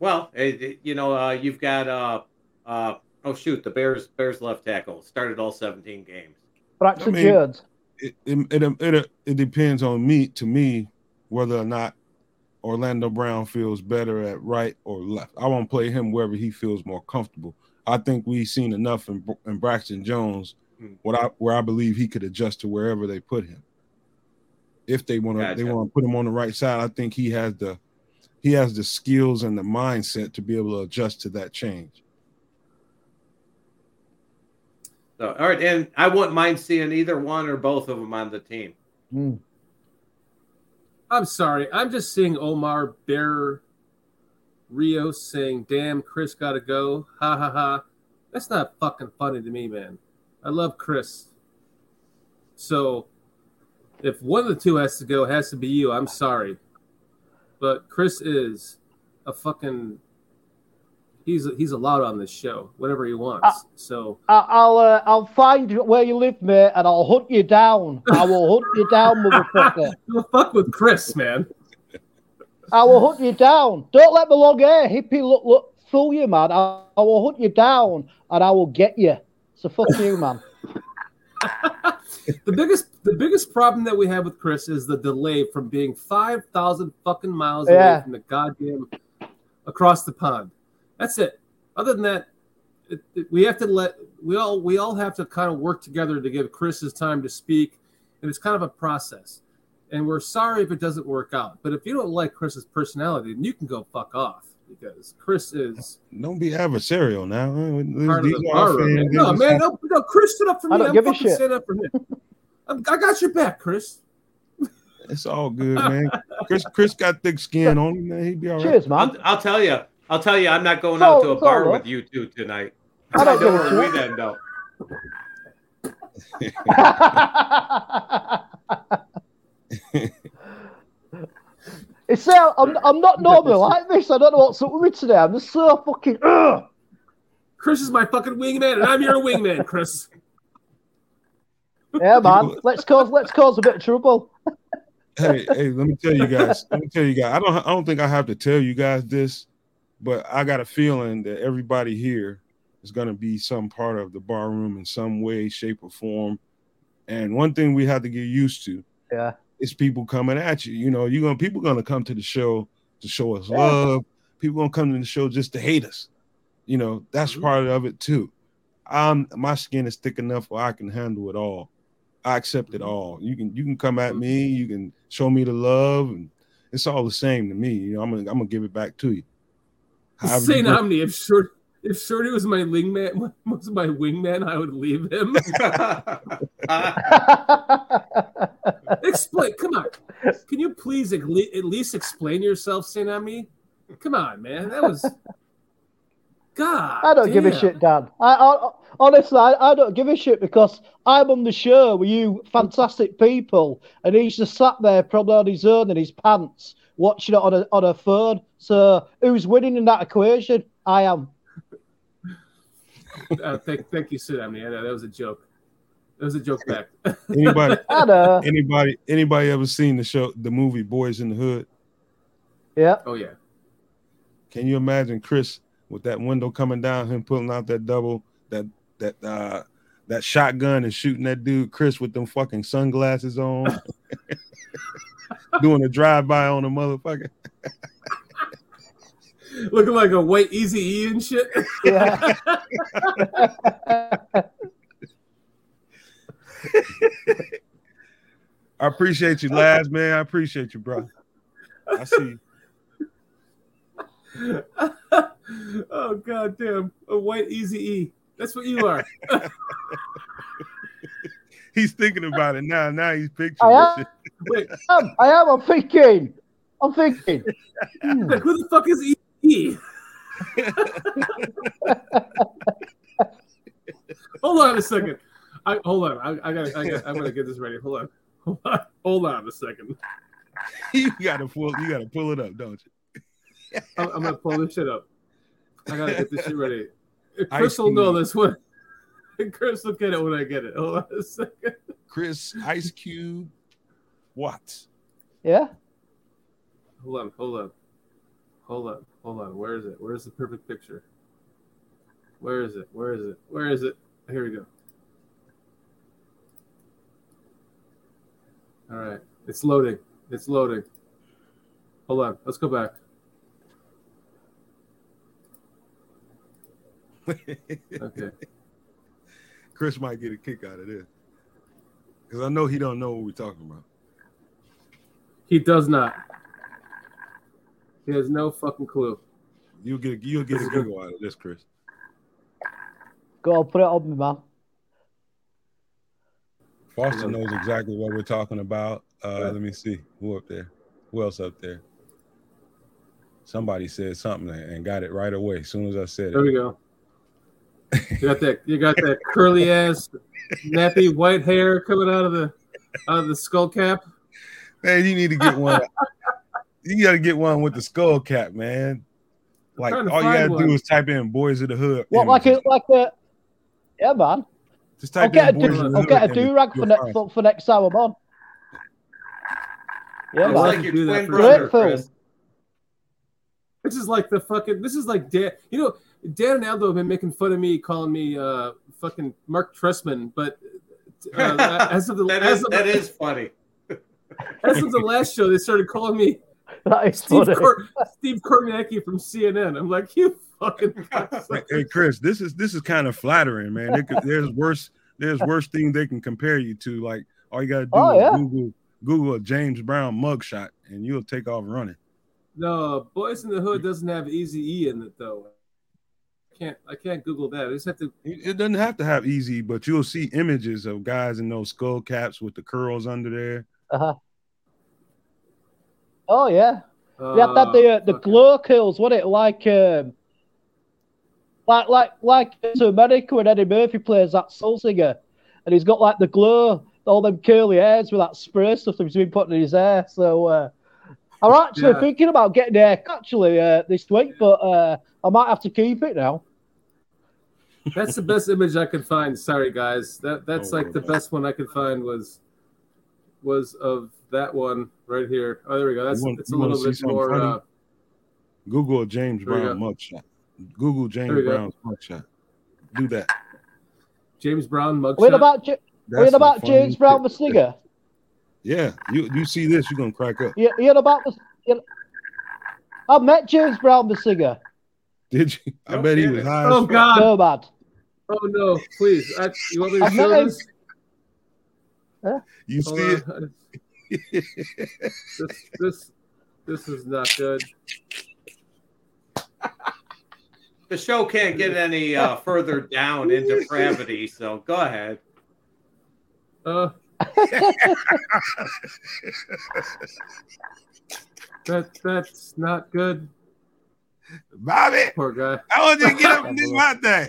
Well, it, it- you know, uh, you've got uh, uh, oh shoot, the Bears Bears left tackle started all 17 games. But I mean- Jones. It it, it it it depends on me to me whether or not Orlando Brown feels better at right or left. I won't play him wherever he feels more comfortable. I think we've seen enough in, in Braxton Jones Mm. what I where I believe he could adjust to wherever they put him. If they want to, they want to put him on the right side. I think he has the he has the skills and the mindset to be able to adjust to that change. So, all right, and I wouldn't mind seeing either one or both of them on the team. Mm. I'm sorry. I'm just seeing Omar Bear Rios saying, "Damn, Chris got to go." Ha ha ha. That's not fucking funny to me, man. I love Chris. So, if one of the two has to go, it has to be you. I'm sorry, but Chris is a fucking. He's he's allowed on this show, whatever he wants. So I- I'll uh, I'll find where you live, mate, and I'll hunt you down. I will hunt you down, motherfucker. fuck with Chris, man. I will hunt you down. Don't let the long hair hippie look, look fool you, man. I, I will hunt you down and I will get you. So fuck you, man. the biggest the biggest problem that we have with Chris is the delay from being five thousand fucking miles Yeah. away from the goddamn across the pond. That's it. Other than that, it, it- we have to let we all we all have to kind of work together to give Chris his time to speak, and it's kind of a process. And we're sorry if it doesn't work out. But if you don't like Chris's personality, then you can go fuck off because Chris is Don't be adversarial now. huh? part of the Barroom. man. No, man, no, no, Chris stood up for me. I don't I'm give a fucking shit. standing up for him. I'm, I got your back, Chris. It's all good, man. Chris Chris got thick skin on him, man. He'd be all right. Cheers, man. I'll, I'll tell you. I'll tell you. I'm not going So- out to a so bar what? with you two tonight. I don't give a where shit. we end up. It's uh, I'm, I'm not normally like this. I don't know what's up with me today. I'm just so fucking. Ugh. Chris is my fucking wingman, and I'm your wingman, Chris. Yeah, man. Let's cause let's cause a bit of trouble. hey, hey, let me tell you guys. Let me tell you guys. I don't. I don't think I have to tell you guys this, but I got a feeling that everybody here is going to be some part of the Barroom in some way, shape, or form. And one thing we have to get used to Yeah. is people coming at you. You know, you're gonna people gonna come to the show to show us Yeah. love. People gonna come to the show just to hate us. You know, that's Mhm. part of it too. I'm my skin is thick enough where I can handle it all. I accept it all. You can you can come at me, you can show me the love, and it's all the same to me. You know, I'm gonna I'm gonna give it back to you. However you Omni, if Short if Shorty was my wingman was my wingman, I would leave him. Explain, come on. Can you please at least explain yourself, Saint Omni? Come on, man. That was God. I don't give a shit, Dan. I, I honestly, I, I don't give a shit because I'm on the show with you fantastic people, and he's just sat there probably on his own in his pants watching it on a on a phone. So who's winning in that equation? I am. Uh, thank, thank you, Saint Omni. I know that was a joke. That was a joke back. anybody anybody anybody ever seen the show the movie Boys in the Hood? Yeah. oh yeah. Can you imagine Chris with that window coming down, him pulling out that double, that that uh that shotgun and shooting that dude, Chris with them fucking sunglasses on, doing a drive-by on a motherfucker. Looking like a white easy E and shit. Yeah. I appreciate you, lads, man. I appreciate you, bro. I see you. oh god damn. A white easy E. That's what you are. He's thinking about it now. Now he's picturing I this am. shit. Wait, I am. I am. I'm thinking. I'm thinking. Hmm. who the fuck is E? hold on a second. I hold on. I, I gotta. I gotta I'm gonna get this ready. Hold on. Hold on. Hold on a second. You gotta pull. You gotta pull it up, don't you? I'm, I'm gonna pull this shit up. I gotta get this shit ready. Ice Chris will know this one. Chris will get it when I get it. Hold on a second. Chris Ice Cube what? Yeah. Hold on. Hold on. Hold on. Hold on. Where is it? Where's the perfect picture? Where is it? Where is it? Where is it? Here we go. All right. It's loading. It's loading. Hold on. Let's go back. Okay. Chris might get a kick out of this because I know he don't know what we're talking about. He does not. He has no fucking clue. You'll get you'll get a giggle out of this, Chris. Go on, put it on me, man. Foster knows exactly what we're talking about. Uh, let me see who up there. Who else up there? Somebody said something and got it right away as soon as I said There it. we go. You got that. You got that curly ass, nappy white hair coming out of the out of the skull cap. Man, you need to get one. you got to get one with the skull cap, man. Like all you got to one. do is type in "Boys of the Hood." What, like images. a, like a, yeah, man. Just I'll type get a, in "Boys do, of the I'll Hood." get a and do rag for, you'll ne- find for, for next time I'm on. Yeah, It's Well, I man. like your twin brother. Great Chris. This is like the fucking. This is like Dan. You know, Dan and Aldo have been making fun of me, calling me uh fucking Mark Tressman. But uh, as of the that as is of, that is funny. as of the last show, they started calling me Steve. Cor- Steve Kornacki from CNN. I'm like, you fucking. Hey, hey, Chris, this is this is kind of flattering, man. There could, there's worse there's worse things they can compare you to. Like all you got to do Oh, is yeah. Google Google a James Brown mugshot, and you'll take off running. No, Boys in the Hood doesn't have Easy E in it though. I can't. I can't Google that. I just have to. It it doesn't have to have easy, but you'll see images of guys in those skull caps with the curls under there. Uh-huh. Oh, yeah. Uh, They had that the uh, the fucking- glow kills, wasn't it? Like um, like like like to America when Eddie Murphy plays that soul singer, and he's got like the glow, all them curly hairs with that spray stuff that he's been putting in his hair. So uh, I'm actually Yeah. thinking about getting a haircut actually uh, this week, but uh, I might have to keep it now. That's the best image I could find. Sorry, guys. That that's Don't like the best one I could find was was of that one right here. Oh, there we go. That's want- it's a little bit more. Uh, Google James There we Brown mugshot. Google James There we go. Brown's mugshot. Do that. James Brown mugshot. What about J- That's what about James funniest Brown the singer? Yeah, you you see this, you're gonna crack up. You, you're about the. You I met James Brown the singer. Did you? I bet he was high. Oh as fuck. God! No, man. Oh no! Please, I, you want me to show met him. this? You Hold see it? This this this is not good. The show can't get any uh, further down in depravity, so go ahead. Uh, that that's not good. Bobby, Poor guy. I want you to get up and do my thing.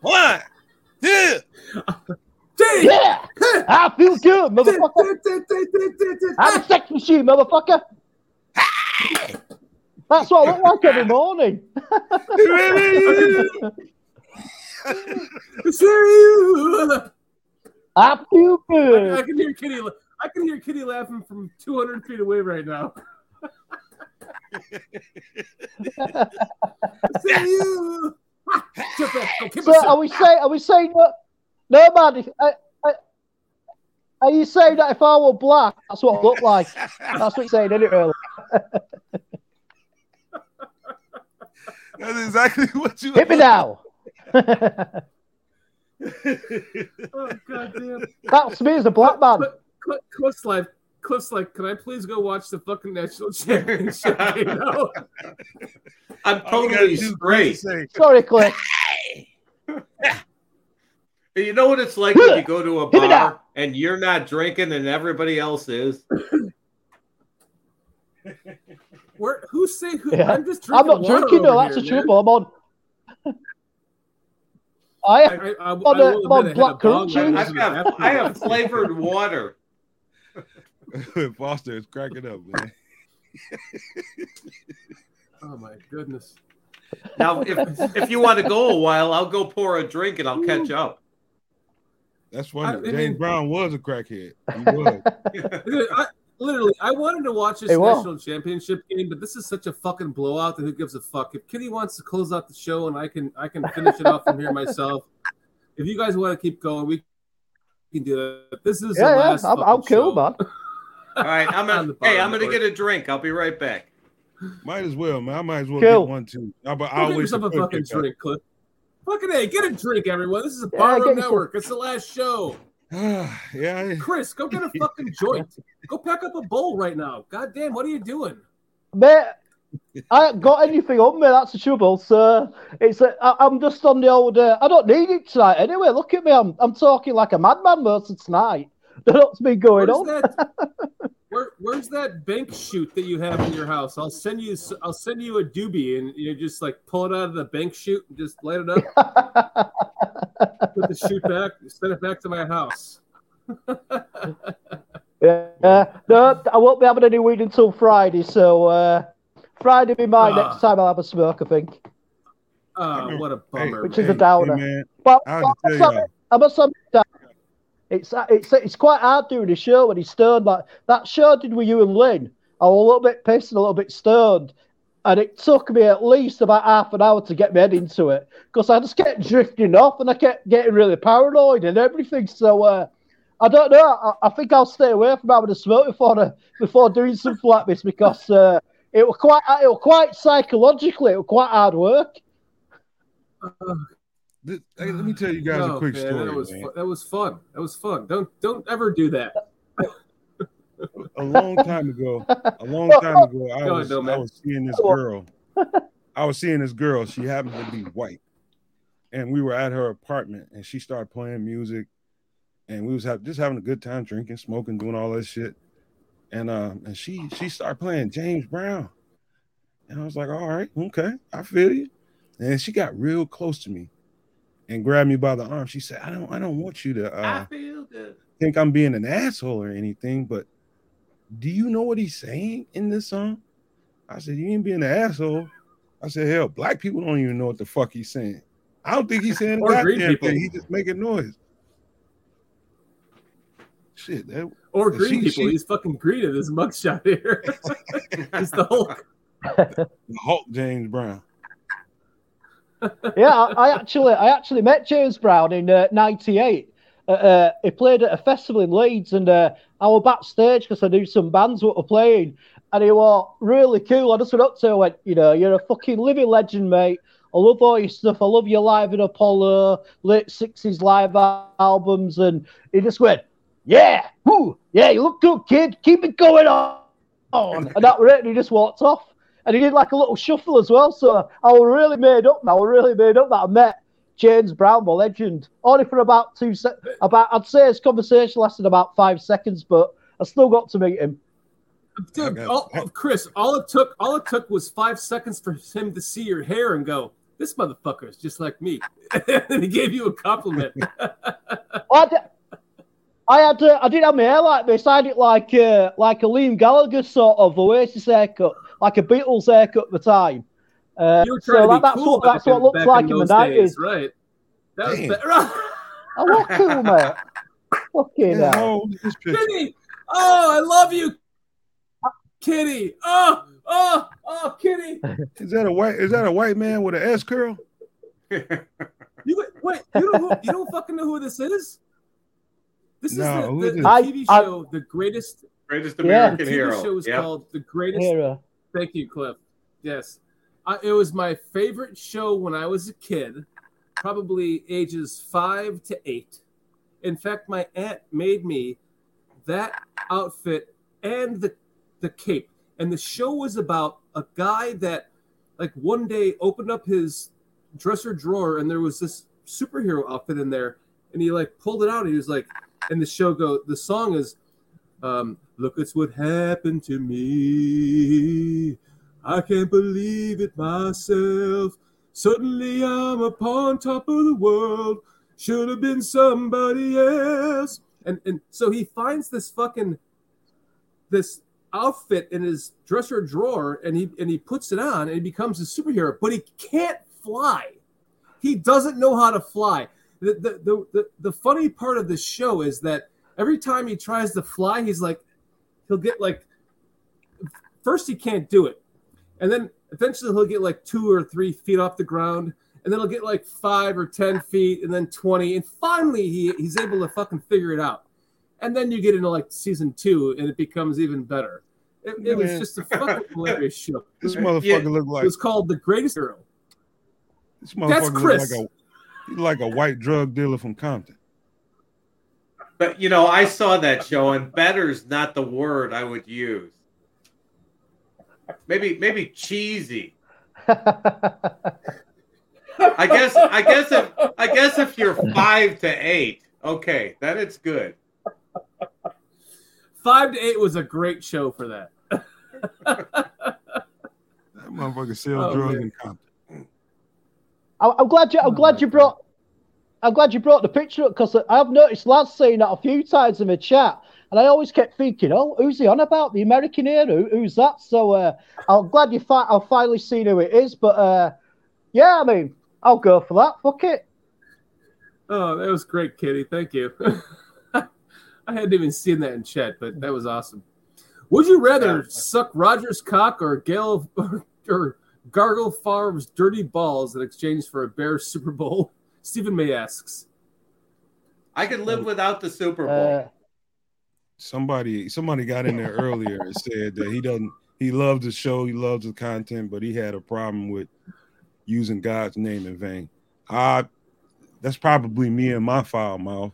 One, two. Dave! Yeah, I feel good, motherfucker. I'm a sex machine, motherfucker. That's what I look like every morning. It's you. I feel I, I good. can hear Kitty. I can hear Kitty laughing from 200 feet away right now. It's you. Ha! Jump back. Go, keep So are we saying? Are we saying that? No, man. If, I, I, are you saying that if I were black, that's what I look like? That's what you're saying, isn't it? Really? That's exactly what you Hit me now. Oh god damn. That's me as a black man. Cliff, Cliff, Cliff's like, Cliff's like, can I please go watch the fucking national championship game now? I'm oh, All you gotta totally do, straight. Chris, is say, Sorry, Cliff. You know what it's like when you go to a bar and you're not drinking and everybody else is. Where? Who say who? Yeah. I'm just drinking. I'm not water drinking, though. over That's the here, man. trouble. I'm on. I I, am. I, I, I On on I black currant juice. I've to got the I have flavored water. Foster is cracking up, man. Oh my goodness. Now, if if you want to go a while, I'll go pour a drink and I'll catch up. That's funny. I- I James mean- Brown was a crackhead. He was. I, literally, I wanted to watch this Hey, Will. national championship game, but this is such a fucking blowout that who gives a fuck? If Kitty wants to close out the show and I can, I can finish it off from here myself. If you guys want to keep going, we can do that. This is the Yeah, yeah. I'm, I'm cool, show. man. All right, I'm On the gonna hey, I'm gonna get a drink. I'll be right back. Might as well, man. I might as well Cool. get one too. I, but Go I'll get wait yourself a fucking back. drink, Cliff. Fucking hey, get a drink, everyone. This is a Yeah, Bar get Room Network. It's the last show. yeah, I- Chris, go get a fucking joint. Go pack up a bowl right now. God damn, what are you doing? Mate, I ain't got anything on me. That's the trouble. sir. it's a, I, I'm just on the old. Uh, I don't need it tonight anyway. Look at me. I'm I'm talking like a madman most of tonight. That's been going Where's on. that? Where, where's that bank chute that you have in your house? I'll send you. I'll send you a doobie, and you just like pull it out of the bank chute and just light it up. Put the chute back. Send it back to my house. Yeah, no, I won't be having any weed until Friday. So uh, Friday be mine. Ah. Next time I'll have a smoke. I think. Oh, what a bummer. Which is man. a downer. Hey, man, But I have but to must admit- I must admit that it's it's it's quite hard doing a show when he's stoned. Like that show did with you and Lynn. I was a little bit pissed and a little bit stoned, and it took me at least about half an hour to get my head into it because I just kept drifting off and I kept getting really paranoid and everything. So uh, I don't know. I, I think I'll stay away from having a smoke before before doing something like this because uh, it was quite it was quite psychologically it was quite hard work. Th- hey, let me tell you guys a quick man, story. That was man. fu- that was fun. That was fun. Don't don't ever do that. a long time ago, a long time ago, I Go was, ahead, though, I was seeing this girl. I was seeing this girl. She happened to be white, and we were at her apartment, and she started playing music, and we was have, just having a good time, drinking, smoking, doing all that shit, and um, and she she started playing James Brown, and I was like, all right, okay, I feel you, and she got real close to me, and grabbed me by the arm. She said, I don't I don't want you to. Uh, I feel good. think I'm being an asshole or anything, but do you know what he's saying in this song? I said, You ain't being an asshole. I said, Hell, black people don't even know what the fuck he's saying. I don't think he's saying Or green goddamn people. thing. He's just making noise. Shit, that Or She- green people. she- He's fucking green in this mugshot here. He's the Hulk. Hulk James Brown. Yeah, I, I actually, I actually met James Brown in '98. Uh, uh, he played at a festival in Leeds, and uh, I was backstage because I knew some bands were playing, and he was really cool. I just went up to him, went, you know, you're a fucking living legend, mate. I love all your stuff. I love your live in Apollo, late '60s live albums, and he just went, yeah, woo, yeah, you look good, kid. Keep it going on. And that was it. And he just walked off. And he did like a little shuffle as well. So I was really made up. I was really made up that I met James Brown, the legend, only for about two sec. About I'd say his conversation lasted about five seconds, but I still got to meet him. Dude, Okay. all, Chris, all it took all it took was five seconds for him to see your hair and go, This motherfucker is just like me. and he gave you a compliment. I, did, I had uh, I did have my hair like this. I had it like uh, like a Liam Gallagher sort of Oasis haircut, like a Beatles haircut at the time. Uh, so trying to that, that's cool what that's what it looked like in the those nineties. days, right? That was better. I look cool, mate. Fucking Yeah, hell. how old is this picture? Kitty! Oh, I love you, Kitty. Oh, oh, oh, Kitty. Is that a white is that a white man with an S curl? You wait, you know who, you don't fucking know who this is? This No, who is is the, this? the I- TV I- show, The Greatest. Greatest Yeah. The American TV hero. show is Yep. called The Greatest. Hero. Thank you, Cliff. Yes, I, it was my favorite show when I was a kid, probably ages five to eight. In fact, my aunt made me that outfit and the the cape. And the show was about a guy that, like, one day opened up his dresser drawer and there was this superhero outfit in there, and he like pulled it out. And he was like, and the show go. The song is, um, "Look, it's what happened to me. I can't believe it myself. Suddenly I'm upon top of the world. Should have been somebody else." And and so he finds this fucking this outfit in his dresser drawer and he and he puts it on and he becomes a superhero, but he can't fly. He doesn't know how to fly. The the the, the, the funny part of this show is that every time he tries to fly, he's like he'll get like first he can't do it. And then eventually he'll get like two or three feet off the ground. And then he'll get like five or ten feet and then 20. And finally he, he's able to fucking figure it out. And then you get into like season two and it becomes even better. It, it was just a fucking hilarious show. This Yeah. looked like. It was called The Greatest Hero. this motherfucker look Chris. like a like a white drug dealer from Compton. But you know, I saw that show, and better's not the word I would use. Maybe maybe cheesy. I guess I guess if I guess if you're five to eight, okay, then it's good. Five to eight was a great show for that. That motherfucker sells Oh, drugs man. in Compton. I- I'm glad you. I'm glad you brought. I'm glad you brought the picture up because I've noticed lads saying that a few times in the chat, and I always kept thinking, "Oh, who's he on about? The American here? Who, who's that?" So uh, I'm glad you. Fi- I've finally seen who it is. But uh, yeah, I mean, I'll go for that. Fuck it. Oh, that was great, Kitty. Thank you. I hadn't even seen that in chat, but that was awesome. Would you rather Yeah. suck Rodgers' cock or Gail or gargle Favre's dirty balls in exchange for a Bears Super Bowl? Stephen May asks. I could live without the Super Bowl. Uh, Somebody somebody got in there earlier and said that he doesn't he loves the show, he loves the content, but he had a problem with using God's name in vain. Uh that's probably me and my foul mouth.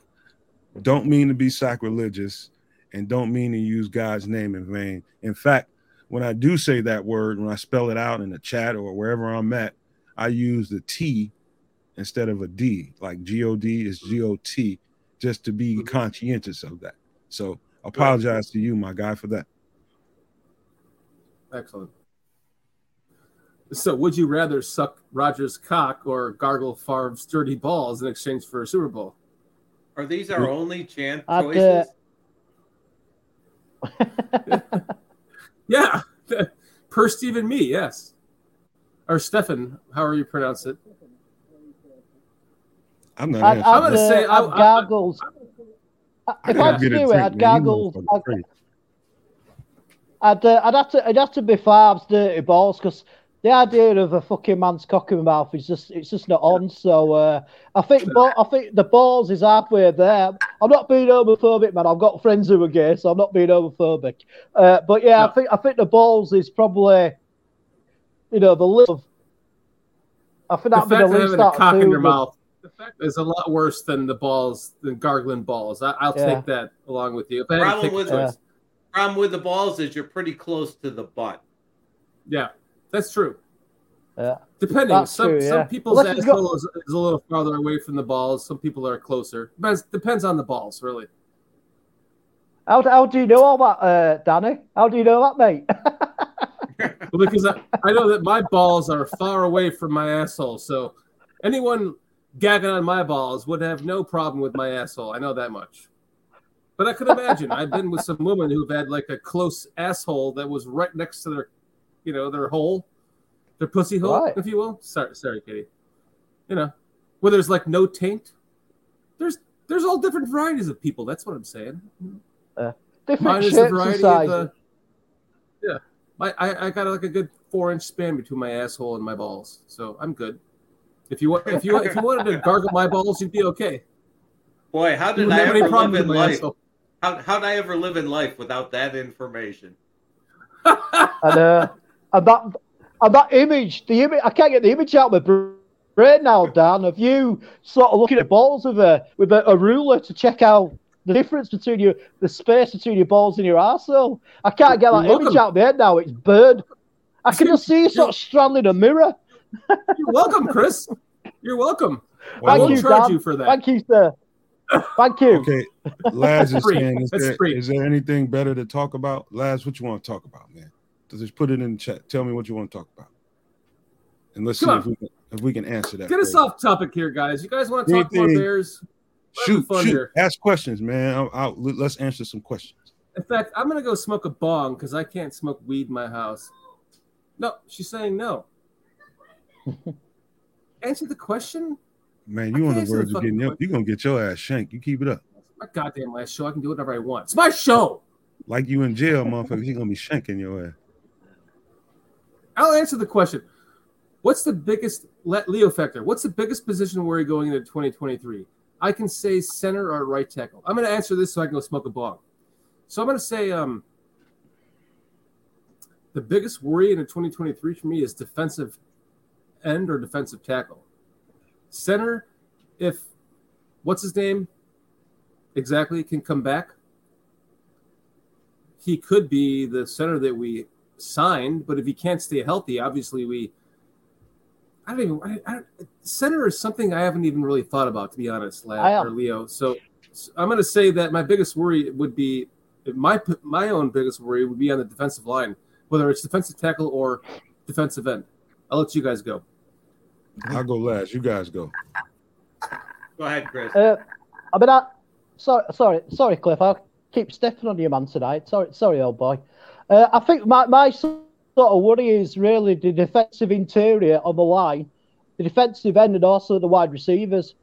Don't mean to be sacrilegious and don't mean to use God's name in vain. In fact, when I do say that word, when I spell it out in the chat or wherever I'm at, I use the T instead of a D. Like G O D is G O T, just to be mm-hmm. conscientious of that. So apologize to you, my guy, for that. Excellent. So, would you rather suck Rodgers' cock or gargle Favre's dirty balls in exchange for a Super Bowl? Are these our only chance I'd, choices? Yeah, per Stephen Me, yes. Or Stefan, however you pronounce it. I'm not I'd, answering I'm I'd, gonna that. say I- I'd I- gargles. I if gotta I had to get a do it, I'd man. You gargle. motherfuckers I'd. I'd, uh, I'd have to, it'd have to be Favre's dirty balls because the idea of a fucking man's cock in my mouth is just, it's just not on. So uh, I think, but I think the balls is halfway there. I'm not being homophobic, man. I've got friends who are gay, so I'm not being homophobic. Uh, but yeah, I think, I think the balls is probably, you know, the little. I think The that'd be the of least a out of cock in two, your mouth is a lot worse than the balls, than gargling balls. I, I'll Yeah. take that along with you. If I had to Problem with- choice. Problem with the balls is you're pretty close to the butt. Yeah, that's true. Yeah. Depending, That's some true, some people's Unless it's asshole is, is a little farther away from the balls. Some people are closer. Depends, depends on the balls, really. How, how do you know all that, uh, Danny? How do you know that, mate? Well, because I, I know that my balls are far away from my asshole, so anyone gagging on my balls would have no problem with my asshole. I know that much. But I could imagine I've been with some women who've had like a close asshole that was right next to their, you know, their hole, their pussy hole, Right. if you will. Sorry, sorry, Katie. You know, where there's like no taint. There's there's all different varieties of people. That's what I'm saying. Different Mine is the variety of the. Yeah, my I, I got like a good four inch span between my asshole and my balls, so I'm good. If you want, if you if you wanted to gargle my balls, you'd be okay. Boy, how did I ever live in life? asshole. How how did I ever live in life without that information? and uh, and that and that image, the image, I can't get the image out of my brain now, Dan. Of you sort of looking at balls with a with a, a ruler to check out the difference between your the space between your balls and your arsehole. I can't get that You're image welcome. out of my head now. It's burned. I can just see you sort of straddling a mirror. You're welcome, Chris. You're welcome. I Well, won't you, charge Dan. you for that. Thank you, sir. Thank you. Okay, Laz is Free. saying, is That's there, free. is there anything better to talk about? Laz, what you want to talk about, man? Just put it in the chat. Tell me what you want to talk about, and let's Come see if we can, if we can answer that. Get us off topic here, guys. You guys want to talk more Anything- Bears? Shoot, fun shoot. here. Ask questions, man. I'll, I'll, let's answer some questions. In fact, I'm gonna go smoke a bong because I can't smoke weed in my house. No, she's saying no. Answer the question. Man, you on the can't answer the verge of getting question. you're gonna get your ass shanked. You keep it up. My goddamn last show. I can do whatever I want. It's my show. Like you in jail, motherfucker. You're gonna be shanking your ass. I'll answer the question. What's the biggest let Leo factor? What's the biggest position worry going into 2023? I can say center or right tackle. I'm going to answer this so I can go smoke a bong. So I'm going to say um, the biggest worry into 2023 for me is defensive end or defensive tackle. Center, if what's his name exactly can come back, he could be the center that we signed. But if he can't stay healthy, obviously we. I don't even. I, I, center is something I haven't even really thought about, to be honest, Lad, or Leo. So, so I'm going to say that my biggest worry would be my my own biggest worry would be on the defensive line, whether it's defensive tackle or defensive end. I'll let you guys go. I'll go last. You guys go. Go ahead, Chris. Uh, I mean, I, sorry, sorry, sorry, Cliff. I'll keep stepping on you, man, tonight. Sorry, sorry, old boy. Uh, I think my, my sort of worry is really the defensive interior of the line, the defensive end, and also the wide receivers.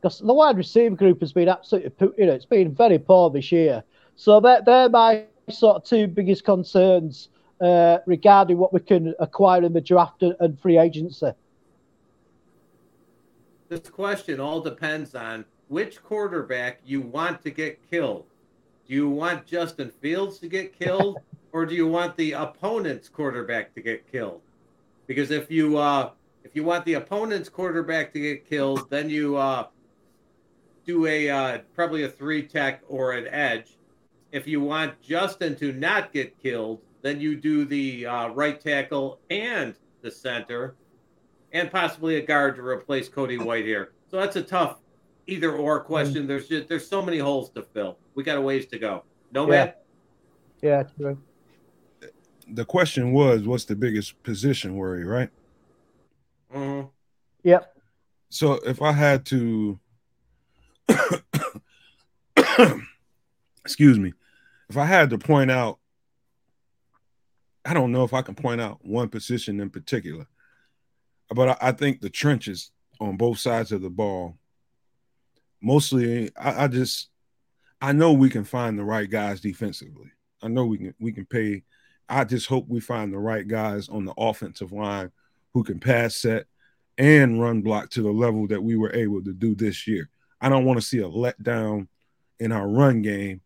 Because the wide receiver group has been absolutely, you know, it's been very poor this year. So they're, they're my sort of two biggest concerns uh, regarding what we can acquire in the draft and free agency. This question all depends on which quarterback you want to get killed. Do you want Justin Fields to get killed, or do you want the opponent's quarterback to get killed? Because if you uh, if you want the opponent's quarterback to get killed, then you uh, do a uh, probably a three tech or an edge. If you want Justin to not get killed, then you do the uh, right tackle and the center, and possibly a guard to replace Cody White here. So that's a tough either or question. There's just there's so many holes to fill. We got a ways to go. No yeah. man. Yeah, true. The question was, what's the biggest position worry, right? Mm-hmm. Yep. So if I had to, excuse me, if I had to point out, I don't know if I can point out one position in particular, but I, I think the trenches on both sides of the ball. Mostly, I, I just I know we can find the right guys defensively. I know we can we can pay. I just hope we find the right guys on the offensive line who can pass set and run block to the level that we were able to do this year. I don't want to see a letdown in our run game.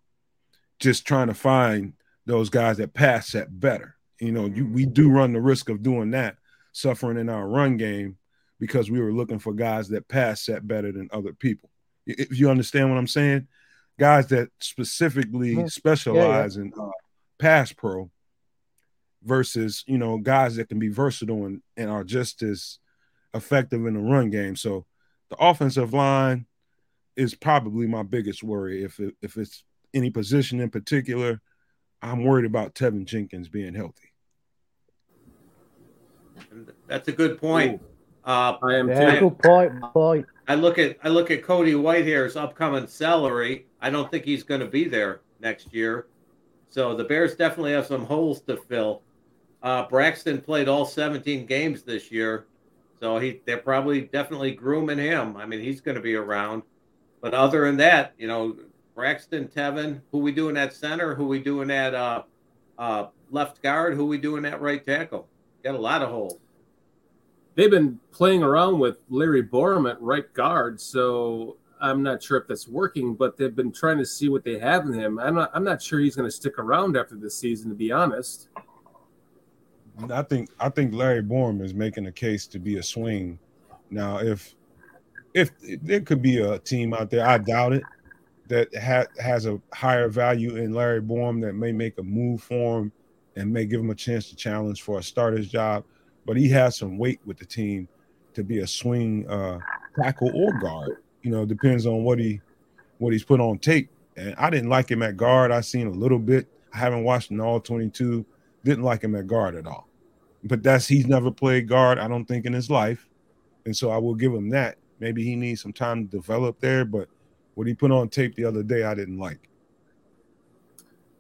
Just trying to find those guys that pass set better. You know, you, we do run the risk of doing that, suffering in our run game because we were looking for guys that pass set better than other people. If you understand what I'm saying, guys that specifically Yeah. specialize in uh, pass pro versus you know guys that can be versatile and, and are just as effective in the run game. So the offensive line is probably my biggest worry. If it, if it's any position in particular, I'm worried about Teven Jenkins being healthy. That's a good point. Uh, I am Yeah, too. good point. good Point. I look at I look at Cody Whitehair's upcoming salary. I don't think he's going to be there next year. So the Bears definitely have some holes to fill. Uh, Braxton played all 17 games this year, so he they're probably definitely grooming him. I mean, he's going to be around. But other than that, you know, Braxton, Teven, who we doing at center, who we doing at uh, uh, left guard, who we doing at right tackle. Got a lot of holes. They've been playing around with Larry Borom at right guard, so I'm not sure if that's working. But they've been trying to see what they have in him. I'm not. I'm not sure he's going to stick around after this season, to be honest. I think I think Larry Borom is making a case to be a swing. Now, if if, if there could be a team out there, I doubt it, that ha- has a higher value in Larry Borom that may make a move for him and may give him a chance to challenge for a starter's job. But he has some weight with the team to be a swing uh, tackle or guard. You know, depends on what he what he's put on tape. And I didn't like him at guard. I seen a little bit. I haven't watched an all 22. Didn't like him at guard at all. But that's he's never played guard, I don't think, in his life. And so I will give him that. Maybe he needs some time to develop there, but what he put on tape the other day, I didn't like.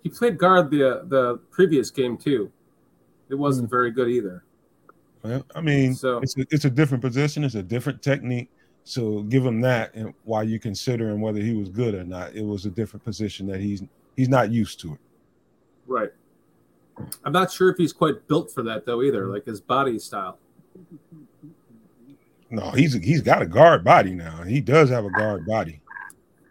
He played guard the the previous game too. It wasn't hmm. very good either. Well, I mean, So- it's a, it's a different position, it's a different technique. So give him that, and while you considering whether he was good or not, it was a different position that he's he's not used to it. Right. I'm not sure if he's quite built for that though either, like his body style. No, he's he's got a guard body now. He does have a guard body.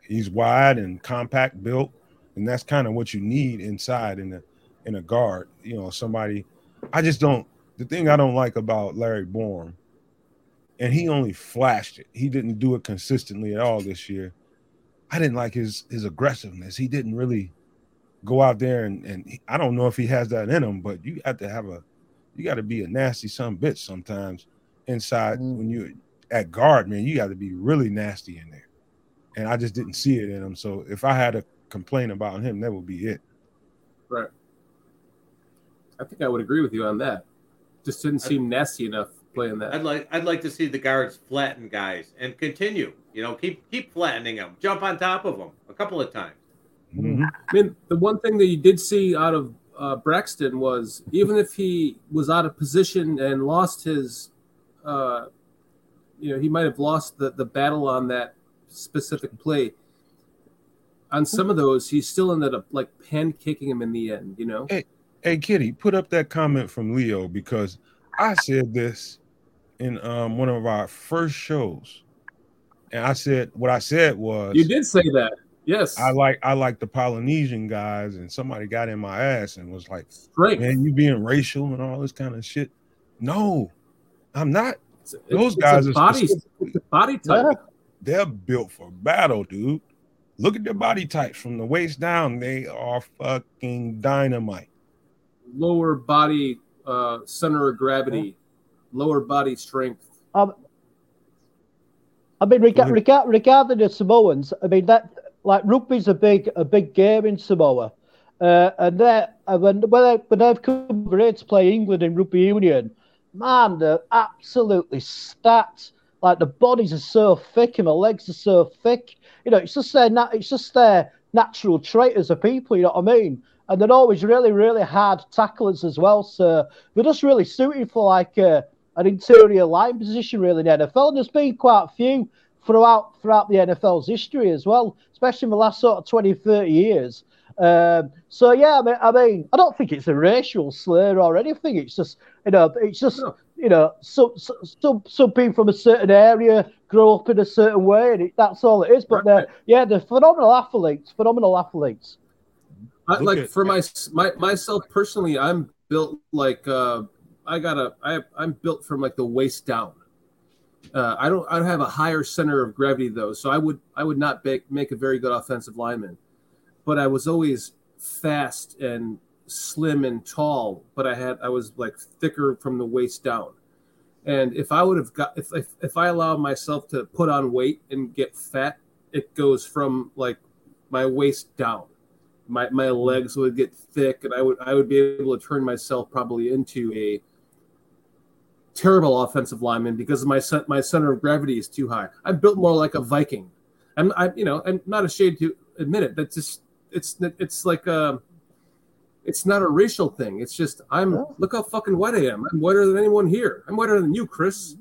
He's wide and compact built, and that's kind of what you need inside in a in a guard. You know, somebody. I just don't. The thing I don't like about Larry Borom and he only flashed it. He didn't do it consistently at all this year. I didn't like his his aggressiveness. He didn't really go out there and and he- I don't know if he has that in him, but you have to have a you got to be a nasty some bitch sometimes inside Mm. when you're at guard, man. You got to be really nasty in there, and I just didn't see it in him. So if I had to complain about him, that would be it. Right. I think I would agree with you on that. Just didn't seem nasty enough playing that. I'd like I'd like to see the guards flatten guys and continue. You know, keep keep flattening them. Jump on top of them a couple of times. Mhm. I mean, the one thing that you did see out of uh, Braxton was even if he was out of position and lost his, uh, you know, he might have lost the, the battle on that specific play. On some of those, he still ended up like pancaking him in the end. You know, Hey, hey Kitty, put up that comment from Leo because I said this in um, one of our first shows, and I said what I said was you did say that. Yes, I like I like the Polynesian guys, and somebody got in my ass and was like, strength. "Man, you being racial and all this kind of shit." No, I'm not. It's- Those it's guys are body, body type. They're built for battle, dude. Look at their body types from the waist down. They are fucking dynamite. lower body uh, center of gravity, lower body strength. Um, I mean, rega- ahead. rega- regarding the Samoans, I mean that like rugby's a big a big game in Samoa, uh, and they and when when, they, when they've come over here to play England in rugby union, man, they're absolutely stacked. Like the bodies are so thick and the legs are so thick. You know, it's just their it's just their natural trait as a people. You know what I mean? And they're always really really hard tacklers as well. So they're just really suited for like. Uh, an interior line position really in the NFL. And there's been quite a few throughout throughout the NFL's history as well, especially in the last sort of 20, 30 years. Um, so yeah, I mean, I mean, I don't think it's a racial slur or anything. It's just you know, it's just you know, some some some, some people from a certain area grow up in a certain way, and it, that's all it is. But they're yeah, they're phenomenal athletes, phenomenal athletes. I, like at- for my, my myself personally, I'm built like uh, I got a I I'm built from like the waist down. Uh, I don't I don't have a higher center of gravity though, so I would I would not make make a very good offensive lineman. But I was always fast and slim and tall, but I had I was like thicker from the waist down. And if I would have got if if, if I allowed myself to put on weight and get fat, it goes from like my waist down my my hmm. legs would get thick and I would I would be able to turn myself probably into a terrible offensive lineman because my my center of gravity is too high. I'm built more like a Viking. I'm I you know I'm not ashamed to admit it. That's just it's it's like a it's not a racial thing. It's just I'm Yeah. look how fucking white I am. I'm whiter than anyone here. I'm whiter than you, Chris.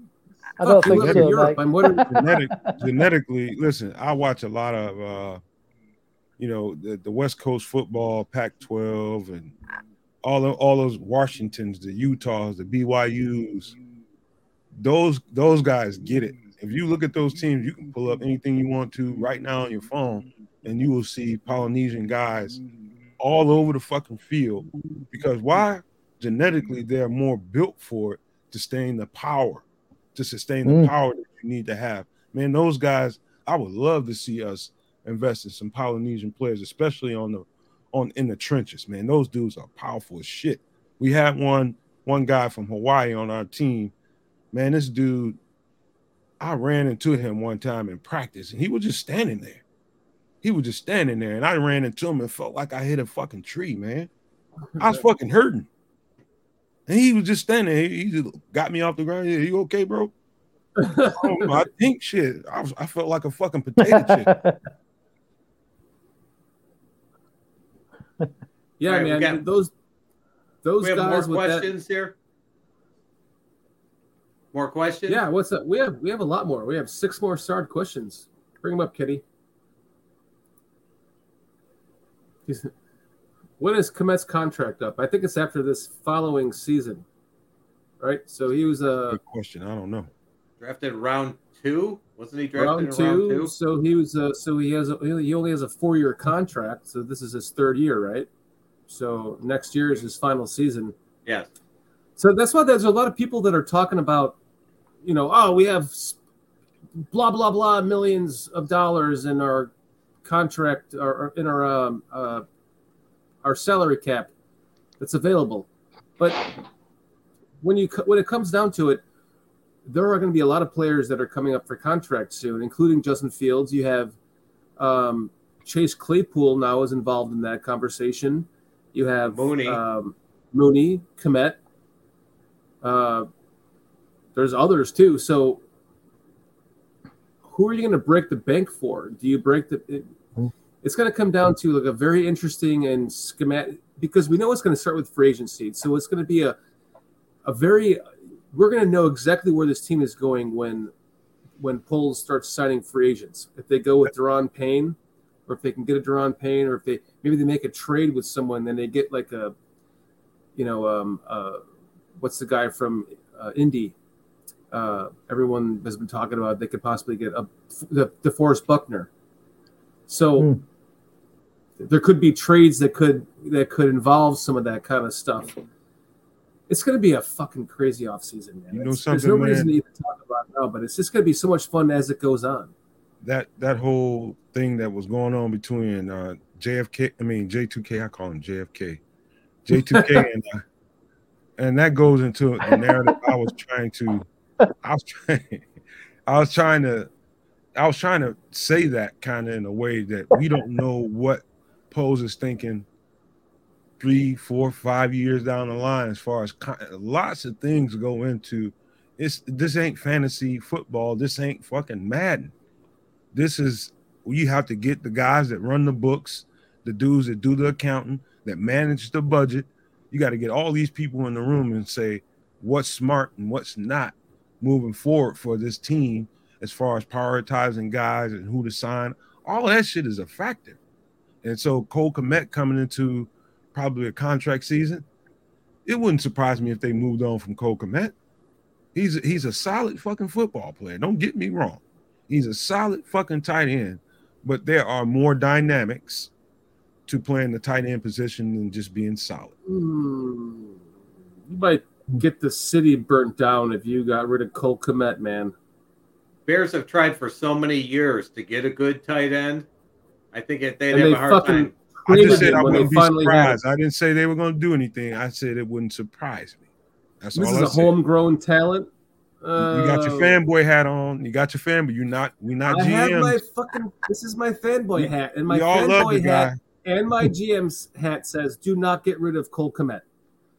I don't Fuck, you think live in so, Europe. mate. I'm whiter. Genetic, genetically, listen, I watch a lot of, uh, you know, the, the West Coast football, Pac-12, and all of, all those Washingtons, the Utahs, the BYU's. Those those guys get it. If you look at those teams, you can pull up anything you want to right now on your phone, and you will see Polynesian guys all over the fucking field. Because why? Genetically, they're more built for it to sustain the power, to sustain the Mm. power that you need to have. Man, those guys, I would love to see us invest in some Polynesian players, especially on the on in the trenches. Man, those dudes are powerful as shit. We had one one guy from Hawaii on our team. Man, this dude, I ran into him one time in practice, and he was just standing there. He was just standing there, and I ran into him and felt like I hit a fucking tree, man. I was fucking hurting. And he was just standing there. He just got me off the ground. Yeah, you okay, bro? Oh, I think shit. I, was, I felt like a fucking potato chip. Yeah, All right, we man. got- those those we have more guys with that. questions here. More questions? Yeah, what's up? We have we have a lot more. We have six more starred questions. Bring them up, Kitty. He's, when is Kmet's contract up? I think it's after this following season. Right? So he was a Good question. I don't know. Drafted round two? Wasn't he drafted round in two, round two? So he was uh so he has a, he only has a four year contract. So this is his third year, right? So next year is his final season. Yes. So that's why there's a lot of people that are talking about you know, oh, we have blah blah blah millions of dollars in our contract or, in our um, uh, our salary cap that's available, but when you when it comes down to it, there are going to be a lot of players that are coming up for contract soon, including Justin Fields. You have um, Chase Claypool now is involved in that conversation. You have Mooney. um, Mooney, Kmet. Uh, there's others too. So, who are you going to break the bank for? Do you break the? It, it's going to come down to like a very interesting and schematic because we know it's going to start with free agency. So it's going to be a a very we're going to know exactly where this team is going when when Poles starts signing free agents. If they go with Daron Payne, or if they can get a Daron Payne, or if they maybe they make a trade with someone, then they get like a, you know, um, uh, what's the guy from uh, Indy? Uh, everyone has been talking about they could possibly get a the DeForest Buckner. So Hmm. there could be trades that could that could involve some of that kind of stuff. It's going to be a fucking crazy offseason, man. You know It's- There's no man? reason to even talk about it now, but it's just going to be so much fun as it goes on. that that whole thing that was going on between uh, JFK, I mean J2K, I call him JFK, J2K, and uh, and that goes into the narrative I was trying to, I was trying, I was trying to, I was trying to say that kind of in a way that we don't know what Poles is thinking three, four, five years down the line as far as con- lots of things go into. It's this ain't fantasy football. This ain't fucking Madden this is you have to get the guys that run the books, the dudes that do the accounting, that manage the budget. You got to get all these people in the room and say what's smart and what's not moving forward for this team as far as prioritizing guys and who to sign. All that shit is a factor. And so Cole Kmet coming into probably a contract season, it wouldn't surprise me if they moved on from Cole Kmet. He's he's a solid fucking football player. Don't get me wrong. He's a solid fucking tight end, but there are more dynamics to playing the tight end position than just being solid. Hmm. You might get the city burnt down if you got rid of Cole Kmet, man. Bears have tried for so many years to get a good tight end. I think if they'd And have they a hard fucking time. I just said I wouldn't be finally had surprised. I didn't say they were going to do anything. I said it wouldn't surprise me. That's This all is I a said. homegrown talent. You got your Uh, fanboy hat on. You got your fanboy. You're not. We're not I have my fucking. This is my fanboy hat, and my we all fanboy guy. hat and my GM's hat says, "Do not get rid of Cole Kmet."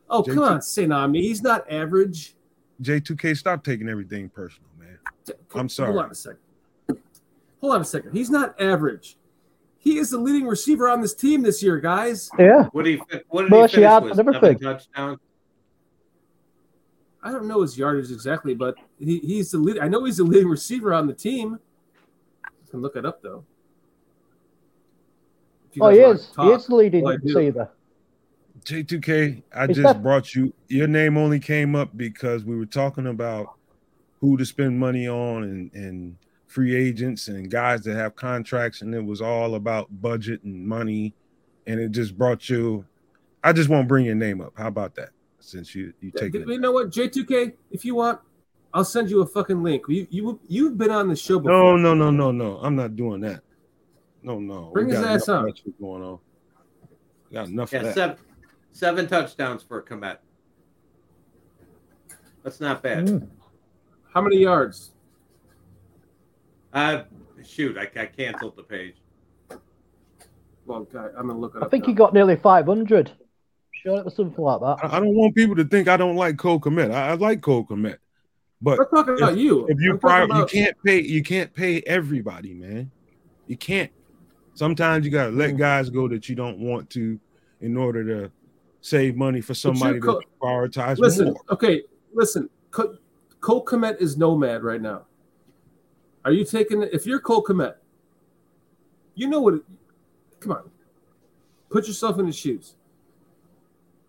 Oh JT come on, say no. I mean, he's not average. J2K, stop taking everything personal, man. I'm sorry. Hold on a second. Hold on a second. He's not average. He is the leading receiver on this team this year, guys. Yeah. What did he? What did Most he finish with? and Seven touchdowns. I don't know his yardage exactly, but he, he's the lead. I know he's the leading receiver on the team. I can look it up though. Oh, he wanna is. He is the leading Well, I do. receiver. J2K, I Is just that- brought you your name only came up because we were talking about who to spend money on and, and free agents and guys that have contracts, and it was all about budget and money, and it just brought you. I just won't bring your name up. How about that? Since you you take You it. know what, J2K? If you want, I'll send you a fucking link. You you you've been on the show before. No, no, no, no, no. I'm not doing that. No, no. Bring We his got ass enough of on. that going on. We got enough Yeah, of that. seven, seven touchdowns for Kmet. That's not bad. Mm. How many yards? Uh, shoot, I, I canceled the page. Well, God, I'm gonna look it I up. think he got nearly 500. Sure, it was something like that. I I don't want people to think I don't like Cole Kmet. I, I like Cole Kmet, but I'm talking about you. if you prior, talking you can't pay you can't pay everybody, man. You can't. Sometimes you gotta let guys go that you don't want to in order to save money for somebody Co- that you prioritize Listen, more. okay, listen. Co- Cole Kmet is nomad right now. Are you taking if you're Cole Kmet? You know what? Come on, put yourself in his shoes.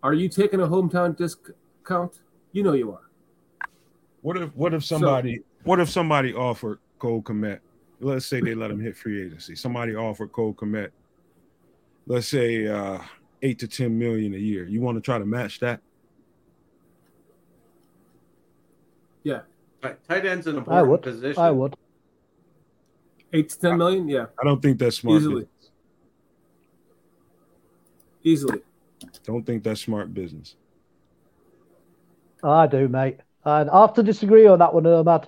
Are you taking a hometown discount? You know you are. What if what if somebody what if somebody offered Cole Kmet? Let's say they let him hit free agency. Somebody offered Cole Kmet, let's say uh eight to ten million a year. You want to try to match that? Yeah. Right. Tight end's an I important would. position. I would. Eight to ten million, yeah, I don't think that's smart. Easily. business. easily. Don't think that's smart business. I do, mate. And I have to disagree on that one, Ermad.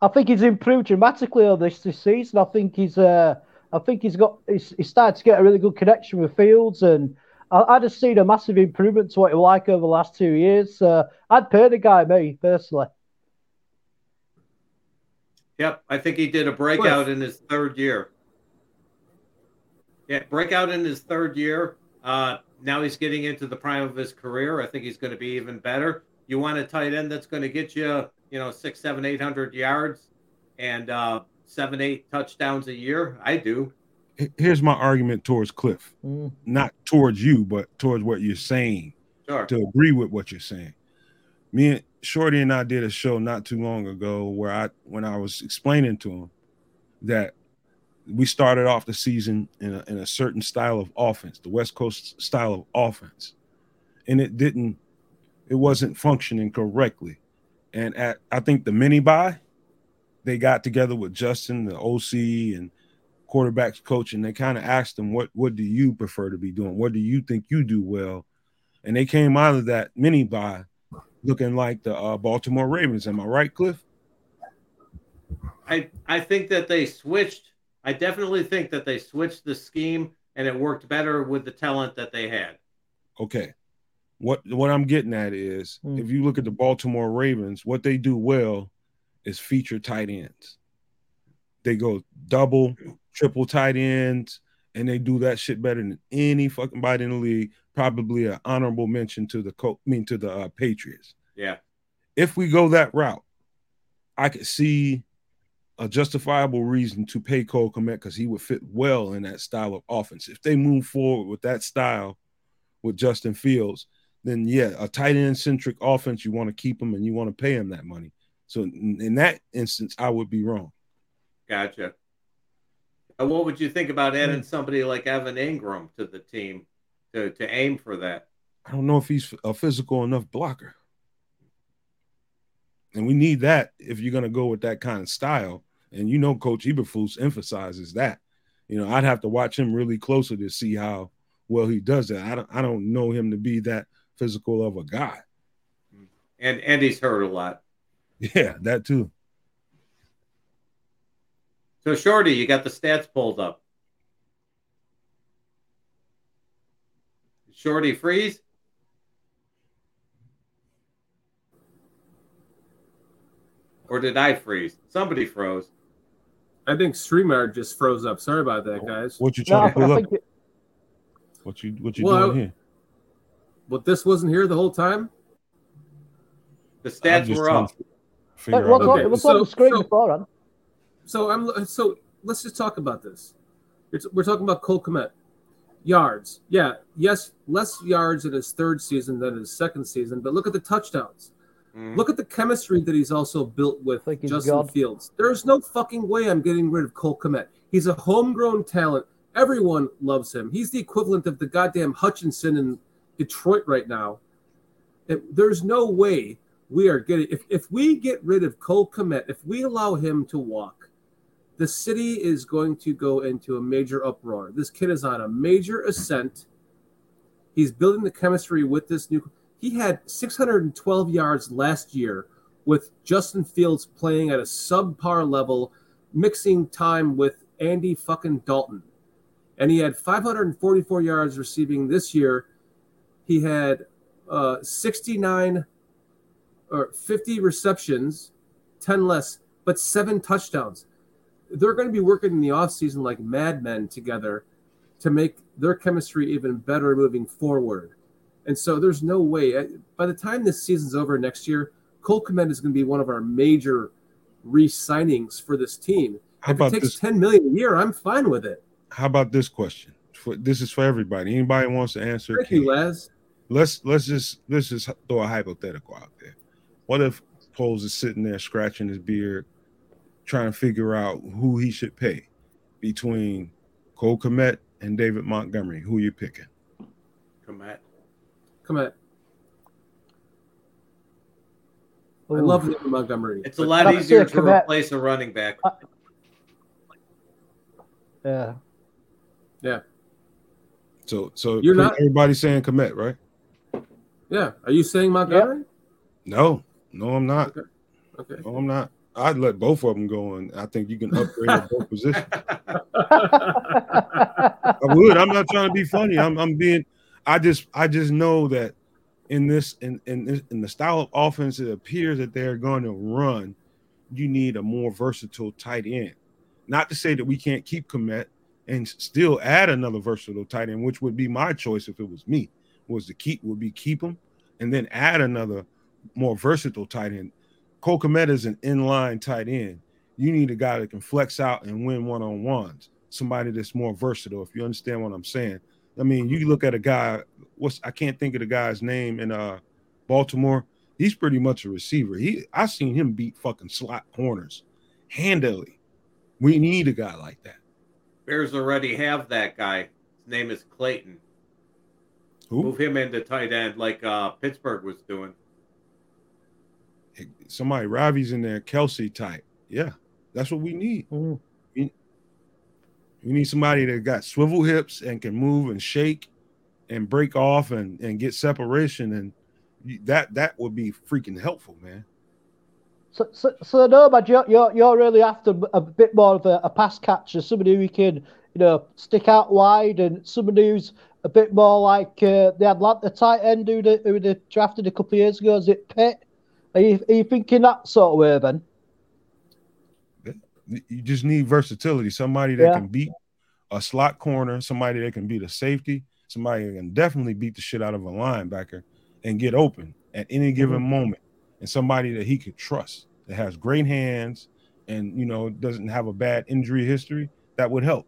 I think he's improved dramatically on this this season. I think he's uh, I think he's got he's, he's started to get a really good connection with Fields, and I, I just seen a massive improvement to what he was like over the last two years. Uh, I'd pay the guy, me personally. Yep, I think he did a breakout in his third year. Yeah, breakout in his third year. Uh, now he's getting into the prime of his career. I think he's going to be even better. You want a tight end that's going to get you, you know, six, seven, eight hundred yards and uh, seven, eight touchdowns a year. I do. H- Here's my argument towards Cliff, Mm. not towards you, but towards what you're saying. Sure. to agree with what you're saying. Me and Shorty and I did a show not too long ago where I when I was explaining to him that we started off the season in a, in a certain style of offense, the West Coast style of offense, and it didn't, it wasn't functioning correctly. And at I think the mini buy, they got together with Justin, the OC, and quarterbacks coach, and they kind of asked him, "What what do you prefer to be doing? What do you think you do well?" And they came out of that mini buy looking like the uh, Baltimore Ravens. Am I right, Cliff? I I think that they switched. I definitely think that they switched the scheme and it worked better with the talent that they had. Okay. What what I'm getting at is Hmm. if you look at the Baltimore Ravens, what they do well is feature tight ends. They go double, triple tight ends, and they do that shit better than any fucking body in the league. Probably an honorable mention to the co- I mean to the uh, Patriots. Yeah. if we go that route, I could see a justifiable reason to pay Cole Kmet because he would fit well in that style of offense. If they move forward with that style with Justin Fields, then yeah, a tight end centric offense, you want to keep him and you want to pay him that money. So in that instance, I would be wrong. Gotcha. And what would you think about adding hmm. somebody like Evan Engram to the team to, to aim for that? I don't know if he's a physical enough blocker. And we need that if you're going to go with that kind of style. And you know, Coach Eberflus emphasizes that. You know, I'd have to watch him really closer to see how well he does that. I don't, I don't know him to be that physical of a guy. Hmm. And and he's hurt a lot. Yeah, that too. So Shorty, you got the stats pulled up. Shorty freeze. Or did I freeze? Somebody froze. I think StreamYard just froze up. Sorry about that, guys. What you trying I, to pull up? it, What you what you Well, doing here? But this wasn't here the whole time. The stats were trying up. figure it out- on, Okay, it was so- on the screen so- beforehand. So I'm so let's just talk about this. It's, we're talking about Cole Kmet. Yards, yeah, yes, less yards in his third season than his second season, but look at the touchdowns. Mhm. Look at the chemistry that he's also built with Think he's Justin gone. Fields. There's no fucking way I'm getting rid of Cole Kmet. He's a homegrown talent. Everyone loves him. He's the equivalent of the goddamn Hutchinson in Detroit right now. It- there's no way we are getting if, if we get rid of Cole Kmet, if we allow him to walk, the city is going to go into a major uproar. This kid is on a major ascent. He's building the chemistry with this new. He had 612 yards last year with Justin Fields playing at a subpar level, mixing time with Andy fucking Dalton. And he had 544 yards receiving this year. He had uh, 69 or 50 receptions, 10 less, but seven touchdowns. They're going to be working in the offseason like madmen together to make their chemistry even better moving forward. And so there's no way. By the time this season's over next year, Cole Kmet is going to be one of our major re-signings for this team. How if about it takes this? 10 million a year, I'm fine with it. How about this question? For, this is for everybody. Anybody wants to answer? Thank you, Les. let's let's just let's just throw a hypothetical out there. What if Poles is sitting there scratching his beard, trying to figure out who he should pay between Cole Kmet and David Montgomery? Who you picking? Come at. Kmet. I love David Montgomery. It's a lot That's easier to Kmet. replace a running back. Yeah. Yeah, So so You're not- everybody's saying commit, right? yeah. Are you saying Montgomery? No, no, I'm not. Okay. Okay. No, I'm not. I'd let both of them go, and I think you can upgrade both positions. I would. I'm not trying to be funny. I'm I'm being. I just I just know that in this in in this, in the style of offense, it appears that they're going to run. You need a more versatile tight end. Not to say that we can't keep Kmet and still add another versatile tight end, which would be my choice if it was me. Was to keep would be keep him and then add another more versatile tight end. Cole Kmet is an inline tight end. You need a guy that can flex out and win one on ones. Somebody that's more versatile. If you understand what I'm saying. I mean, you look at a guy. What's I can't think of the guy's name in uh Baltimore. He's pretty much a receiver. He I seen him beat fucking slot corners handily. We need a guy like that. Bears already have that guy. His name is Clayton. Who? Move him into tight end like uh, Pittsburgh was doing. Somebody Ravi's in there, Kelce type. Yeah, that's what we need. Mm. We need somebody that got swivel hips and can move and shake and break off and, and get separation and that that would be freaking helpful, man. So, so, so Nomad, you're, you're, you're really after a bit more of a, a pass catcher, somebody who can, you know, stick out wide and somebody who's a bit more like uh, the Atlanta tight end who they, who they drafted a couple of years ago. Is it Pitt? Are you, are you thinking that sort of way then? You just need versatility. Somebody that Yeah. can beat a slot corner, somebody that can beat a safety, somebody that can definitely beat the shit out of a linebacker and get open at any given moment, and somebody that he could trust that has great hands and you know doesn't have a bad injury history. That would help.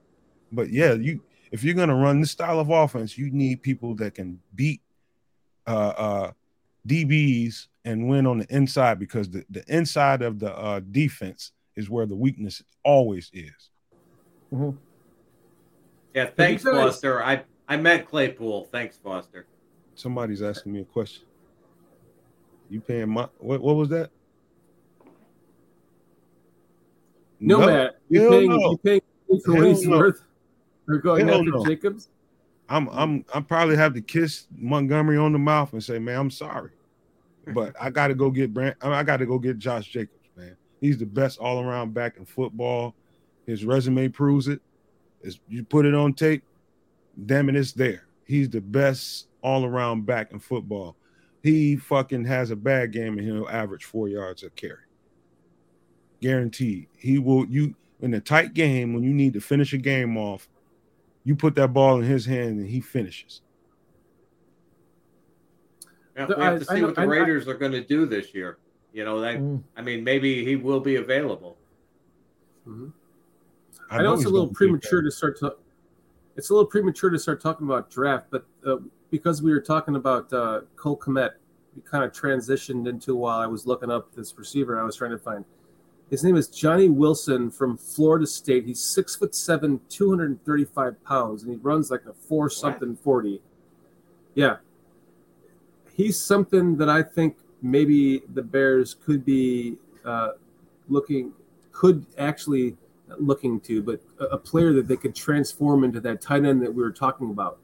But yeah, you if you're gonna run this style of offense, you need people that can beat uh, uh, DBs and win on the inside because the, the inside of the uh, defense is where the weakness always is. Yeah, thanks, guys- Foster. I I meant Claypool. Thanks, Foster. Somebody's asking me a question. You paying my what? What was that? No, Matt. You hell paying, no. you paying for Hell what he's no. worth? Or going Hell after no. Jacobs? I'm mm-hmm. I'm I probably have to kiss Montgomery on the mouth and say, man, I'm sorry, but I got to go get Brand. I got to go get Josh Jacobs, man. He's the best all around back in football. His resume proves it. it. Is you put it on tape, damn it, it's there. He's the best all around back in football. He fucking has a bad game and he'll average four yards a carry. Guaranteed. He will you in a tight game when you need to finish a game off. You put that ball in his hand and he finishes. Yeah, The- we have I- to I see what the I- I- Raiders are going to do this year. You know, they, Mm. I mean, maybe he will be available. I know it's a little premature to start to. It's a little premature to start talking about draft, but uh, because we were talking about uh, Cole Kmet, we kind of transitioned into while I was looking up this receiver I was trying to find. His name is Johnny Wilson from Florida State. He's six foot seven, two hundred and thirty-five pounds, and he runs like a four something forty. Yeah, he's something that I think maybe the Bears could be uh, looking, could actually looking to, but a, a player that they could transform into that tight end that we were talking about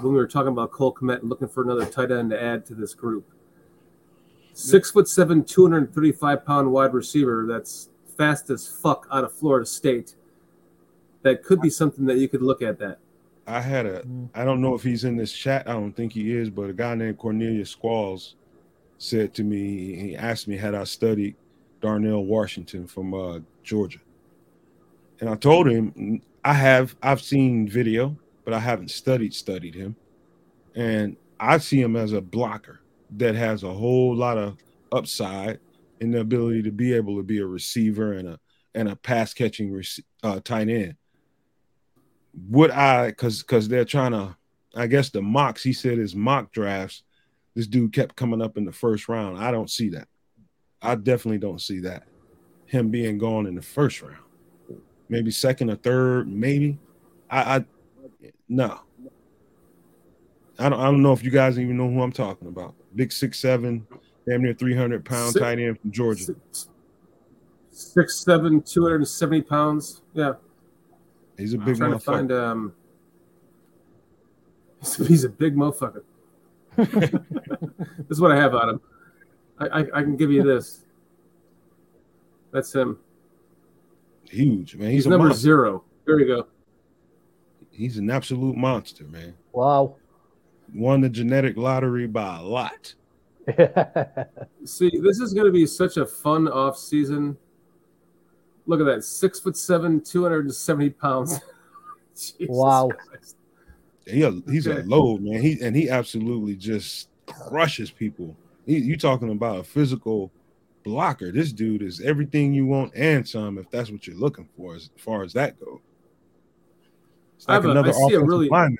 when we were talking about Cole Kmet and looking for another tight end to add to this group. Six foot seven, 235 pound wide receiver that's fast as fuck out of Florida State. That could be something that you could look at that. I had a I don't know if he's in this chat. I don't think he is, but a guy named Cornelius Squalls said to me, he asked me had I studied Darnell Washington from uh, Georgia. And I told him I have I've seen video, but I haven't studied studied him. And I see him as a blocker that has a whole lot of upside in the ability to be able to be a receiver and a and a pass catching rec- uh, tight end would I because because they're trying to I guess the mocks he said his mock drafts this dude kept coming up in the first round. I don't see that. I definitely don't see that. Him being gone in the first round. Maybe second or third, maybe. I, I no. I don't I don't know if you guys even know who I'm talking about. Big six seven, damn near 300 pound Six- tight end from Georgia. Six, six seven, 270 pounds. Yeah. He's a I'm big trying to motherfucker. find um he's a, he's a big motherfucker. this is what I have on him. I, I, I can give you this. That's him. Huge, man. He's, He's, a number monster. zero. There you go. He's an absolute monster, man. Wow. Won the genetic lottery by a lot. See, this is going to be such a fun off season. Look at that, six foot seven, two hundred and seventy pounds. Wow. Christ. He a, he's a Okay. load, man. He and he absolutely just crushes people. He, you talking about a physical blocker? This dude is everything you want and some. If that's what you're looking for, as far as that goes. It's I like have a- another I see a really- lineman.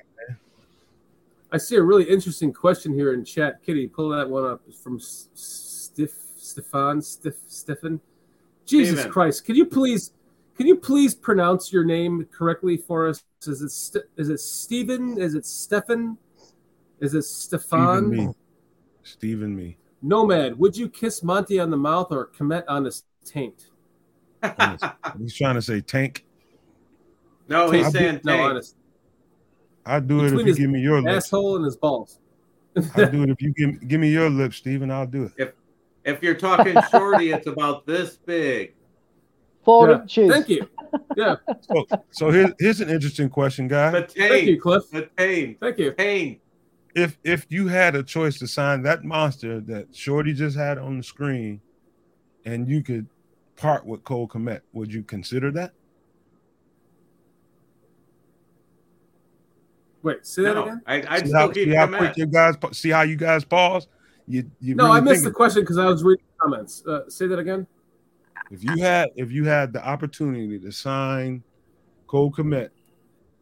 I see a really interesting question here in chat. Kitty, pull that one up. It's from S- Stiff Stefan Stiff Stefan. Jesus Steven. Christ! Can you please, can you please pronounce your name correctly for us? Is it St- is it Stephen? Is it Stefan? Is it Stephen Stefan? me. Stephen me. Nomad, would you kiss Monty on the mouth or Kmet on his taint? He's trying to say tank. no, he's I do- saying No, tank. honest. I'd do it if you give me your lips. Asshole and his balls. I'd do it if you give, give me your lips, Stephen. I'll do it. If you're talking shorty, it's about this big. Four Yeah. inches. Thank you. Yeah, So, so here's, here's an interesting question, guy. The thank you. Cliff. The taint. Thank you. Taint. if if you had a choice to sign that monster that Shorty just had on the screen, and you could part with Cole Kmet, would you consider that? Wait, say that No, again. I, I'd see still how, keep see how Kmet. quick you guys see how you guys pause. You, you No, really I missed think the question because I was reading comments. Uh, say that again. If you had if you had the opportunity to sign Cole Kmet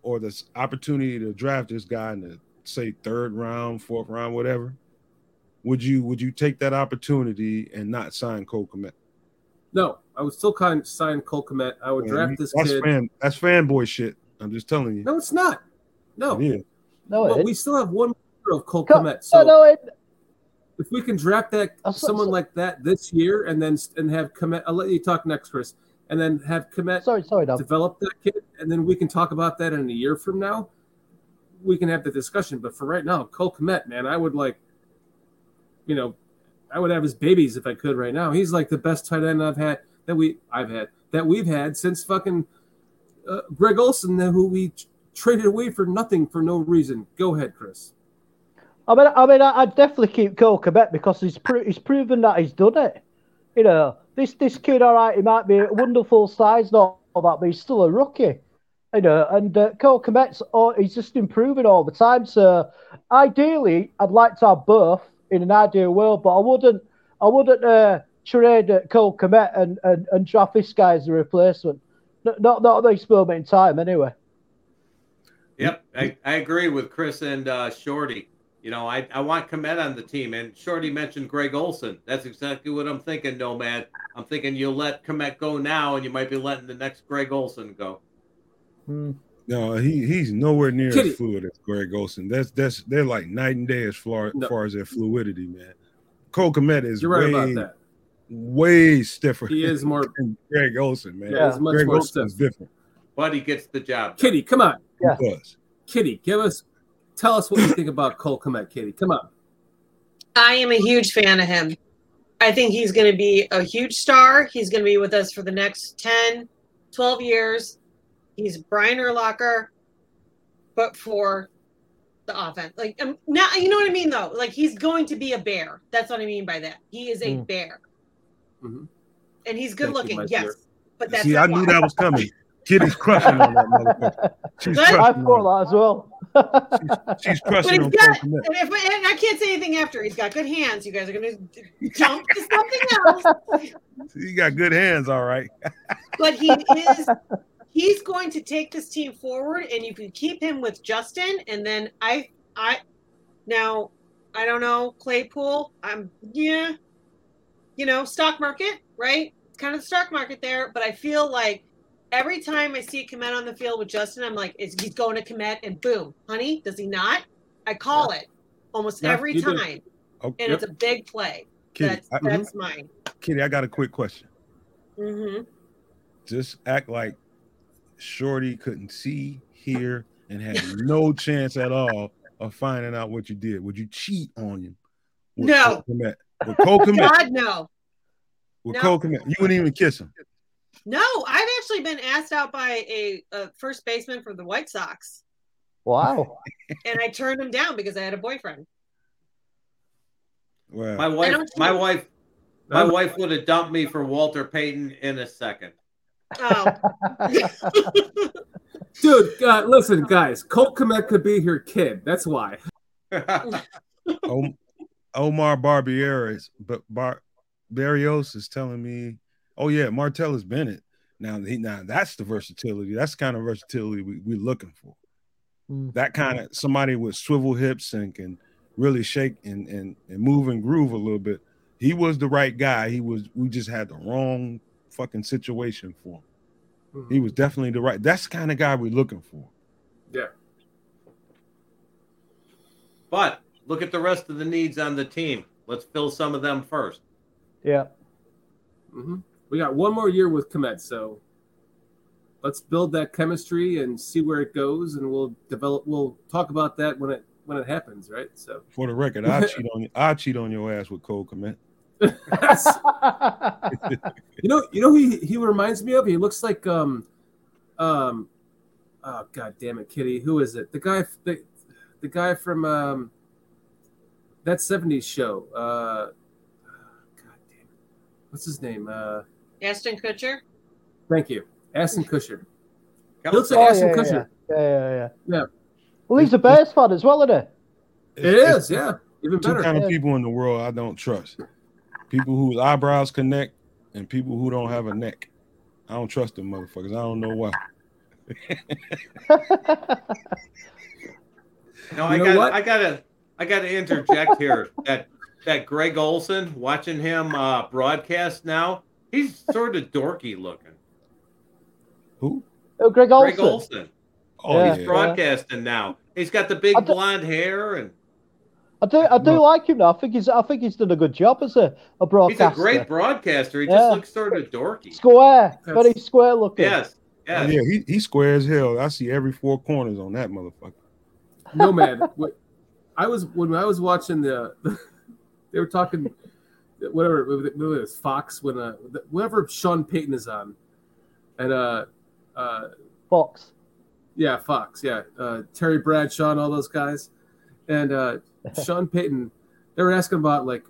or the s- opportunity to draft this guy in the say third round, fourth round, whatever, would you would you take that opportunity and not sign Cole Kmet? No, I would still kind of sign Cole Kmet. I would Man, draft you- this that's kid. fan that's fanboy shit. I'm just telling you. No, it's not. No, It is. No, but it we still have one year of Cole Co- Kmet. So no, it, if we can draft that Uh, so- someone so- like that this year and then and have Kmet, I'll let you talk next, Chris, and then have Kmet sorry, sorry, Dom. develop that kid, and then we can talk about that in a year from now. We can have the discussion, but for right now, Cole Kmet, man, I would like, you know, I would have his babies if I could right now. He's like the best tight end I've had that we I've had that we've had since fucking uh, Greg Olsen, who we t- traded away for nothing for no reason. Go ahead, Chris. I mean, I mean, I'd definitely keep Cole Quebec because he's pro- he's proven that he's done it. You know, this this kid, all right, he might be a wonderful size, and all that, but he's still a rookie. You know, and uh, Cole Quebec's, oh, he's just improving all the time. So, ideally, I'd like to have both in an ideal world, but I wouldn't, I wouldn't uh, trade uh, Cole Quebec and, and and draft this guy as a replacement. Not not, not at this moment in time, anyway. Yep, I, I agree with Chris and uh, Shorty. You know, I, I want Kmet on the team. And Shorty mentioned Greg Olsen. That's exactly what I'm thinking, Nomad. I'm thinking you'll let Kmet go now, and you might be letting the next Greg Olsen go. Hmm. No, he he's nowhere near Kitty. as fluid as Greg Olsen. That's that's they're like night and day as far, No. far as their fluidity, man. Cole Kmet is You're right way, about that. way stiffer. He is more. than Greg Olsen, man. Yeah, he's much Greg more Olson is different. But he gets the job. done. Kitty, come on, Yeah. Kitty, give us, tell us what you think about Cole Kmet, Kitty. Come on. I am a huge fan of him. I think he's going to be a huge star. He's going to be with us for the next 10, 12 years. He's Brian Urlacher, but for the offense. Like, um, now, you know what I mean, though? Like, he's going to be a bear. That's what I mean by that. He is a Mm. bear. Mhm. And he's good Thank looking, my yes. dear. But that's See, I knew why. that was coming. Kitty's crushing on that motherfucker. She's crushing, I on, thought that as well. she's But crushing he's on got, and, if, and I can't say anything after. He's got good hands. You guys are going to jump to something else. He got good hands, all right. but he is he's going to take this team forward and you can keep him with justin and then i i now i don't know claypool i'm yeah you know stock market right it's kind of the stock market there but i feel like every time i see Kmet on the field with justin i'm like is he's going to Kmet and boom honey does he not i call it almost Yeah, every time Okay. and it's a big play Kitty, That's I, that's mine. Kitty, I got a quick question. Mm-hmm. Just act like Shorty couldn't see, hear, and had no chance at all of finding out what you did. Would you cheat on him? With No. Cole Kmet? With Cole Kmet? God no. With No. Cole Kmet, you wouldn't even kiss him. No, I've actually been asked out by a, a first baseman for the White Sox, Wow. and I turned him down because I had a boyfriend. Well, My wife, my cheat. wife, my wife would have dumped me for Walter Payton in a second. Oh, Dude, uh, listen, guys, Colt Kmet could be your kid. That's why. Om- Omar Barbieres, but Bar- Barrios is telling me, oh yeah, Martellus Bennett. Now he now that's the versatility. That's the kind of versatility we, we're looking for. Mm. That kind of somebody with swivel hips and can really shake and, and and move and groove a little bit. He was the right guy. He was we just had the wrong fucking situation for him. He was definitely the right. That's the kind of guy we're looking for. Yeah. but look at the rest of the needs on the team. Let's fill some of them first. yeah. hmm We got one more year with Kmet, so let's build that chemistry and see where it goes, and we'll develop. We'll talk about that when it when it happens, right? So, For the record, I cheat on. I cheat on your ass with Cole Kmet. you know, you know, who he he reminds me of. He looks like um, um, oh god damn it, Kitty. Who is it? The guy, the, the guy from um, that '70s show. Uh, god damn it, what's his name? Uh, Ashton Kutcher. thank you, Ashton Kutcher. He Come looks Oh, like yeah, Ashton yeah, Kutcher. yeah, yeah, yeah. Yeah. Well, he's a Bears fan as well, isn't It is, yeah, even two better. kind of people in the world I don't trust. People whose eyebrows connect and people who don't have a neck. I don't trust them motherfuckers. I don't know why. No, I got. I gotta, I gotta interject here. that that Greg Olsen, watching him uh, broadcast now, he's sort of dorky looking. Who? oh, Greg Olsen. Greg Olsen, Oh Yeah. yeah. he's broadcasting now. He's got the big I do- blonde hair, and I do, I do No. like him. Though. I think he's, I think he's done a good job as a, a broadcaster. he's a great broadcaster. He Yeah. just looks sort of dorky. square, That's- very square looking. Yes, yes. yeah, he, he square as hell. I see every four corners on that motherfucker. Nomad. what I was when I was watching the, they were talking, whatever it was Fox when uh whatever Sean Payton is on, and uh uh Fox. yeah Fox yeah uh Terry Bradshaw and all those guys, and uh Sean Payton, they were asking about like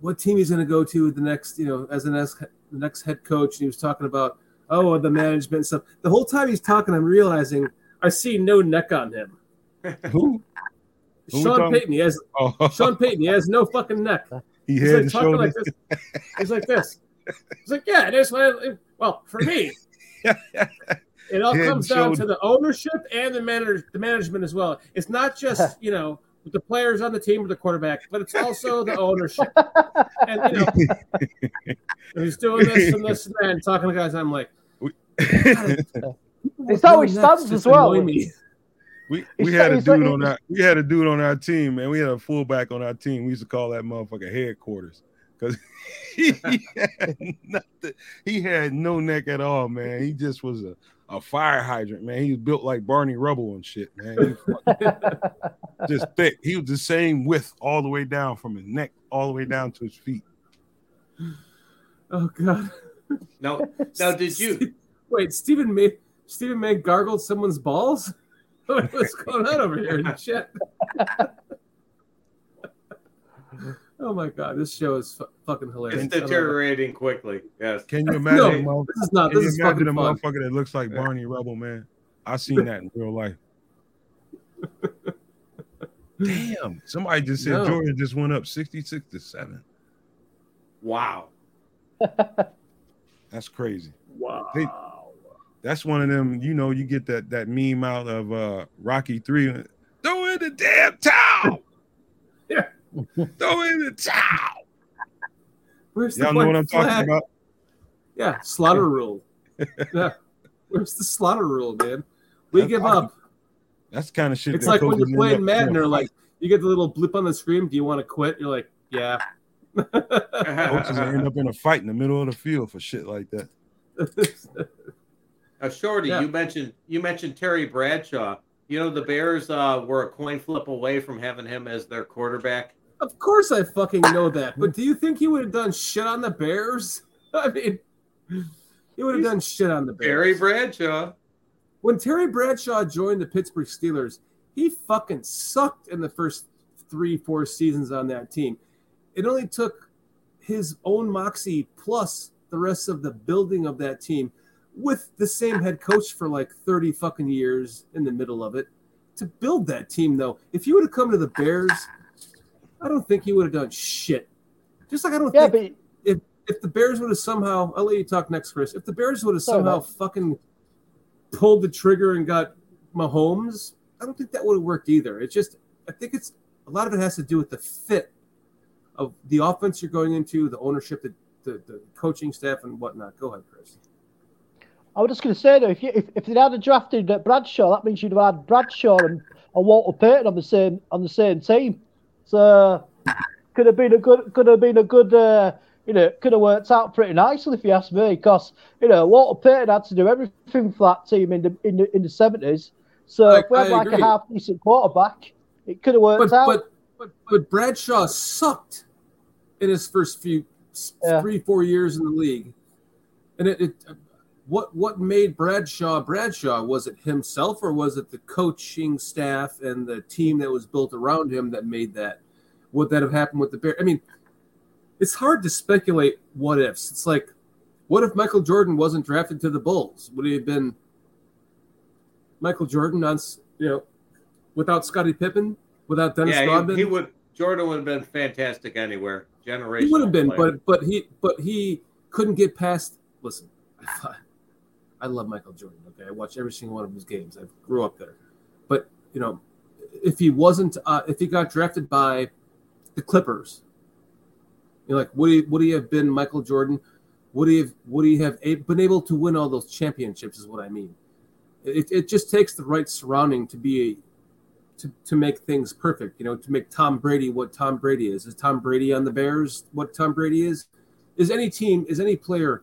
what team he's going to go to the next you know as the next the next head coach, and he was talking about oh the management and stuff. The whole time he's talking, I'm realizing I see no neck on him. Who? Who Sean Payton, he has Oh, Sean Payton, he has no fucking neck. he He's had like to talking show like this. this. He's like this. He's like, yeah, it is what I, well for me. It all comes down and to the ownership and the manager, the management as well. It's not just you know with the players on the team or the quarterback, but it's also the ownership. And you know, he's doing this and this and that, and talking to guys. I'm like, It's how he Necks as well. me. We we had a dude on our we had a dude on our team, man. We had a fullback on our team. We used to call that motherfucker headquarters because he had nothing. He had no neck at all, man. He just was a, a fire hydrant, man. He was built like Barney Rubble and shit, man. He was just thick. He was the same width all the way down from his neck all the way down to his feet. Oh god. No, now did you? Wait, Stephen May Stephen May gargled someone's balls? What's going on over here in the chat? oh my god, this show is fu- fucking hilarious. It's I love it. deteriorating quickly. Yes. Can you imagine? No, motherf- this is not. This is imagine fucking a fun. motherfucker that looks like Barney Rubble, man? I seen that in real life. Damn, somebody just said No. Georgia just went up 66 to 7. Wow. That's crazy. Wow. Hey, That's one of them, you know, you get that that meme out of uh Rocky 3. Throw in the damn towel. Yeah. Throw in the towel. Where's the Y'all know what I'm talking about? Yeah, slaughter rule. yeah. Where's the slaughter rule, man? We That's give up. That's the kind of shit. It's like when you're playing Madden, or like you get the little blip on the screen. Do you want to quit? You're like, yeah. Coaches end up in a fight in the middle of the field for shit like that. Uh, Shorty, Yeah. you mentioned you mentioned Terry Bradshaw. You know the Bears uh, were a coin flip away from having him as their quarterback. Of course, I fucking know that. But do you think he would have done shit on the Bears? I mean, he would have done shit on the Bears. Terry Bradshaw. when Terry Bradshaw joined the Pittsburgh Steelers, he fucking sucked in the first three, four seasons on that team. It only took his own moxie plus the rest of the building of that team with the same head coach for like 30 fucking years in the middle of it to build that team, though. If you would have come to the Bears, I don't think he would have done shit. Just like I don't Yeah, think but if the Bears would have somehow, I'll let you talk next, Chris. If the Bears would have somehow fucking pulled the trigger and got Mahomes, I don't think that would have worked either. It's just, I think it's a lot of it has to do with the fit of the offense you're going into, the ownership, the, the, the coaching staff, and whatnot. Go ahead, Chris. I was just going to say though, if you, if, if they'd had a drafted Bradshaw, that means you'd have had Bradshaw and, and Walter Payton on the same on the same team. So could have been a good could have been a good uh, you know could have worked out pretty nicely if you ask me. Because you know Walter Payton had to do everything for that team in the in the in the seventies. So I- if we had I like agree. a half decent quarterback, it could have worked But, out. but but but Bradshaw sucked in his first few Yeah. three four years in the league, and it, it what what made Bradshaw Bradshaw was it himself or was it the coaching staff and the team that was built around him that made that? Would that have happened with the Bears? I mean, it's hard to speculate what ifs. It's like, what if Michael Jordan wasn't drafted to the Bulls? Would he have been Michael Jordan on s- you know without Scottie Pippen, without Dennis yeah, Rodman? he, he would. Jordan would have been fantastic anywhere. Generation. He would have been, but but he but he couldn't get past. Listen, I love Michael Jordan. Okay, I watch every single one of his games. I grew up there, but you know, if he wasn't, uh, if he got drafted by the Clippers, you know, like would he would he have been Michael Jordan? Would he have would he have been able to win all those championships? Is what I mean. It, it just takes the right surrounding to be a to, to make things perfect, you know, to make Tom Brady what Tom Brady is. Is Tom Brady on the Bears what Tom Brady is? Is any team, is any player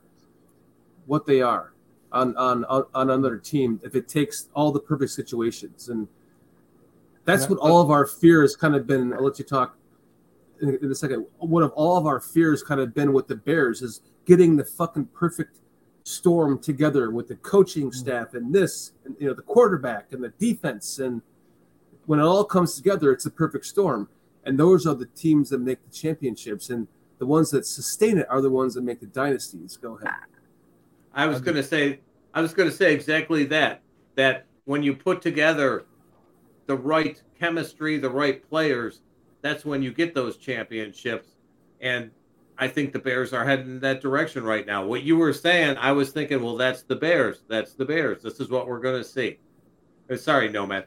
what they are on on on, on another team if it takes all the perfect situations? And that's what all of our fears kind of been. I'll let you talk in, in a second. What of all of our fears kind of been with the Bears is getting the fucking perfect storm together with the coaching mm. staff and this, and you know, the quarterback and the defense and when it all comes together, it's a perfect storm. And those are the teams that make the championships, and the ones that sustain it are the ones that make the dynasties. Go ahead. Uh, I was going to say, I was going to say exactly that. That when you put together the right chemistry, the right players, that's when you get those championships. And I think the Bears are heading in that direction right now. What you were saying, I was thinking, well, that's the Bears. That's the Bears. This is what we're going to see. Uh, Sorry, Nomad.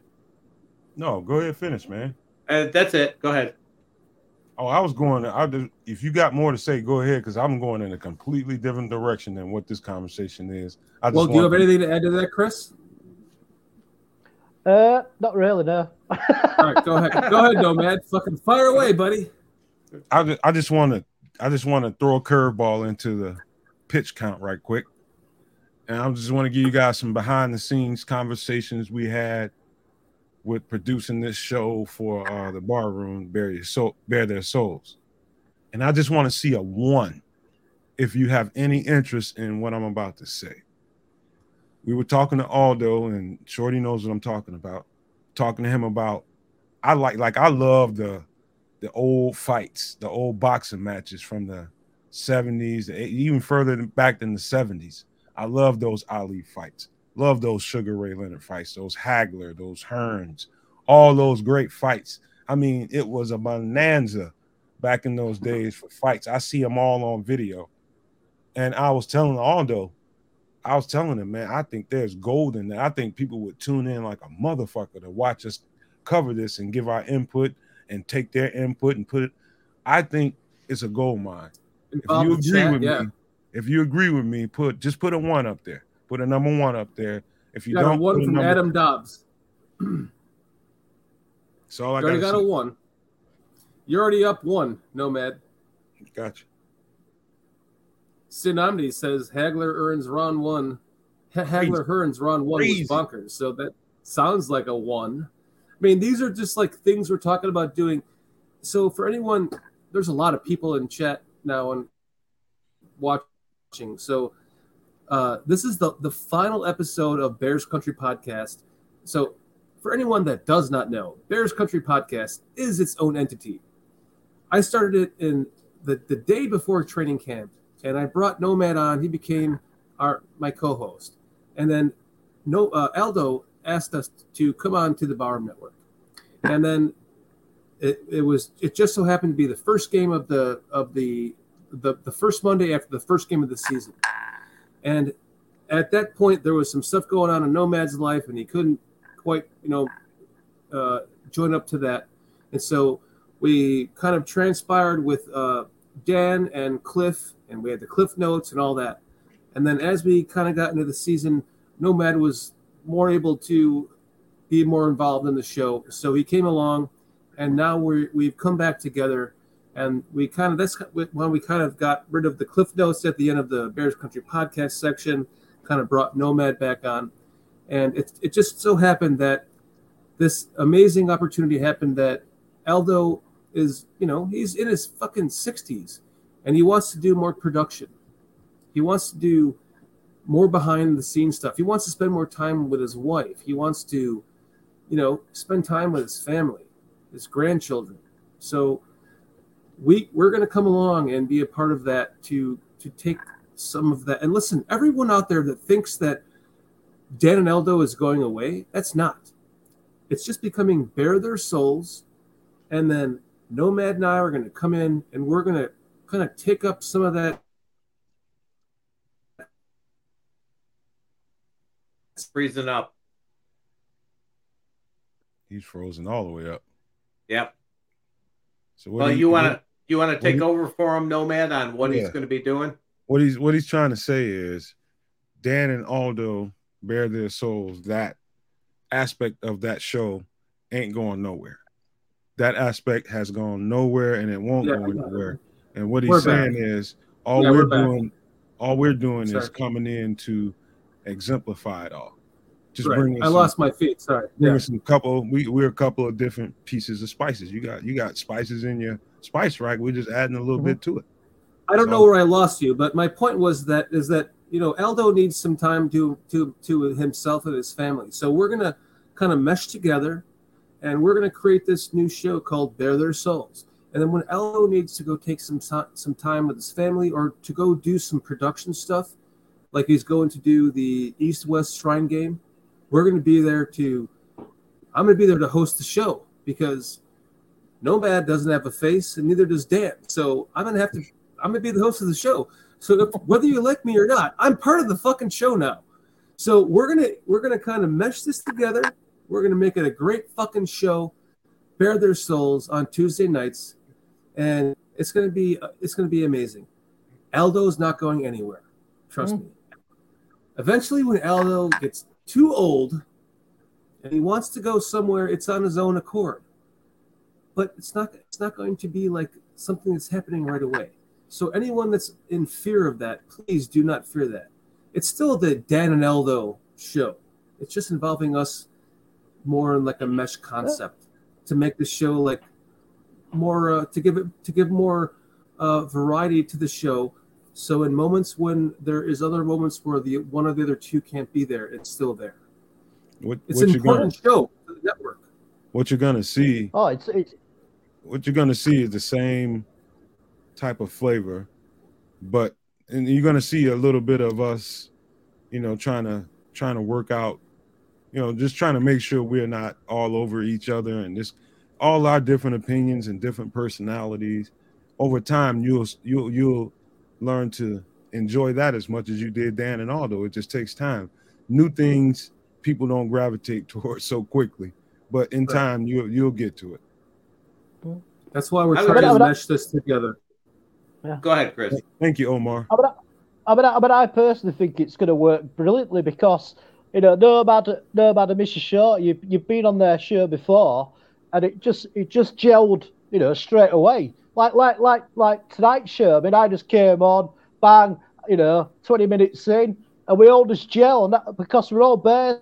No, go ahead, finish, man. Uh, that's it. Go ahead. Oh, I was going. I just, if you got more to say, go ahead, because I'm going in a completely different direction than what this conversation is. I just Well, do you have want- anything to add to that, Chris? uh, not really, no. All right, go ahead. Go ahead, Nomad. Fucking fire away, buddy. I just, I just want to I just want to throw a curveball into the pitch count right quick. And I just want to give you guys some behind the scenes conversations we had with producing this show for uh, the bar room, Bear, Bear Their Souls. And I just want to see a one if you have any interest in what I'm about to say. We were talking to Aldo, and Shorty knows what I'm talking about. Talking to him about I like like I love the the old fights, the old boxing matches from the 70s, e- even further back than the 70s. I love those Ali fights. Love those Sugar Ray Leonard fights, those Hagler, those Hearns, all those great fights. I mean, it was a bonanza back in those days for fights. I see them all on video. And I was telling Aldo, I was telling him, man, I think there's gold in that. I think people would tune in like a motherfucker to watch us cover this and give our input and take their input and put it. I think it's a gold mine. If you agree with yeah. me, if you agree with me, put just put a one up there. Put a number one up there. If you got don't, one a from number- Adam Dobbs. So I already gotta a one. You're already up one, Nomad. Gotcha. Sinamdi says Hagler Hearns Ron one. Hagler Hearns Ron one Crazy. was bonkers. So that sounds like a one. I mean, these are just like things we're talking about doing. So for anyone, there's a lot of people in chat now and watching. So uh, this is the the final episode of Bears Country Podcast. So for anyone that does not know, Bears Country Podcast is its own entity. I started it in the, the day before training camp, and I brought Nomad on. He became our my co-host, and then no uh, Aldo asked us to come on to the Barroom Network, and then it, it was it just so happened to be the first game of the of the the, the first Monday after the first game of the season, and at that point there was some stuff going on in Nomad's life, and he couldn't quite you know uh, join up to that, and so we kind of transpired with uh, Dan and Cliff, and we had the Cliff notes and all that. And then as we kind of got into the season, Nomad was more able to be more involved in the show. So he came along, and now we we've come back together, and we kind of that's when we kind of got rid of the Cliff notes at the end of the Bears Country podcast section, kind of brought Nomad back on, and it it just so happened that this amazing opportunity happened that Aldo is you know he's in his fucking 60s and he wants to do more production. He wants to do more behind the scenes stuff. He wants to spend more time with his wife. He wants to you know spend time with his family his grandchildren. So we we're going to come along and be a part of that to to take some of that and listen everyone out there that thinks that dan and aldo is going away that's not it's just becoming bare their souls and then Nomad and I are going to come in and we're going to kind of take up some of that. It's freezing up. He's frozen all the way up. Yep. So what Well, he- you want to you want to take he- over for him, Nomad, on what he's going to be doing? what he's what he's trying to say is Dan and Aldo bear their souls. That aspect of that show ain't going nowhere. That aspect has gone nowhere and it won't Yeah, go anywhere. And what he's We're back. saying is all Yeah, we're, we're doing all we're doing is coming in to exemplify it all. Just Right. bring I some- lost my feet. Sorry. bring Yeah. some couple we we're a couple of different pieces of spices. You got you got spices in your spice rack. We're just adding a little Mhm. bit to it. I don't So- know where I lost you, but my point was that is that you know Aldo needs some time to to to himself and his family. So we're gonna kind of mesh together, and we're gonna create this new show called Bear Their Souls. And then when Aldo needs to go take some some time with his family or to go do some production stuff, like he's going to do the East West Shrine game, we're gonna be there to. I'm gonna be there to host the show because Nomad doesn't have a face, and neither does Dan. So I'm gonna have to I'm gonna be the host of the show. So if, whether you like me or not, I'm part of the fucking show now. So we're gonna we're gonna kind of mesh this together. We're gonna make it a great fucking show. Bear their souls on Tuesday nights, and it's gonna be it's gonna be amazing. Aldo's not going anywhere. Trust hmm. me. Eventually, when Aldo gets too old and he wants to go somewhere, it's on his own accord. But it's not it's not going to be like something that's happening right away. So anyone that's in fear of that, please do not fear that. It's still the Dan and Aldo show. It's just involving us more in like a mesh concept to make the show like more uh, to give it to give more uh, variety to the show. So in moments when there is other moments where the one or the other two can't be there, it's still there. What, It's what an you're gonna important show for the network. what you're gonna see Oh, it's it's what you're gonna see is the same type of flavor, but and you're gonna see a little bit of us, you know, trying to trying to work out, you know, just trying to make sure we're not all over each other and just all our different opinions and different personalities. Over time, you'll you'll you'll learn to enjoy that as much as you did Dan and Aldo. It just takes time. New things people don't gravitate towards so quickly, but in Right. time you'll you'll get to it. That's why we're trying would- to But I- mesh this together. Go ahead, Chris. Thank you, Omar. I mean, I, I mean, I, but I personally think it's going to work brilliantly because you know, no matter no matter Mr. Shaw, you've you've been on their show before, and it just it just gelled, you know, straight away. Like like like like tonight's show. I mean, I just came on, bang, you know, 20 minutes in, and we all just gel, and that, because we're all Bears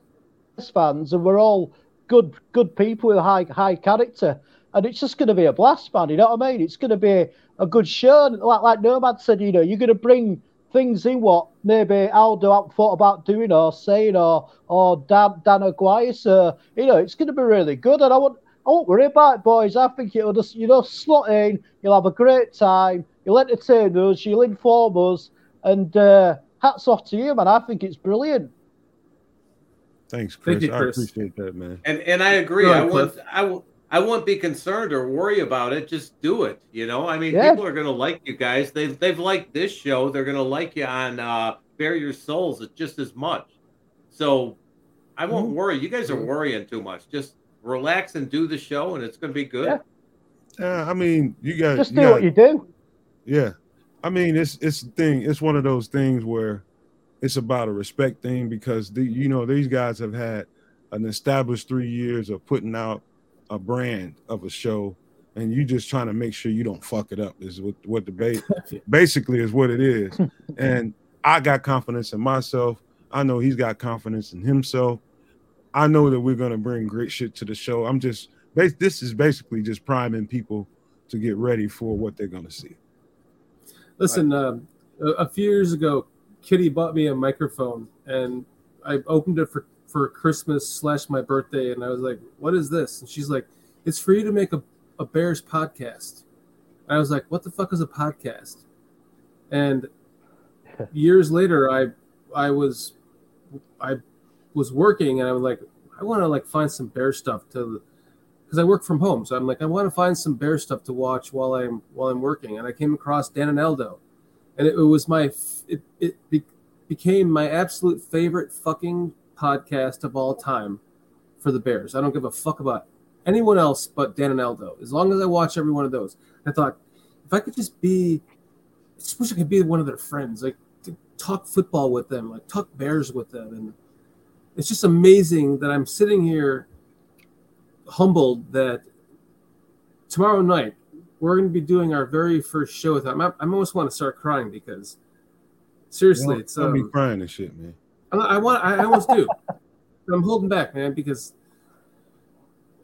fans and we're all good good people with high high character, and it's just going to be a blast, man. You know what I mean? It's going to be a good show. And like like Nomad said, you know, you're going to bring things in what maybe Aldo haven't thought about doing or saying or or Dan Dan Aguirre. So you know, it's going to be really good, and I want. I won't worry about it, boys. I think it'll just, you know, slot in. You'll have a great time. You'll entertain us. You'll inform us. And uh, hats off to you, man. I think it's brilliant. Thanks, Chris. Thank you, Chris. I appreciate that, man. And and I agree. Go I ahead, won't Cliff. I won't I won't be concerned or worry about it. Just do it. You know, I mean, Yeah. people are gonna like you guys. They've they've liked this show. They're gonna like you on uh Bare Your Souls just as much. So I won't worry. You guys are worrying too much. Just relax and do the show, and it's gonna be good. Yeah. Yeah, I mean, you got Just you do got- what you do. Yeah, I mean, it's it's the thing. It's one of those things where it's about a respect thing because the you know these guys have had an established three years of putting out a brand of a show, and you just trying to make sure you don't fuck it up. Is what what the ba- basically is what it is. and I got confidence in myself. I know he's got confidence in himself. I know that we're gonna bring great shit to the show. I'm just this is basically just priming people to get ready for what they're gonna see. Listen, um, a, a few years ago, Kitty bought me a microphone, and I opened it for for Christmas slash my birthday, and I was like, "What is this?" And she's like, "It's for you to make a, a Bears podcast." And I was like, "What the fuck is a podcast?" And years later, I I was I was working, and I was like, I want to like find some bear stuff to because I work from home. So I'm like, I want to find some bear stuff to watch while I'm while I'm working. And I came across Dan and Aldo, and it, it was my it it be, became my absolute favorite fucking podcast of all time for the Bears. I don't give a fuck about anyone else but Dan and Aldo. As long as I watch every one of those, I thought if I could just be, I just wish I could be one of their friends, like talk football with them, like talk Bears with them, and it's just amazing that I'm sitting here humbled that tomorrow night we're going to be doing our very first show with them. I, I almost want to start crying because seriously, Don't- it's don't be um, crying and shit, man. I, I want I almost do. I'm holding back, man, because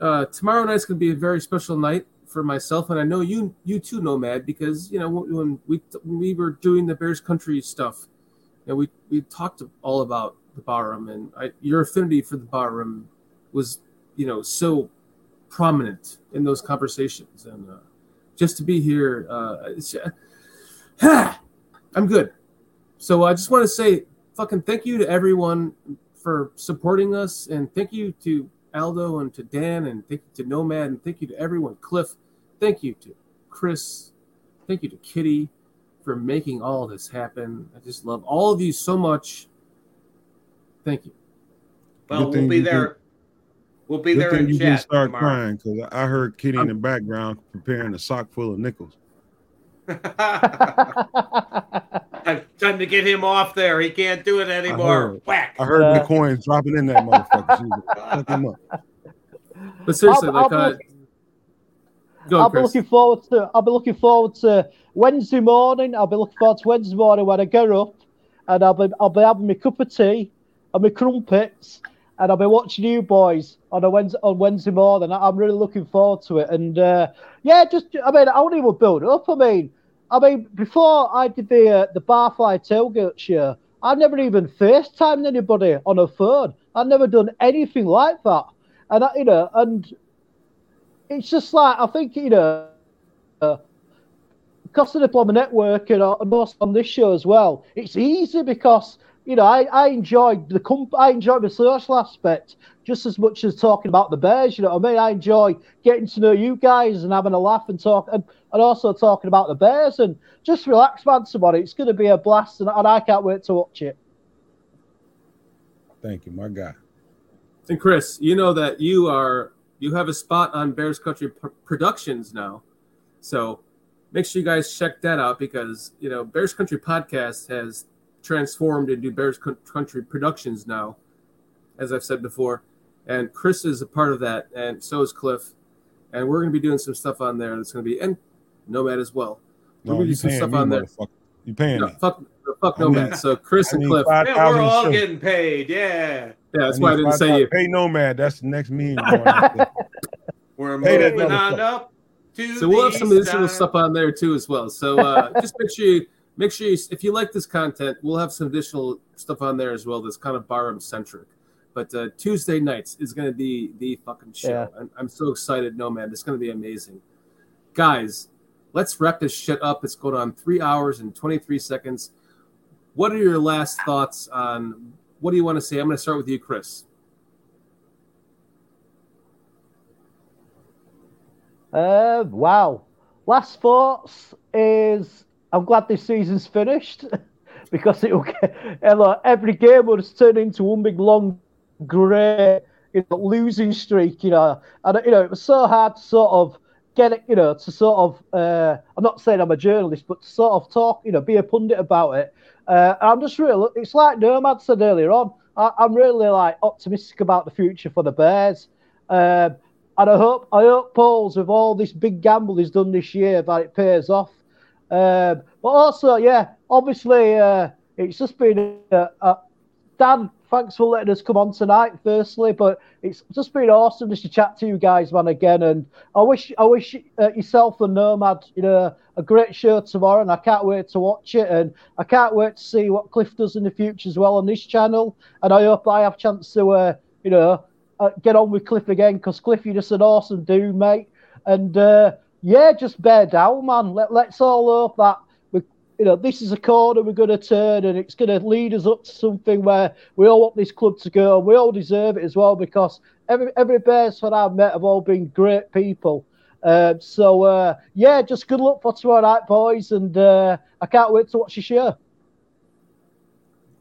uh, tomorrow night's going to be a very special night for myself, and I know you you too, Nomad, because you know when we when we were doing the Bears Country stuff, you know, we we talked all about the barroom, and I, your affinity for the barroom was you know so prominent in those conversations, and uh, just to be here, uh, I'm good. So I just want to say fucking thank you to everyone for supporting us, and thank you to Aldo and to Dan, and thank you to Nomad, and thank you to everyone. Cliff, thank you to Chris, thank you to Kitty for making all this happen. I just love all of you so much. Thank you. Well, we'll be you there. We'll be Good there thing in you didn't chat start tomorrow. crying because I heard Kitty in the background preparing a sock full of nickels. Time time to get him off there. He can't do it anymore. heard. Whack. I heard Yeah. the coins dropping in that motherfucker. She fuck him up. But seriously, I'll- like, I'll uh, go, I'll be looking forward to. I'll be looking forward to Wednesday morning. I'll be looking forward to Wednesday morning when I get up, and I'll be I'll be having my cup of tea and my crumpets, and I'll be watching you boys on a Wednesday on Wednesday morning. I- I'm really looking forward to it. And uh, yeah, just I mean, I won't even build up. I mean, I mean, before I did the uh, the Barfly tailgate show, I've never even FaceTimed anybody on a phone. I've never done anything like that. And I, you know, and it's just like I think you know, uh, because of the Plumber Network and, uh, and also on this show as well, it's easy because you know I, I enjoy the comp- I enjoy the social aspect just as much as talking about the Bears. You know what I mean? I enjoy getting to know you guys and having a laugh and talk and, and also talking about the Bears and just relax, man. Somebody, it's going to be a blast and, and I can't wait to watch it. Thank you, my guy. And Chris, you know that you are you have a spot on Bears Country P- Productions now, so make sure you guys check that out because you know Bears Country Podcast has transformed into Bears Country Productions now, as I've said before, and Chris is a part of that, and so is Cliff, and we're going to be doing some stuff on there that's going to be and Nomad as well. No, We're gonna you do some stuff me, on there. motherfucker. You paying No, me? fuck, fuck Nomad. need- so Chris I and Cliff. five Yeah, we're all shows. getting paid. Yeah. Yeah, that's I why I didn't say 5,000. you. Pay Nomad. That's the next million. going out there. We're Hey, that moving on up to So we'll have the some additional side. stuff on there too as well. So uh, just make sure you make sure you, if you like this content, we'll have some additional stuff on there as well. That's kind of Barroom centric. But uh, Tuesday nights is going to be the fucking show. Yeah. I'm, I'm so excited, no man. It's going to be amazing, guys. Let's wrap this shit up. It's going on three hours and 23 seconds. What are your last thoughts on? What do you want to say? I'm going to start with you, Chris. Uh, wow. Last thoughts is I'm glad this season's finished because it'll get hello, every game will turn into one big long grey you know, losing streak, you know. And you know, it was so hard to sort of get it, you know, to sort of uh, I'm not saying I'm a journalist, but to sort of talk, you know, be a pundit about it. Uh, I'm just really it's like Nomad said earlier on. I, I'm really like optimistic about the future for the Bears. Um, and I hope I hope Poles with all this big gamble he's done this year that it pays off. Um, but also, yeah, obviously, uh, it's just been uh, uh, Dan. Thanks for letting us come on tonight. Firstly, but it's just been awesome just to chat to you guys, man, again. And I wish I wish uh, yourself and Nomad, you know, a great show tomorrow, and I can't wait to watch it. And I can't wait to see what Cliff does in the future as well on this channel. And I hope I have a chance to, uh, you know, get on with Cliff again because Cliff, you're just an awesome dude, mate. And yeah, just bear down, man. Let, let's all hope that we, you know, this is a corner we're going to turn, and it's going to lead us up to something where we all want this club to go. We all deserve it as well because every every Bears fan I've met have all been great people. Uh, so uh, yeah, just good luck for tomorrow night, boys, and uh, I can't wait to watch your show.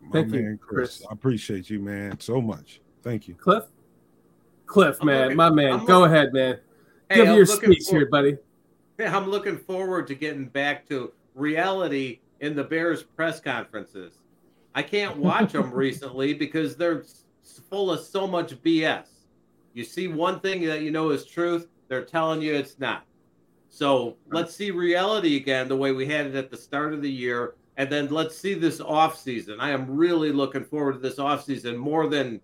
My Thank you, man, Chris. Chris. I appreciate you, man, so much. Thank you. Cliff. Cliff, man, looking- my man. I'm Go looking- ahead, man. Hey, Give I'm your speech for- here, buddy. I'm looking forward to getting back to reality in the Bears press conferences. I can't watch them recently because they're full of so much BS. You see one thing that you know is truth, they're telling you it's not. So let's see reality again the way we had it at the start of the year. And then let's see this off season. I am really looking forward to this off season more than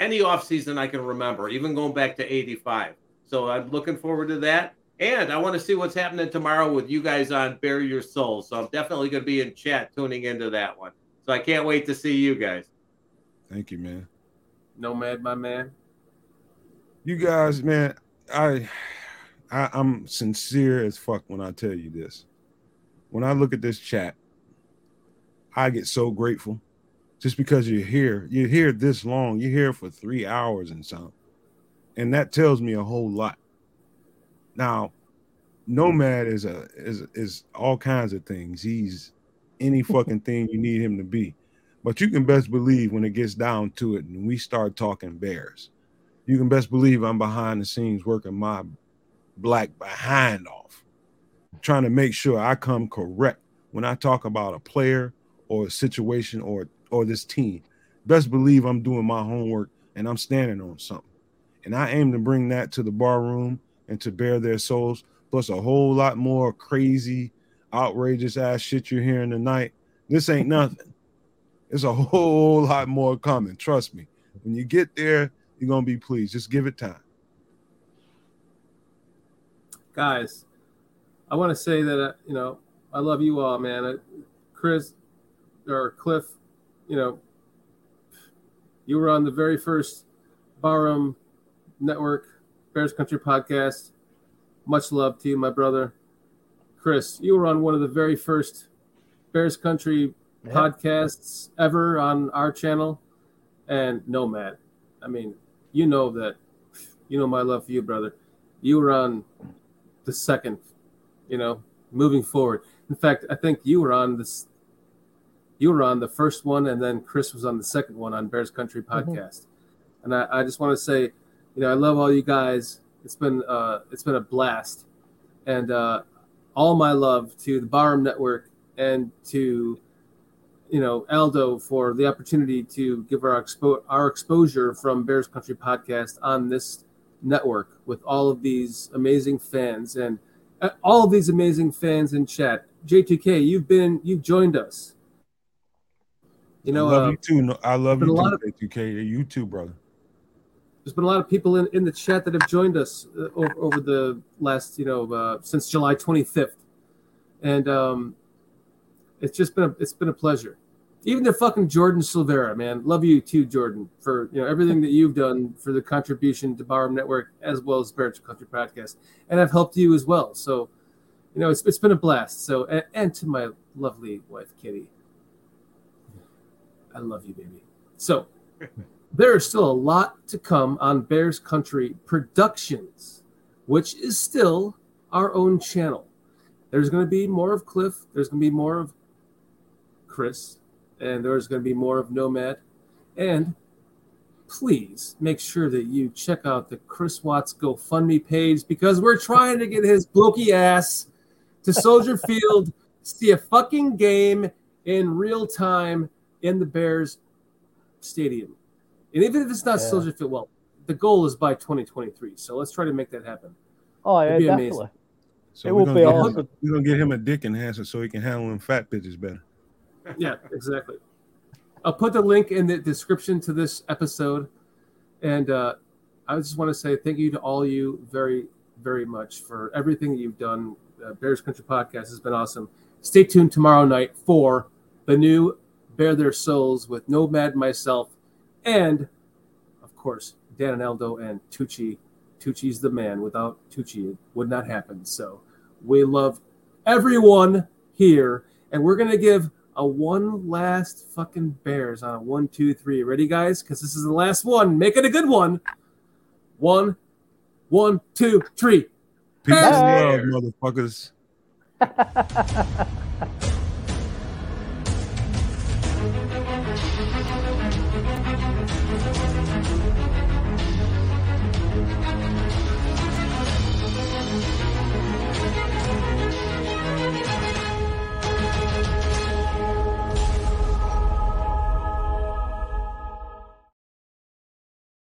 any off season I can remember, even going back to 85. So I'm looking forward to that. And I want to see what's happening tomorrow with you guys on Bare Your Soul. So I'm definitely going to be in chat tuning into that one. So I can't wait to see you guys. Thank you, man. Nomad, my man. You guys, man, I, I I'm sincere as fuck when I tell you this. When I look at this chat, I get so grateful just because you're here. You're here this long. You're here for three hours and something. And that tells me a whole lot. Now, Nomad is a is is all kinds of things. He's any fucking thing you need him to be. But you can best believe when it gets down to it and we start talking bears, you can best believe I'm behind the scenes working my black behind off, trying to make sure I come correct when I talk about a player or a situation or or this team. Best believe I'm doing my homework and I'm standing on something. And I aim to bring that to the bar room and to bear their souls, plus a whole lot more crazy, outrageous ass shit you're hearing tonight. This ain't nothing. There's a whole lot more coming. Trust me. When you get there, you're gonna be pleased. Just give it time. guys, I want to say that uh, you know I love you all, man. Uh, Chris or Cliff, you know, you were on the very first Barroom Network Bears Country podcast. Much love to you, my brother. Chris, you were on one of the very first Bears Country Yeah. podcasts ever on our channel, and Nomad. I mean, you know that. You know my love for you, brother. You were on the second, you know, moving forward. In fact, I think you were on this. You were on the first one, and then Chris was on the second one on Bears Country mm-hmm. podcast. And I, I just want to say, you know, I love all you guys. It's been uh, it's been a blast, and uh, all my love to the Barroom Network and to you know Aldo for the opportunity to give our expo- our exposure from Bears Country podcast on this network with all of these amazing fans and uh, all of these amazing fans in chat. J2K, you've been you've joined us. You know, I love uh, you too. I love you too, of- K2K. You too, brother. There's been a lot of people in, in the chat that have joined us uh, over, over the last, you know, uh, since July 25th, and um, it's just been a, it's been a pleasure. Even the fucking Jordan Silvera, man, love you too, Jordan, for you know everything that you've done for the contribution to Barroom Network as well as Spiritual Country Podcast, and I've helped you as well. So, you know, it's it's been a blast. So, and, and to my lovely wife, Kitty, I love you, baby. So there is still a lot to come on Bears Country Productions, which is still our own channel. There's going to be more of Cliff. There's going to be more of Chris, and there's going to be more of Nomad. And please make sure that you check out the Chris Watts GoFundMe page because we're trying to get his blokey ass to Soldier Field, see a fucking game in real time in the Bears stadium. And even if it's not Yeah. Soldier Field, well, the goal is by 2023. So let's try to make that happen. Oh yeah, It'd be definitely. amazing. So It we're would gonna be get him- awesome. We're gonna get him a dick enhancer so he can handle them fat bitches better. Yeah, exactly. I'll put the link in the description to this episode. And uh, I just want to say thank you to all you very, very much for everything that you've done. Uh, Bears Country Podcast has been awesome. Stay tuned tomorrow night for the new Bear Their Souls with Nomad myself and, of course, Dan and Aldo and Tucci. Tucci's the man. Without Tucci, it would not happen. So we love everyone here. And we're going to give a one last fucking Bears on a one, two, three. Ready, guys? Because this is the last one. Make it a good one. One, one, two, three. Peace and love, Bears. motherfuckers.